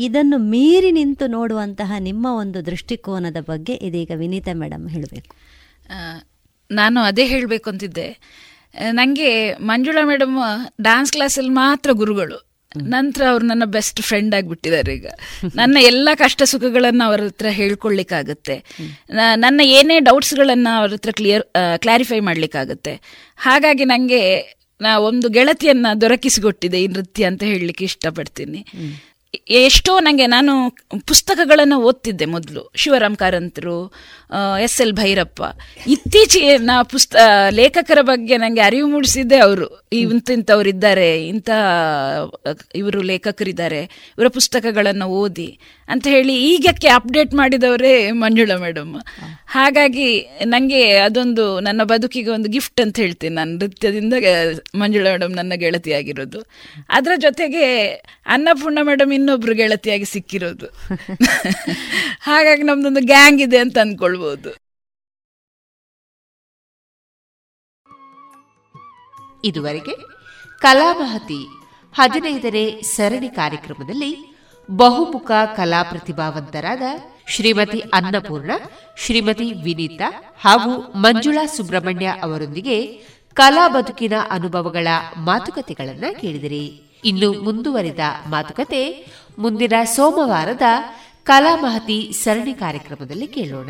ಇದನ್ನು ಮೀರಿ ನಿಂತು ನೋಡುವಂತಹ ನಿಮ್ಮ ಒಂದು ದೃಷ್ಟಿಕೋನದ ಬಗ್ಗೆ ಇದೀಗ ವಿನೀತಾ ಮೇಡಮ್ ಹೇಳಬೇಕು.
ನಾನು ಅದೇ ಹೇಳಬೇಕು ಅಂತಿದ್ದೆ. ನನಗೆ ಮಂಜುಳಾ ಮೇಡಮ್ ಡ್ಯಾನ್ಸ್ ಕ್ಲಾಸಲ್ಲಿ ಮಾತ್ರ ಗುರುಗಳು. ನಂತರ ಅವ್ರು ನನ್ನ ಬೆಸ್ಟ್ ಫ್ರೆಂಡ್ ಆಗಿಬಿಟ್ಟಿದ್ದಾರೆ ಈಗ. ನನ್ನ ಎಲ್ಲ ಕಷ್ಟ ಸುಖಗಳನ್ನು ಅವರ ಹತ್ರ ಹೇಳ್ಕೊಳ್ಳಿಕ್ಕಾಗತ್ತೆ ನ- ನನ್ನ ಏನೇ ಡೌಟ್ಸ್ಗಳನ್ನು ಅವ್ರ ಹತ್ರ ಕ್ಲಿಯರ್ ಕ್ಲಾರಿಫೈ ಮಾಡ್ಲಿಕ್ಕಾಗತ್ತೆ. ಹಾಗಾಗಿ ನನಗೆ ನಾ ಒಂದು ಗೆಳತಿಯನ್ನ ದೊರಕಿಸಿಕೊಟ್ಟಿದೆ ಈ ನೃತ್ಯ ಅಂತ ಹೇಳಲಿಕ್ಕೆ ಇಷ್ಟಪಡ್ತೀನಿ. ಎಷ್ಟೋ ನನಗೆ ನಾನು ಪುಸ್ತಕಗಳನ್ನು ಓದ್ತಿದ್ದೆ ಮೊದಲು. ಶಿವರಾಮ್ ಕಾರಂತರು ಎಸ್ ಎಲ್ ಭೈರಪ್ಪ. ಇತ್ತೀಚೆಗೆ ನಾ ಪುಸ್ತ, ಲೇಖಕರ ಬಗ್ಗೆ ನನಗೆ ಅರಿವು ಮೂಡಿಸಿದ್ದೆ ಅವರು. ಇಂತಿಂಥವ್ರು ಇದ್ದಾರೆ ಇಂಥ ಇವರು ಲೇಖಕರಿದ್ದಾರೆ, ಇವರ ಪುಸ್ತಕಗಳನ್ನು ಓದಿ. ಅಂತ ಹೇಳಿ ಈಗಕ್ಕೆ ಅಪ್ಡೇಟ್ ಮಾಡಿದವರೇ ಮಂಜುಳಾ ಮೇಡಮ್ ಹಾಗಾಗಿ ನನಗೆ ಅದೊಂದು ನನ್ನ ಬದುಕಿಗೆ ಒಂದು ಗಿಫ್ಟ್ ಅಂತ ಹೇಳ್ತೀನಿ. ನಾನು ನೃತ್ಯದಿಂದ ಮಂಜುಳಾ ಮೇಡಮ್ ನನ್ನ ಗೆಳತಿಯಾಗಿರೋದು. ಅದರ ಜೊತೆಗೆ ಅನ್ನಪೂರ್ಣ ಮೇಡಮ್ ಇನ್ನೊಬ್ರು ಗೆಳತಿಯಾಗಿ ಸಿಕ್ಕಿರೋದು. ಹಾಗಾಗಿ ನಮ್ದೊಂದು ಗ್ಯಾಂಗ್ ಇದೆ ಅಂತ ಅಂದ್ಕೊಳ್ಬೋದು
ಇದುವರೆಗೆ ಕಲಾಮಹತಿ ಹದಿನೈದನೇ ಸರಣಿ ಕಾರ್ಯಕ್ರಮದಲ್ಲಿ ಬಹುಮುಖ ಕಲಾ ಪ್ರತಿಭಾವಂತರಾದ ಶ್ರೀಮತಿ ಅನ್ನಪೂರ್ಣ, ಶ್ರೀಮತಿ ವಿನೀತಾ ಹಾಗೂ ಮಂಜುಳಾ ಸುಬ್ರಹ್ಮಣ್ಯ ಅವರೊಂದಿಗೆ ಕಲಾ ಬದುಕಿನ ಅನುಭವಗಳ ಮಾತುಕತೆಗಳನ್ನು ಕೇಳಿದಿರಿ. ಇನ್ನು ಮುಂದುವರಿದ ಮಾತುಕತೆ ಮುಂದಿನ ಸೋಮವಾರದ ಕಲಾಮಹತಿ ಸರಣಿ ಕಾರ್ಯಕ್ರಮದಲ್ಲಿ ಕೇಳೋಣ.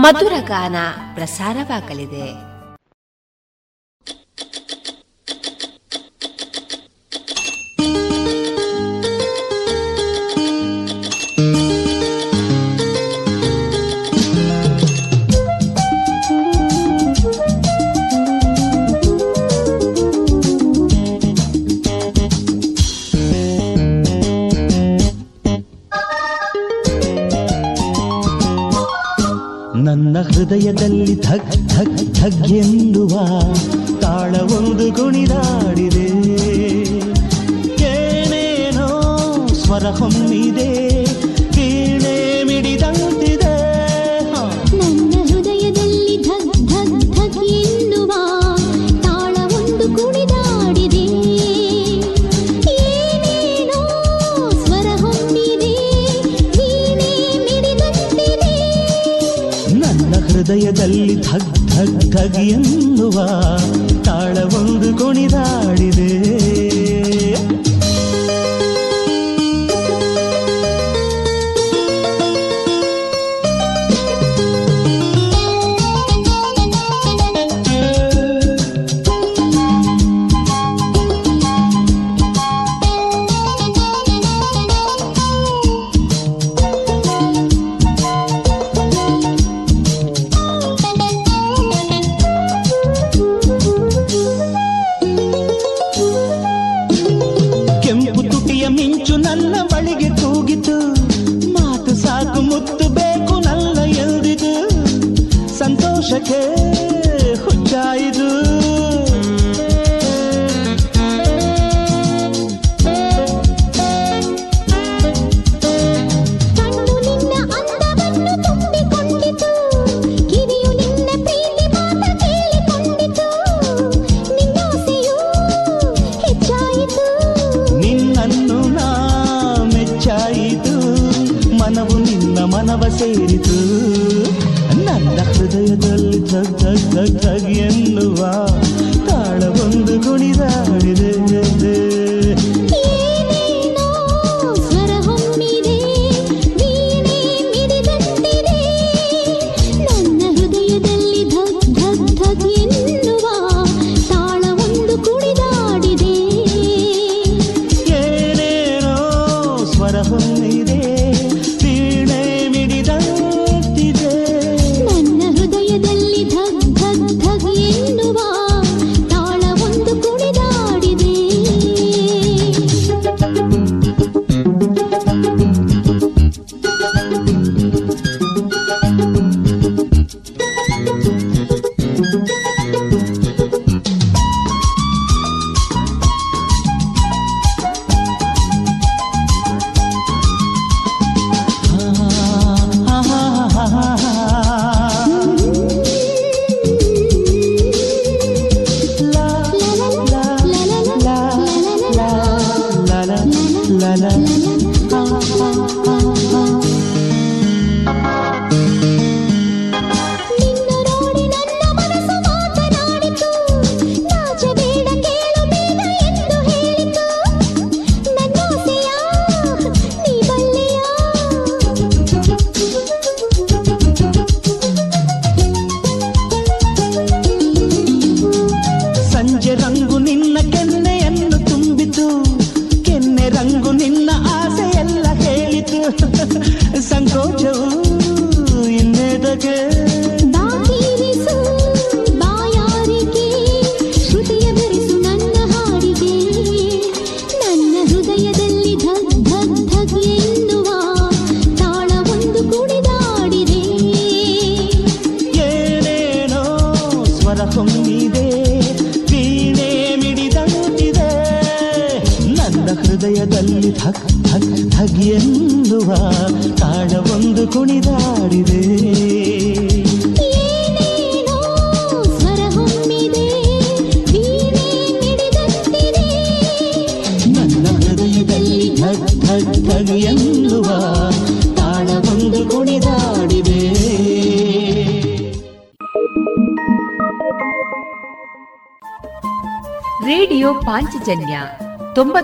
ಮಧುರ ಗಾನ ಪ್ರಸಾರವಾಗಲಿದೆ.
ಹೃದಯದಲ್ಲಿ ಧಗ್ ಧಗ್ ಧಗ್ ಎನ್ನುವ ತಾಳವೊಂದು
ಗುಣಿದಾ ಸಗಿಯನ್ನುವ ತಾಳವೊಂದು
ಕುಣಿದಾಡಿ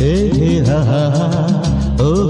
Hey, hey,
ha, ha, ha, oh.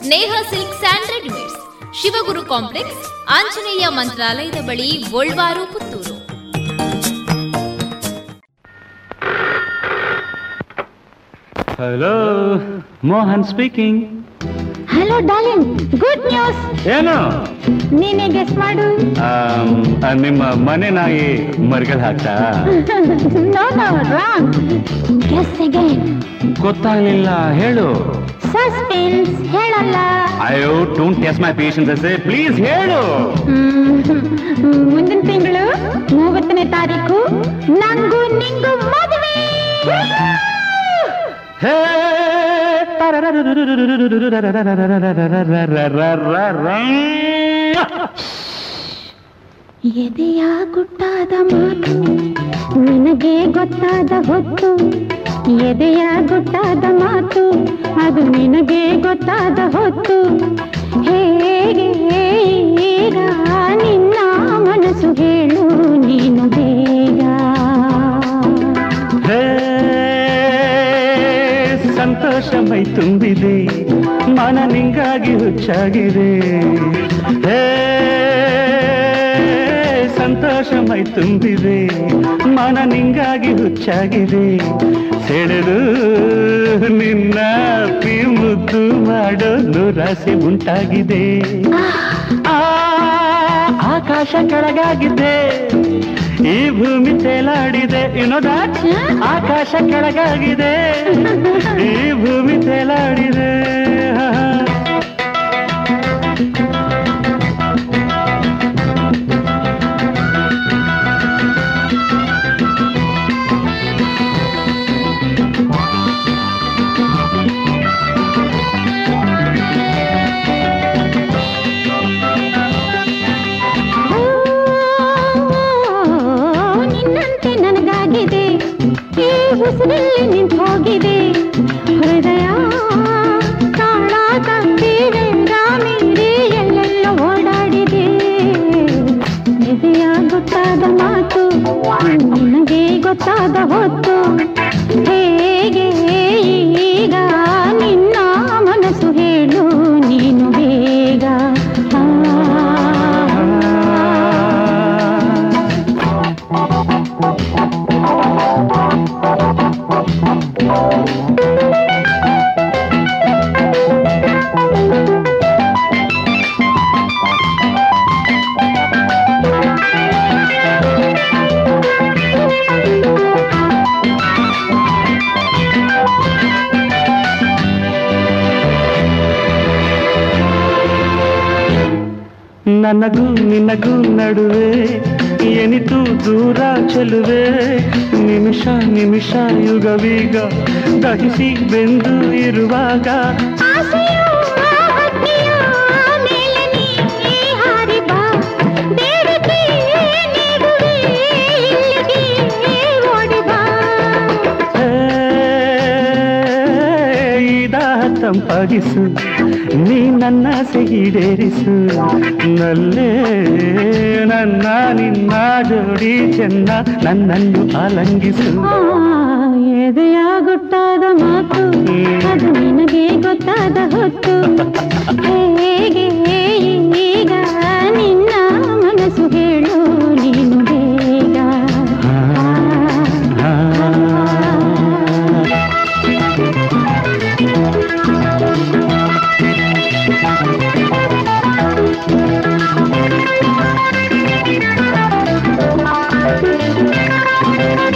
Sneha silk and readymades Shivaguru complex Anjaneya ಮಂತ್ರಾಲಯದ ಬಳಿ Golwar Puttur.
Hello Mohan speaking
hello darling good news
ಏನು?
ನೀನೇ ಗೆಸ್ ಮಾಡು.
ನಿಮ್ಮ ಮನೆ ನಾಯಿ ಮರ್ಗಲ್ ಹಾಕ್ತಾ?
No no wrong guess again
ಗೊತ್ತಾಗ್ಲಿಲ್ಲ ಹೇಳು.
ಸಸ್ಪೆನ್ಸ್ ಹೇಳಲ್ಲ.
ಅಯ್ಯೋ ಡೋಂಟ್ ಟೆಸ್ಟ್ ಮೈ ಪೇಷನ್ಸ್ ಅಸೆ ಪ್ಲೀಸ್ ಹೇಳು.
ಮುಂದಿನ ತಿಂಗಳು ಮೂವತ್ತನೇ ತಾರೀಕು ನಂಗೂ ನಿಂಗೂ ಮದುವೆ.
ಹೇ
ಎದೆಯ ಗುಟ್ಟಾದ ಮಾತು ನಿನಗೆ ಗೊತ್ತಾದ ಹೊತ್ತು ಎದೆಯ ಗೊತ್ತಾದ ಮಾತು, ಅದು ನಿನಗೆ ಗೊತ್ತಾದ ಹೊತ್ತು. ಹೇಗೆ, ಈಗ ನಿನ್ನ ಮನಸ್ಸು ಹೇಳು, ನೀನು ಬೇಗ.
ಸಂತೋಷ ಮೈ ತುಂಬಿದೆ ಮನ ನಿಂಗಾಗಿ ಹುಚ್ಚಾಗಿದೆ. ಹೇ ಸಂತೋಷ ಮೈ ತುಂಬಿದೆ ಮನ ನಿಂಗಾಗಿ ಹುಚ್ಚಾಗಿದೆ. ಸೆಳೆದು ನಿನ್ನ ಪಿ ಮುದ್ದು ಮಾಡಲು ದುರಾಸೆ ಉಂಟಾಗಿದೆ. ಆಕಾಶ ಕೆಳಗಾಗಿದೆ, ಈ ಭೂಮಿ ತೇಲಾಡಿದೆ, ಇನ್ನೋದ ಆಕಾಶ ಕೆಳಗಾಗಿದೆ. ಈ ಭೂಮಿ ತೇಲಾಡಿದೆ
ಈ ಉಸಿರಲ್ಲಿ ನಿಂತು ಹೋಗಿದೆ ಹೃದಯ ತಾಳ ತಪ್ಪಿದೆ ರಾಮಿರಿ ಎಲ್ಲೆಲ್ಲ ಓಡಾಡಿದೆ. ಎದೆಯ ಗೊತ್ತಾದ ಮಾತು, ನನಗೆ ಗೊತ್ತಾದ ಹೊತ್ತು, ಹೇಗೆ ಈಗ ನಿನ್ನ
ನನಗೂ ನಿನಗೂ ನಡುವೆ ಎನಿತು ದೂರ ಚೆಲುವೆ ನಿಮಿಷ ನಿಮಿಷ ಯುಗವೀಗ ದಹಿಸಿ ಬೆಂದು ಇರುವಾಗ
ಆಸೆಯು ಅಗ್ನಿಯ ಮೇಲೆ ನೀ
ನನ್ನ ಸಿಗಿಡೇರಿಸು. ನಲ್ಲೇ ನನ್ನ ನಿನ್ನ ಜೋಡಿ ಚೆನ್ನ ನನ್ನನ್ನು ಅಲಂಗಿಸು
ಎದೆಯಾಗುತ್ತಾದ ಎದೆಯ ಗೊತ್ತಾದ ಮಾತು? ಅದು ನಿನಗೆ ಗೊತ್ತಾದ ಹೊತ್ತು. ಹೇಗೆ ಮದುವೆ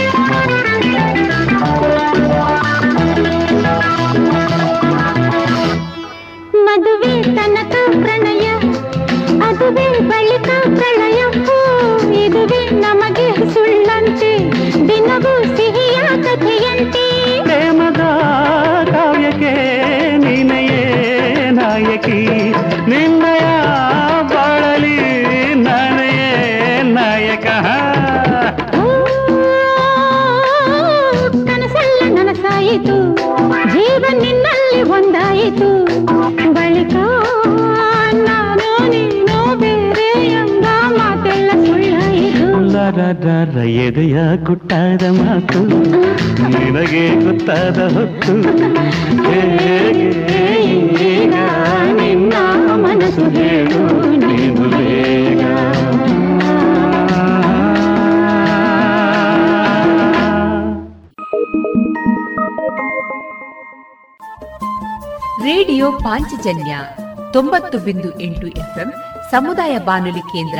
ರಾರ ಎದೆಯ ಗುಟ್ಟಾದ ಮಾತು, ನಿನಗೆ ಗೊತ್ತಾದ ಹೊತ್ತು. ಹೇಗೆ ಈಗ ನಿನ್ನ ಮನಸ್ಸು ಹೇಳು, ನೀನು ಬೇಗ.
ರೇಡಿಯೋ ಪಾಂಚಜನ್ಯ ತೊಂಬತ್ತು ಬಿಂದು ಎಂಟು ಎಫ್ಎಂ ಸಮುದಾಯ ಬಾನುಲಿ ಕೇಂದ್ರ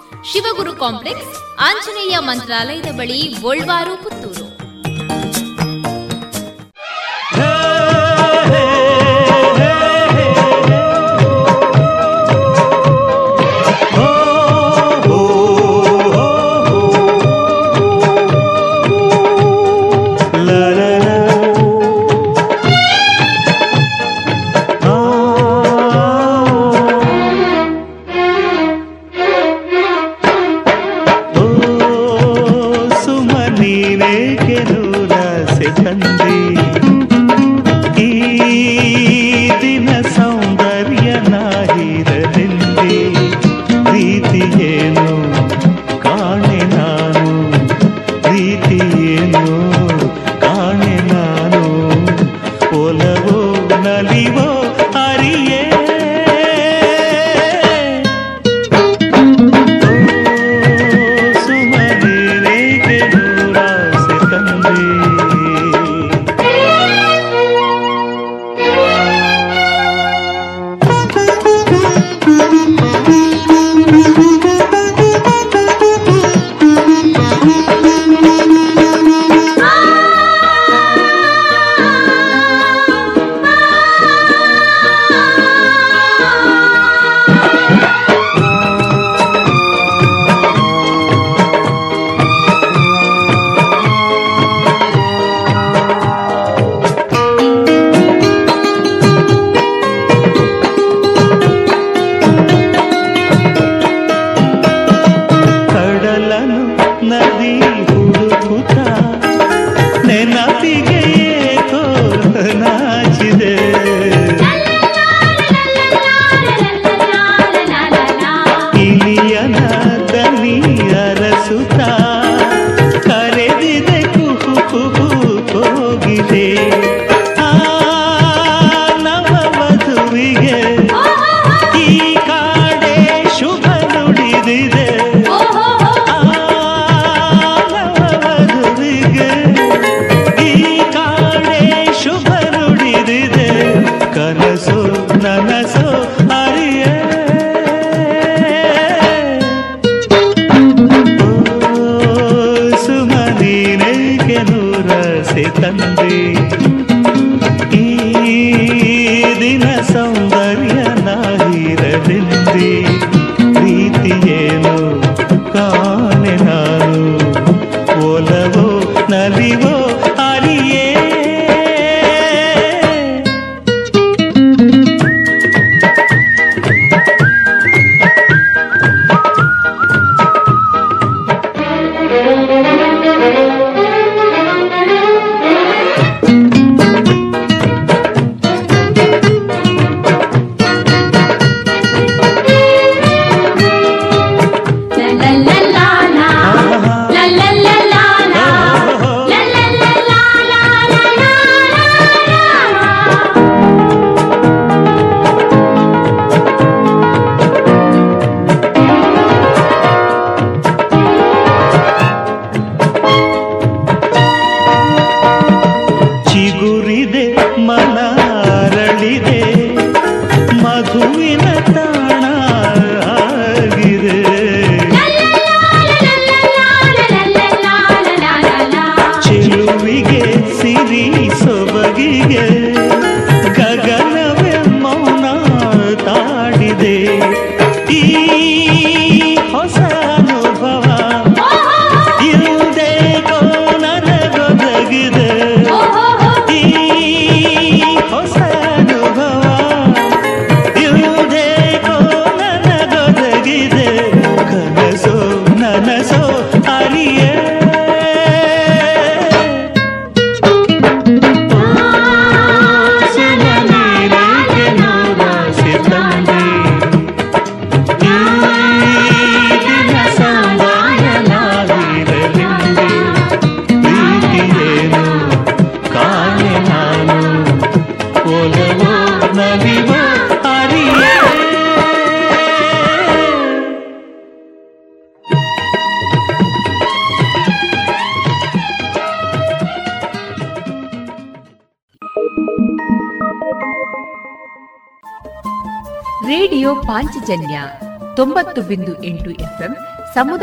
Shivaguru complex Anjaneya ಮಂತ್ರಾಲಯದ ಬಳಿ ಗೋಲ್ವಾರು ಪುತ್ತೂರು.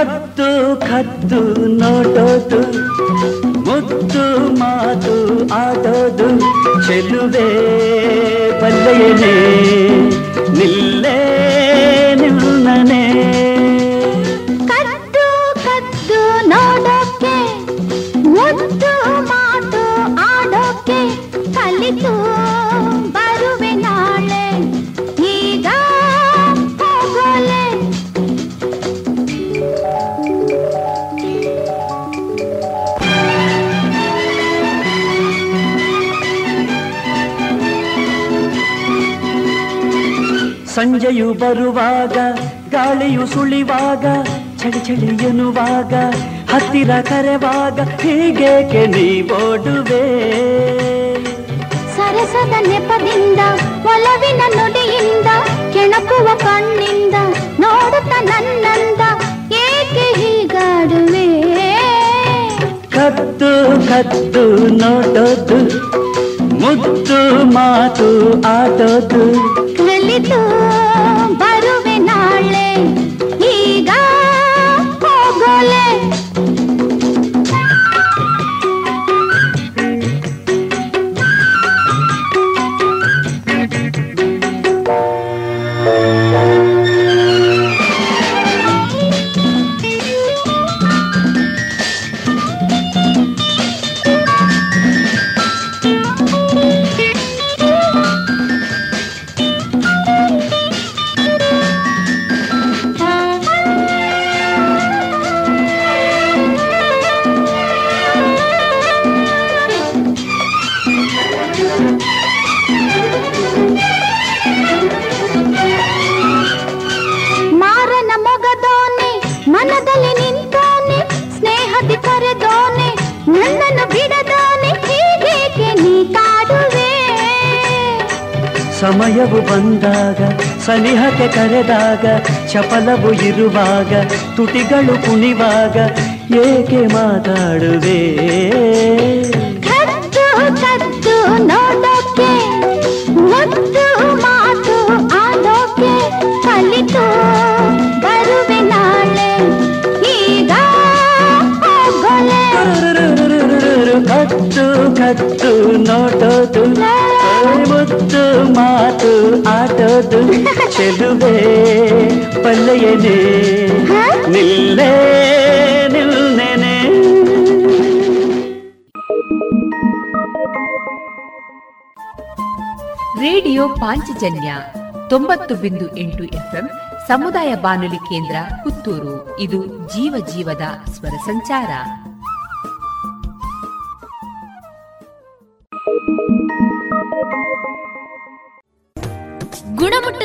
ಕದ್ದು ಕದ್ದು ನೋಡೋದು ಮುದ್ದು ಮಾತು ಆಡೋದು ಚೆಲುವೆ ಬಲ್ಲೆಯನೇ ನಿಲ್ಲೇ ನಿಲ್ಲನೆ ಸಂಜೆಯು ಬರುವಾಗ ಗಾಳಿಯು ಸುಳಿವಾಗ ಚಳಿ ಚಳಿ ಎನ್ನುವಾಗ ಹತ್ತಿರ ಕರೆವಾಗ ಹೀಗೇಕೆ ನೀ ಓಡುವೆ
ಸರಸದ ನೆಪದಿಂದ ಒಲವಿನ ನುಡಿಯಿಂದ ಕೆಣಕುವ ಕಣ್ಣಿಂದ ನೋಡುತ್ತ ನನ್ನಂದ ಏಕೆ ಹೀಗಾಡುವೆ?
ಕತ್ತು ಕತ್ತು ನೋಡೋದು ಮುತ್ತು ಮಾತು ಆಡೋದು
बोल दो
ಸಮಯವು ಬಂದಾಗ ಸನಿಹಕ್ಕೆ ಕರೆದಾಗ ಚಪಲವು ಇರುವಾಗ ತುಟಿಗಳು ಕುಣಿವಾಗ ಏಕೆ ಮಾತಾಡುವೆ?
ಕದ್ದು ಕದ್ದು ನೋಡೋಕೆ ಮುದ್ದು ಮಾತು ಆಡೋಕೆ ಕಲಿತು ಬರುವೆ ನಾಳೆ. ಈಗ ಹೋಗೋಲೆ
ಕತ್ತು ಕತ್ತು ನೋಡೋದು. ಮುದ್ದು ಮಾತು ಆಟದು ಚೆಲುವೆ ಪಲ್ಲೆಯನೇ. ನಿಲ್ಲೇ ನಿಲ್ನೆನೆ.
ರೇಡಿಯೋ ಪಾಂಚಜನ್ಯ ತೊಂಬತ್ತು ಬಿಂದು ಎಂಟು ಎಫ್ಎಂ ಸಮುದಾಯ ಬಾನುಲಿ ಕೇಂದ್ರ ಪುತ್ತೂರು. ಇದು ಜೀವ ಜೀವದ ಸ್ವರ ಸಂಚಾರ.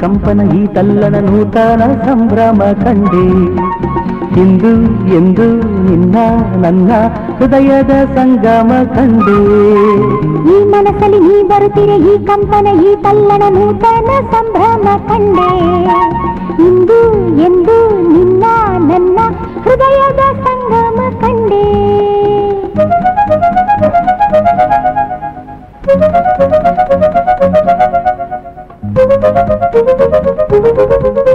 ಕಂಪನ ಈ ತಲ್ಲಣ ನೂತನ ಸಂಭ್ರಮ ಕಂಡೆ ಇಂದು ಎಂದು ನಿನ್ನ ನನ್ನ ಹೃದಯದ ಸಂಗಮ ಕಂಡೆ
ಈ ಮನಸ್ಸಲ್ಲಿ ನೀ ಬರುತ್ತಿರೆ ಈ ಕಂಪನ ಈ ತಲ್ಲಣ ನೂತನ ಸಂಭ್ರಮ ಕಂಡೆ ಇಂದು ಎಂದು ನಿನ್ನ ನನ್ನ ಹೃದಯದ ಸಂಗಮ ಕಂಡೆ ಯೌವನ
Thank you.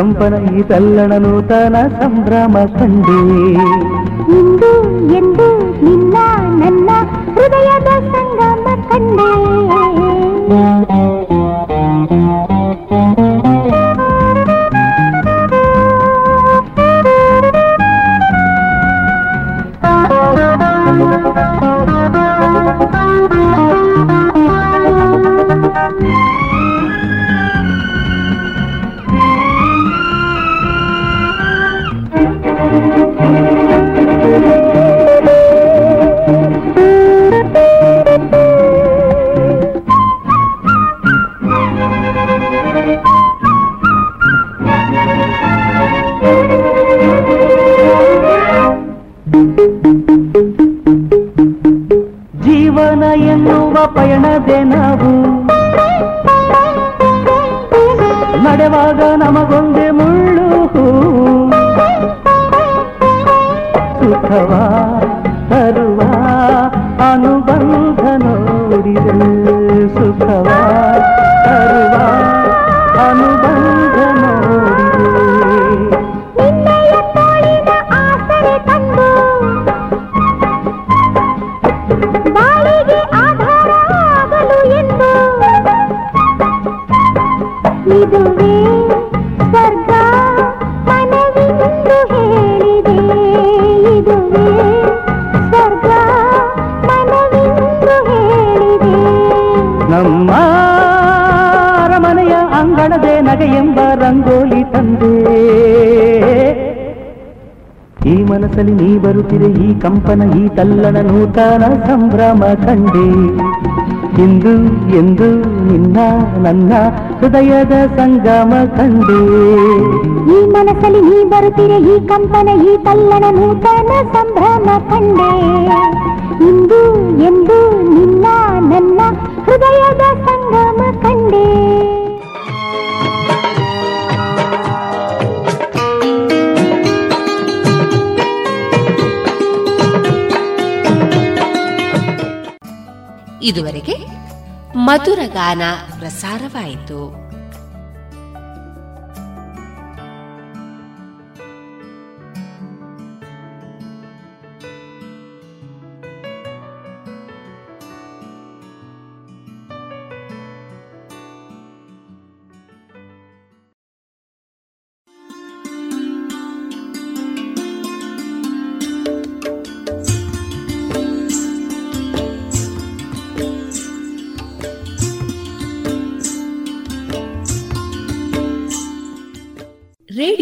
ಕಂಪನ ಈ ತಲ್ಲಣ ನೂತನ ಸಂಭ್ರಮ ಕಂಡೆ ಮನಸ್ಸಲ್ಲಿ ನೀ ಬರುತ್ತಿರೆ ಈ ಕಂಪನ, ಈ ತಲ್ಲಣ ನೂತನ ಸಂಭ್ರಮ ಕಂಡೆ. ಇಂದು ಎಂದು ನಿನ್ನ, ನನ್ನ ಹೃದಯದ ಸಂಗಮ ಕಂಡೆ.
ಈ ಮನಸ್ಸಲ್ಲಿ ನೀ ಬರುತ್ತಿರೆ ಈ ಕಂಪನ, ಈ ತಲ್ಲಣ ನೂತನ ಸಂಭ್ರಮ ಕಂಡೆ. ಇಂದು ಎಂದು ನಿನ್ನ, ನನ್ನ ಹೃದಯದ
ಇದುವರೆಗೆ ಮಧುರ